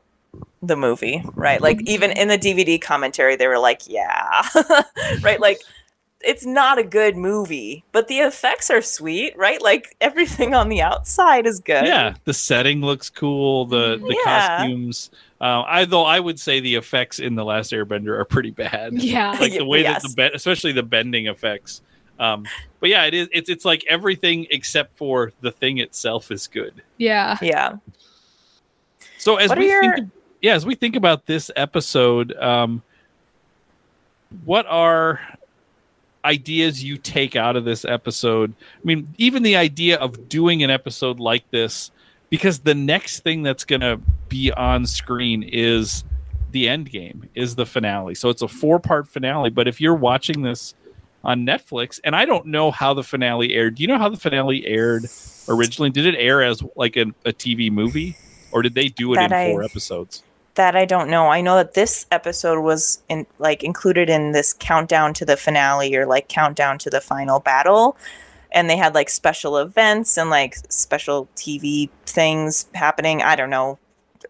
S2: the movie, right? Like even in the DVD commentary, they were like, "Yeah," [laughs] right? Like it's not a good movie, but the effects are sweet, right? Like everything on the outside is good.
S1: Yeah, the setting looks cool. The the
S2: Yeah.
S1: costumes. Uh, I though I would say the effects in the Last Airbender are pretty bad.
S3: Yeah.
S1: like the way that the be- especially the bending effects. Um, but yeah, it is. It's it's like everything except for the thing itself is good.
S3: Yeah.
S2: Yeah.
S1: So as
S2: What
S1: we
S2: your-
S1: think, yeah, as we think about this episode, um, what are ideas you take out of this episode? I mean, even the idea of doing an episode like this, because the next thing that's going to be on screen is the end game, is the finale. So it's a four part finale. But if you're watching this on Netflix, and I don't know how the finale aired, do you know how the finale aired originally? Did it air as like a, a TV movie? Or did they do it
S2: That
S1: in
S2: I-
S1: four episodes?
S2: That I don't know. I know that this episode was in like included in this countdown to the finale or like countdown to the final battle. And they had like special events and like special TV things happening. I don't know,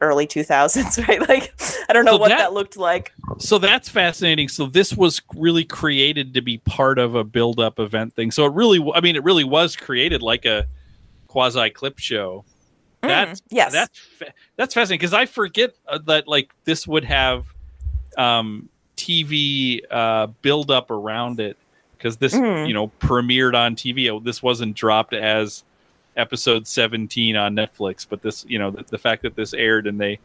S2: early 2000s, [laughs] right? Like, I don't know
S1: So
S2: what
S1: that-
S2: that, looked like.
S1: So that's fascinating. So this was really created to be part of a build-up event thing. So it really, I mean, it really was created like a quasi clip show.
S2: Mm,
S1: That's
S2: yes.
S1: That's fa- that's fascinating because I forget uh, that like this would have um, TV uh, build up around it because this
S2: Mhm.
S1: you know premiered on TV. This wasn't dropped as episode 17 on Netflix, but this you know the, the fact that this aired and they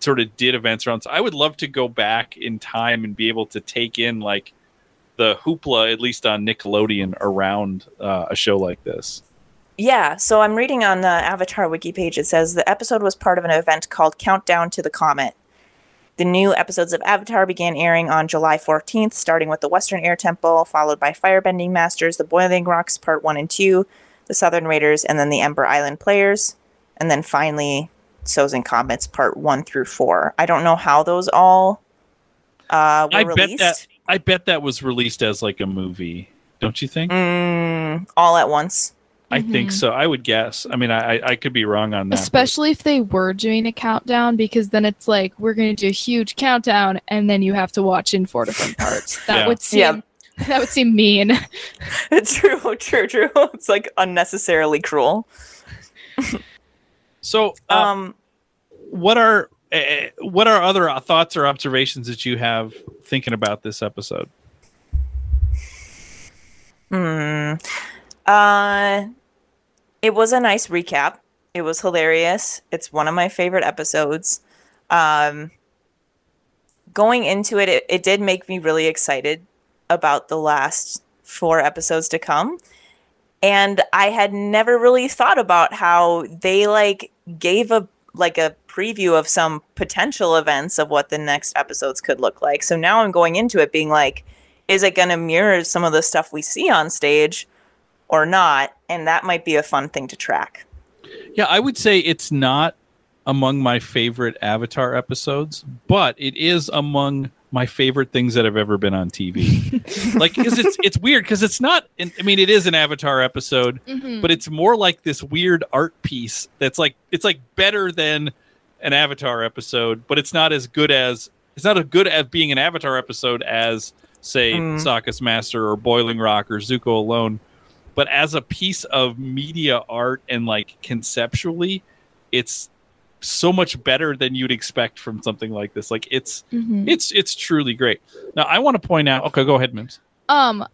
S1: sort of did events around. So I would love to go back in time and be able to take in like the hoopla at least on Nickelodeon around uh, a show like this.
S2: Yeah, so I'm reading on the Avatar wiki page. It says the episode was part of an event called Countdown to the Comet. The new episodes of Avatar began airing on July 14th, starting with the Western Air Temple, followed by Firebending Masters, the Boiling Rocks Part 1 and 2, the Southern Raiders, and then the Ember Island Players, and then finally Sozin's Comets Part 1 through 4. I don't know how those all uh, were
S1: I bet that I bet that was released as like a movie. Don't you think?
S2: Mm, all at once.
S1: I think
S3: Mhm.
S1: so. I would guess. I mean, I I- I could be wrong on that. but-
S3: Especially if they were doing a countdown, because then it's like we're going to do a huge countdown, and then you have to watch in four different parts. That
S1: Yeah.
S3: would seem
S2: Yeah. [laughs]
S3: that would seem mean. [laughs]
S2: true, true, true. [laughs] It's like unnecessarily cruel.
S1: So, uh,
S2: Um,
S1: what are uh, what are other thoughts or observations that you have thinking about this episode?
S2: Hmm. Uh, it was a nice recap. It was hilarious. It's one of my favorite episodes. Um, going into it, it, it did make me really excited about the last four episodes to come. And I had never really thought about how they like gave a like a preview of some potential events of what the next episodes could look like. So now I'm going into it being like, is it going to mirror some of the stuff we see on stage or not? And that might be a fun thing to track.
S1: Yeah, I would say it's not among my favorite Avatar episodes, but it is among my favorite things that have ever been on TV. [laughs] like, because it's it's weird because it's not. I mean, it is an Avatar episode,
S3: Mhm.
S1: but it's more like this weird art piece that's like it's like better than an Avatar episode, but it's not as good as it's not as good as being an Avatar episode as say
S2: Mm.
S1: Sokka's Master or Boiling Rock or Zuko alone. But as a piece of media art and like conceptually, it's so much better than you'd expect from something like this. Like it's
S3: Mhm.
S1: it's it's truly great. Now I want to point out. Okay, go ahead, Mims.
S3: Um,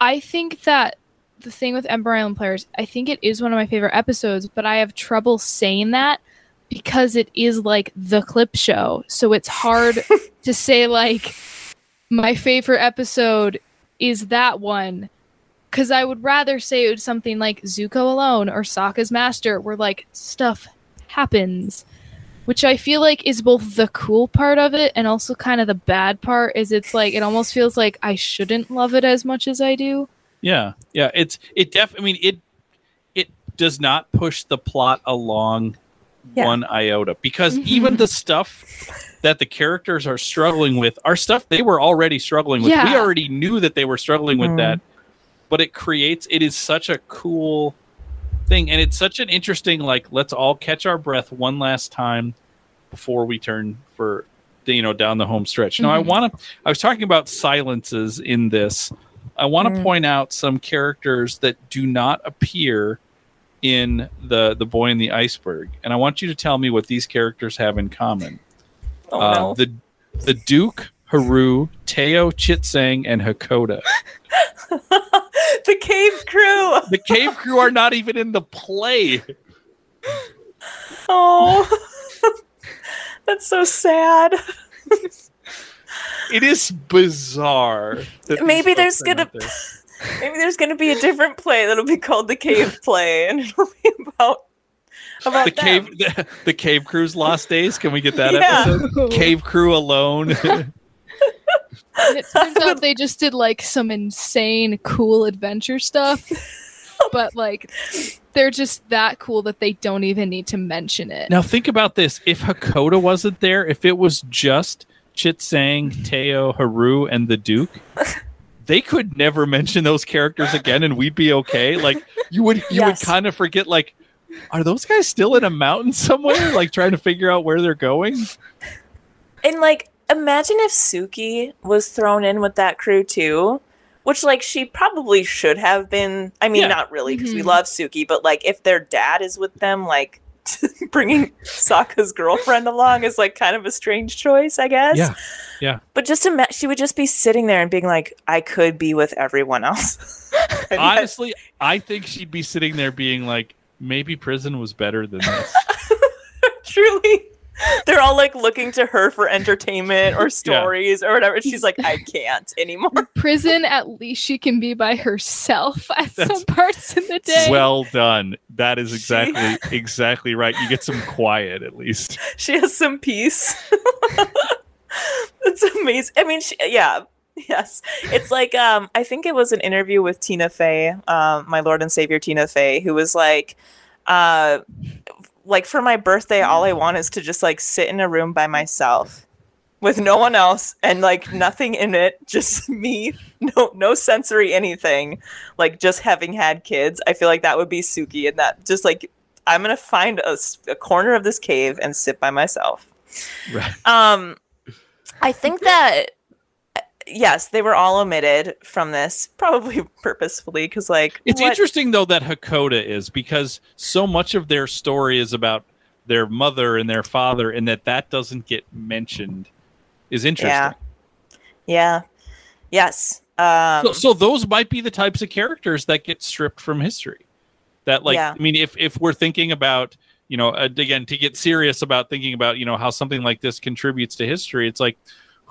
S3: I think that the thing with Ember Island Players, I think it is one of my favorite episodes, but I have trouble saying that because it is like the clip show. So it's hard [laughs] to say like my favorite episode is that one. Cause I would rather say it was something like Zuko alone or Sokka's Master, where like stuff happens. Which I feel like is both the cool part of it and also kind of the bad part is it's like it almost feels like I shouldn't love it as much as I do.
S1: Yeah, yeah. It's it def. I mean it it does not push the plot along
S2: Yeah.
S1: one iota because
S3: Mhm.
S1: even the stuff that the characters are struggling with are stuff they were already struggling with. We already knew that they were struggling with
S2: Mhm.
S1: that, but it creates it is such a cool thing and it's such an interesting like let's all catch our breath one last time before we turn for you know down the home stretch. Now I
S3: Mhm.
S1: want to I was talking about silences in this. I want to
S2: Mm.
S1: point out some characters that do not appear in the the boy in the iceberg and I want you to tell me what these characters have in common.
S2: Oh
S1: Uh,
S2: no.
S1: the the Duke, Haru, Teo, Chit Sang, and Hakoda. [laughs]
S2: the cave crew.
S1: The cave crew are not even in the play.
S2: Oh. [laughs] That's so sad.
S1: It is bizarre. [laughs]
S2: Maybe there's gonna-
S1: there.
S2: Maybe there's going to be a different play that'll be called the cave play and it'll be about about
S1: the cave the, the cave crew's lost days. Can we get that
S2: Yeah.
S1: episode? Cave crew alone.
S3: And it turns out they just did like some insane cool adventure stuff. [laughs] But like they're just that cool that they don't even need to mention it.
S1: now think about this: if Hakoda wasn't there, if it was just Chit Sang, Teo, Haru, and the Duke. [laughs] They could never mention those characters again, and we'd be okay. Like you would, you
S2: Yes.
S1: would kind of forget. Like, are those guys still in a mountain somewhere? Like trying to figure out where they're going?
S2: And like imagine if Suki was thrown in with that crew too. Which like she probably should have been. I mean,
S1: Yeah.
S2: not really because we
S3: Mhm.
S2: love Suki, but like if their dad is with them, like [laughs] bringing Sokka's girlfriend along is like kind of a strange choice, I guess.
S1: Yeah. Yeah.
S2: But just imagine she would just be sitting there and being like, "I could be with everyone else." [laughs] And yet-
S1: Honestly, I think she'd be sitting there being like, maybe prison was better than this. [laughs]
S2: truly, they're all like looking to her for entertainment or [laughs] stories or whatever. She's like, "I [laughs] can't anymore."
S3: Prison, at least she can be by herself [laughs] at
S1: That's-
S3: some parts in the day.
S1: well done. That is exactly exactly right. You get some quiet at least.
S2: she has some peace. It's amazing. I mean, she, yeah, yes. It's like um, I think it was an interview with Tina Fey, um, my Lord and Savior Tina Fey, who was like, uh, like for my birthday, all I want is to just like sit in a room by myself with no one else and like nothing in it, [laughs] just me, no no sensory anything, like just having had kids. I feel like that would be Suki, and that just like I'm gonna find a corner of this cave and sit by myself.
S1: Right.
S2: Um, I think that yes, they were all omitted from this, probably [laughs] purposefully, because like
S1: It's
S2: what-
S1: interesting though that Hakoda is because so much of their story is about their mother and their father, and that that doesn't get mentioned is interesting.
S2: Yeah. Yeah. Yes. Um,
S1: so, so those might be the types of characters that get stripped from history. That like,
S2: Yeah.
S1: I mean, if if we're thinking about you know uh, again to get serious about thinking about you know how something like this contributes to history, it's like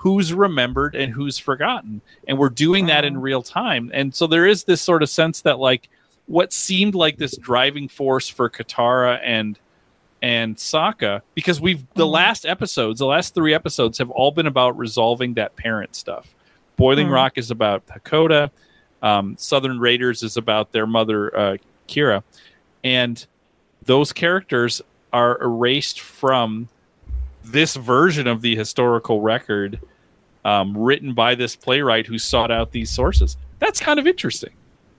S1: who's remembered and who's forgotten, and we're doing that in
S2: Mhm.
S1: real time. And so there is this sort of sense that like what seemed like this driving force for Katara and and Sokka because we've the
S2: Mhm.
S1: last episodes, the last three episodes have all been about resolving that parent stuff. Boiling
S2: Mhm.
S1: Rock is about Hakoda. Um, Southern Raiders is about their mother uh, Kya, and those characters are erased from this version of the historical record um, written by this playwright who sought out these sources. That's kind of interesting.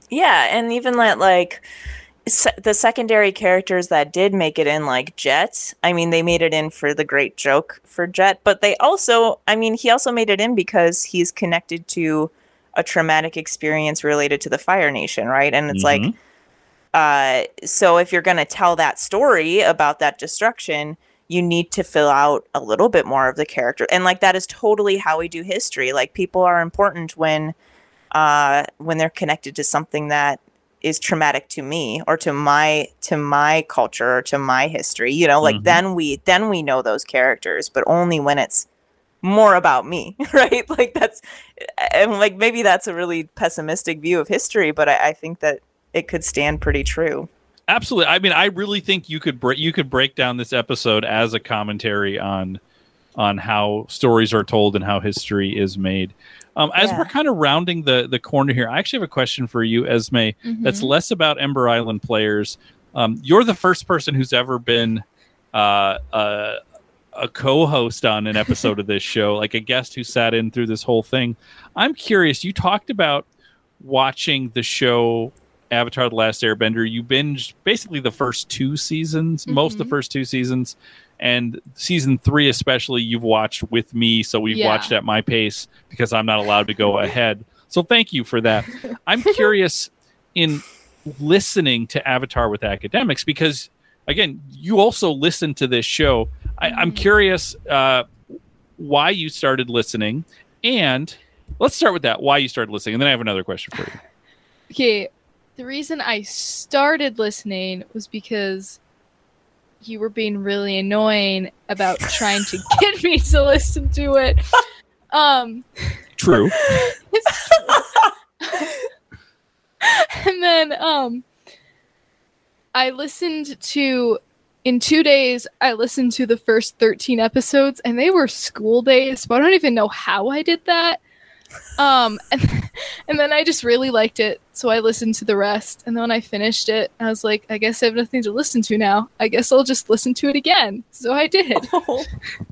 S2: yeah, and even that like se- the secondary characters that did make it in, like Jet. I mean, they made it in for the great joke for Jet, but they also, I mean, he also made it in because he's connected to a traumatic experience related to the Fire Nation, right? And it's like
S1: Mhm.
S2: Uh, so if you're going to tell that story about that destruction, you need to fill out a little bit more of the character. And like that is totally how we do history. Like people are important when uh when they're connected to something that is traumatic to me or to my to my culture or to my history. You know, like
S1: Mhm.
S2: then we then we know those characters, but only when it's more about me, [laughs] right? Like that's and like maybe that's a really pessimistic view of history, but I, I think that it could stand pretty true.
S1: Absolutely. I mean, I really think you could break you could break down this episode as a commentary on on how stories are told and how history is made. Um, as
S2: Yeah.
S1: we're kind of rounding the the corner here, I actually have a question for you, Esme. That's
S3: Mhm.
S1: less about Ember Island players. Um, you're the first person who's ever been uh, uh, a co-host on an episode of this show, like a guest who sat in through this whole thing. I'm curious. You talked about watching the show Avatar: The Last Airbender. You binged basically the first two seasons, most of the first two seasons, and season three especially. You've watched with me, so we've
S3: Yeah.
S1: watched at my pace because I'm not allowed to go [laughs] ahead. So thank you for that. I'm curious in listening to Avatar with academics because again, you also listen to this show. I, I'm
S3: Mhm.
S1: curious uh, why you started listening, and let's start with that. Why you started listening, and then I have another question for you. [laughs]
S3: Okay, the reason I started listening was because you were being really annoying about trying to [laughs] get me to listen to it. Um,
S1: True.
S3: true. [laughs] and then um, I listened to in two days. I listened to the first thirteen episodes, and they were school days. But I don't even know how I did that. Um, [laughs] and, and then I just really liked it, so I listened to the rest. And then when I finished it, I was like, I guess I have nothing to listen to now. I guess I'll just listen to it again. So I did. [laughs]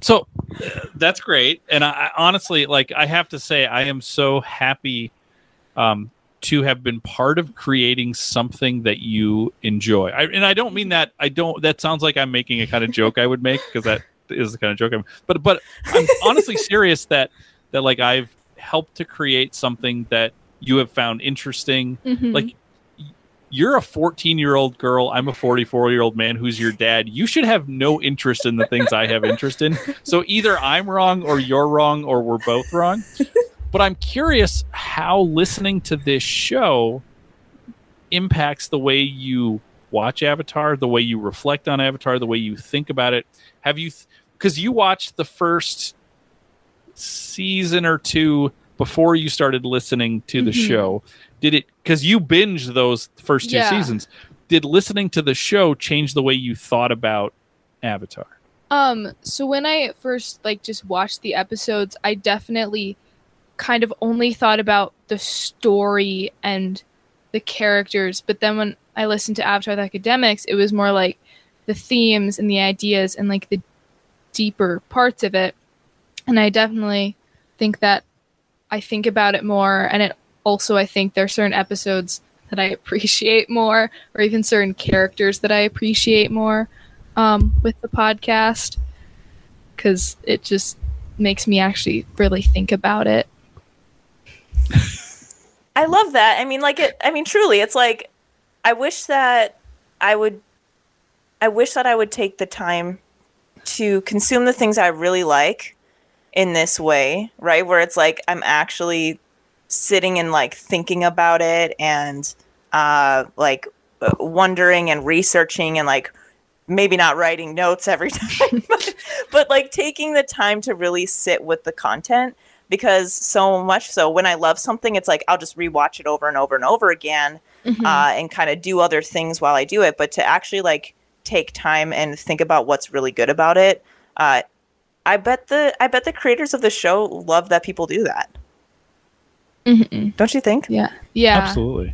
S1: So uh, that's great, and I, I honestly like. I have to say, I am so happy um, to have been part of creating something that you enjoy. I, and I don't mean that. I don't. That sounds like I'm making a kind of joke I would make because that is the kind of joke I'm. But but I'm honestly serious that that like I've helped to create something that you have found interesting.
S3: Mhm.
S1: Like you're a 14 year old girl. I'm a 44 year old man who's your dad. You should have no interest in the things i have interest in. So either i'm wrong or you're wrong or we're both wrong. But i'm curious how listening to this show impacts the way you watch avatar the way you reflect on avatar the way you think about it. Have you because you watched the first season or two before you started listening to the
S3: Mhm.
S1: show did it because you binged those first two
S3: Yeah.
S1: seasons did listening to the show change the way you thought about avatar
S3: Um, so when I first like just watched the episodes, I definitely kind of only thought about the story and the characters, but then when I listened to Avatar the Academics, it was more like the themes and the ideas and like the deeper parts of it. And I definitely think that I think about it more and it also I think there are certain episodes that I appreciate more or even certain characters that I appreciate more um, with the podcast because it just makes me actually really think about it.
S2: I love that. I mean, like it. I mean, truly, it's like I wish that I would. I wish that I would take the time to consume the things I really like in this way, right? Where it's like I'm actually sitting and like thinking about it and uh, like wondering and researching and like maybe not writing notes every [laughs] time, [laughs] but, but like taking the time to really sit with the content because so much so when I love something, it's like I'll just rewatch it over and over and over again
S3: Mhm.
S2: uh, and kind of do other things while I do it. But to actually like take time and think about what's really good about it, uh, I bet the I bet the creators of the show love that people do that.
S3: Mhm.
S2: Don't you think?
S3: Yeah. Yeah.
S1: Absolutely.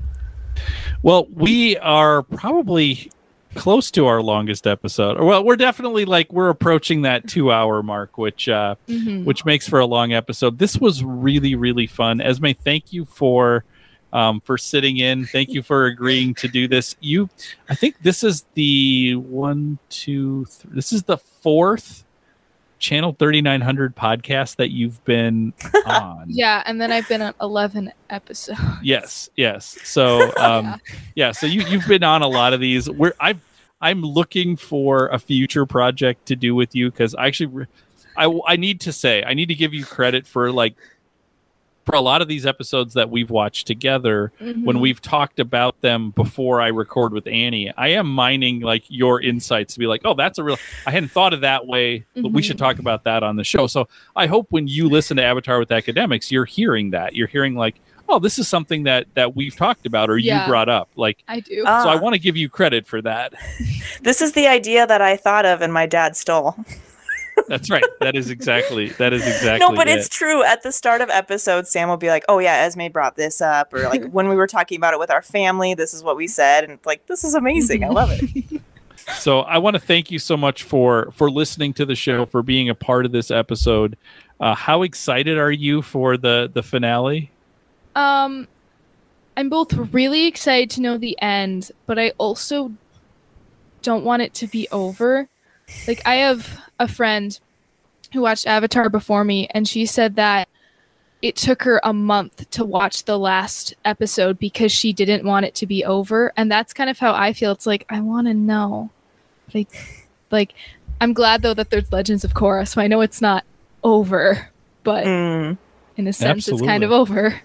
S1: Well, we are probably close to our longest episode. Well, we're definitely like we're approaching that two hour mark, which uh
S3: Mhm.
S1: which makes for a long episode. This was really, really fun. Esme, thank you for um, for sitting in. Thank you for agreeing to do this. You, I think this is the one, two, three. This is the fourth channel 3900 podcast that you've been [laughs] on.
S3: Yeah, and then I've been on 11 episodes.
S1: Yes, yes. So, [laughs] um,
S3: Yeah.
S1: yeah. So you you've been on a lot of these. We're I've I'm looking for a future project to do with you because I actually I I need to say I need to give you credit for like for a lot of these episodes that we've watched together when
S3: Mhm.
S1: we've talked about them before I record with Annie. I am mining like your insights to be like, oh, that's a real. I hadn't thought of that way, but we
S3: Mhm.
S1: should talk about that on the show. So I hope when you listen to Avatar with Academics, you're hearing that. You're hearing like, oh, this is something that that we've talked about or
S3: Yeah.
S1: you brought up. Like,
S3: I do.
S2: Ah,
S1: so I want to give you credit for that. [laughs]
S2: this is the idea that I thought of and my dad stole.
S1: That's right. That is exactly. That is [laughs] exactly.
S2: no, but
S1: it.
S2: it's true. At the start of episodes, Sam will be like, "Oh yeah, Esme brought this up," or like [laughs] when we were talking about it with our family, this is what we said, and it's like, "This is amazing. I love it." [laughs]
S1: so I want to thank you so much for for listening to the show, for being a part of this episode. Uh, how excited are you for the the finale?
S3: Um, I'm both really excited to know the end, but I also don't want it to be over. Like I have a friend who watched Avatar before me, and she said that it took her a month to watch the last episode because she didn't want it to be over and that's kind of how i feel. It's like i want to know. Like like i'm glad though that there's legends of korra so i know it's not over but
S2: Mm.
S3: in a sense it's kind of over.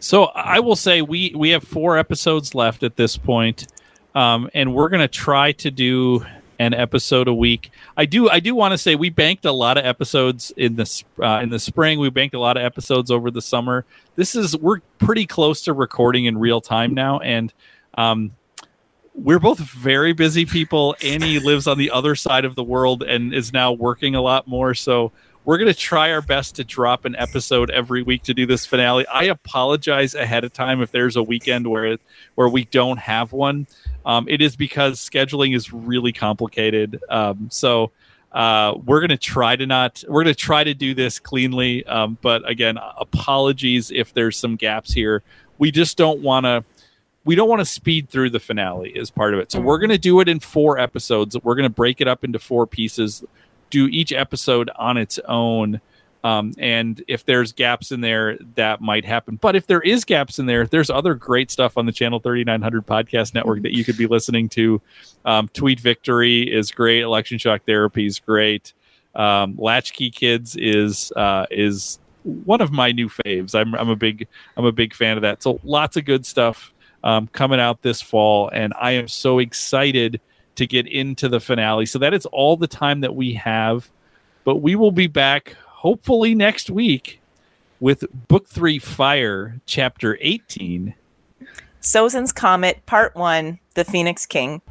S1: So I will say we we have four episodes left at this point, um, and we're gonna try to do an episode a week. I do I do want to say we banked a lot of episodes in this uh, in the spring. We banked a lot of episodes over the summer. This is we're pretty close to recording in real time now, and um, we're both very busy people. Annie [laughs] lives on the other side of the world and is now working a lot more. So we're going to try our best to drop an episode every week to do this finale. I apologize ahead of time if there's a weekend where it, where we don't have one. Um, it is because scheduling is really complicated. Um, so uh, we're going to try to not we're going to try to do this cleanly. Um, but again, apologies if there's some gaps here. We just don't want to we don't want to speed through the finale is part of it. So we're going to do it in four episodes. We're going to break it up into four pieces, do each episode on its own. Um, and if there's gaps in there, that might happen. But if there is gaps in there, there's other great stuff on the Channel 3900 podcast network that you could be listening to. Um, Tweet Victory is great. Election Shock Therapy is great. Um, Latchkey Kids is uh, is one of my new faves. I'm, I'm a big I'm a big fan of that. So lots of good stuff um, coming out this fall, and I am so excited to get into the finale. So that is all the time that we have, but we will be back hopefully next week with Book Three Fire, Chapter 18.
S2: Sozin's Comet, Part 1 The Phoenix King.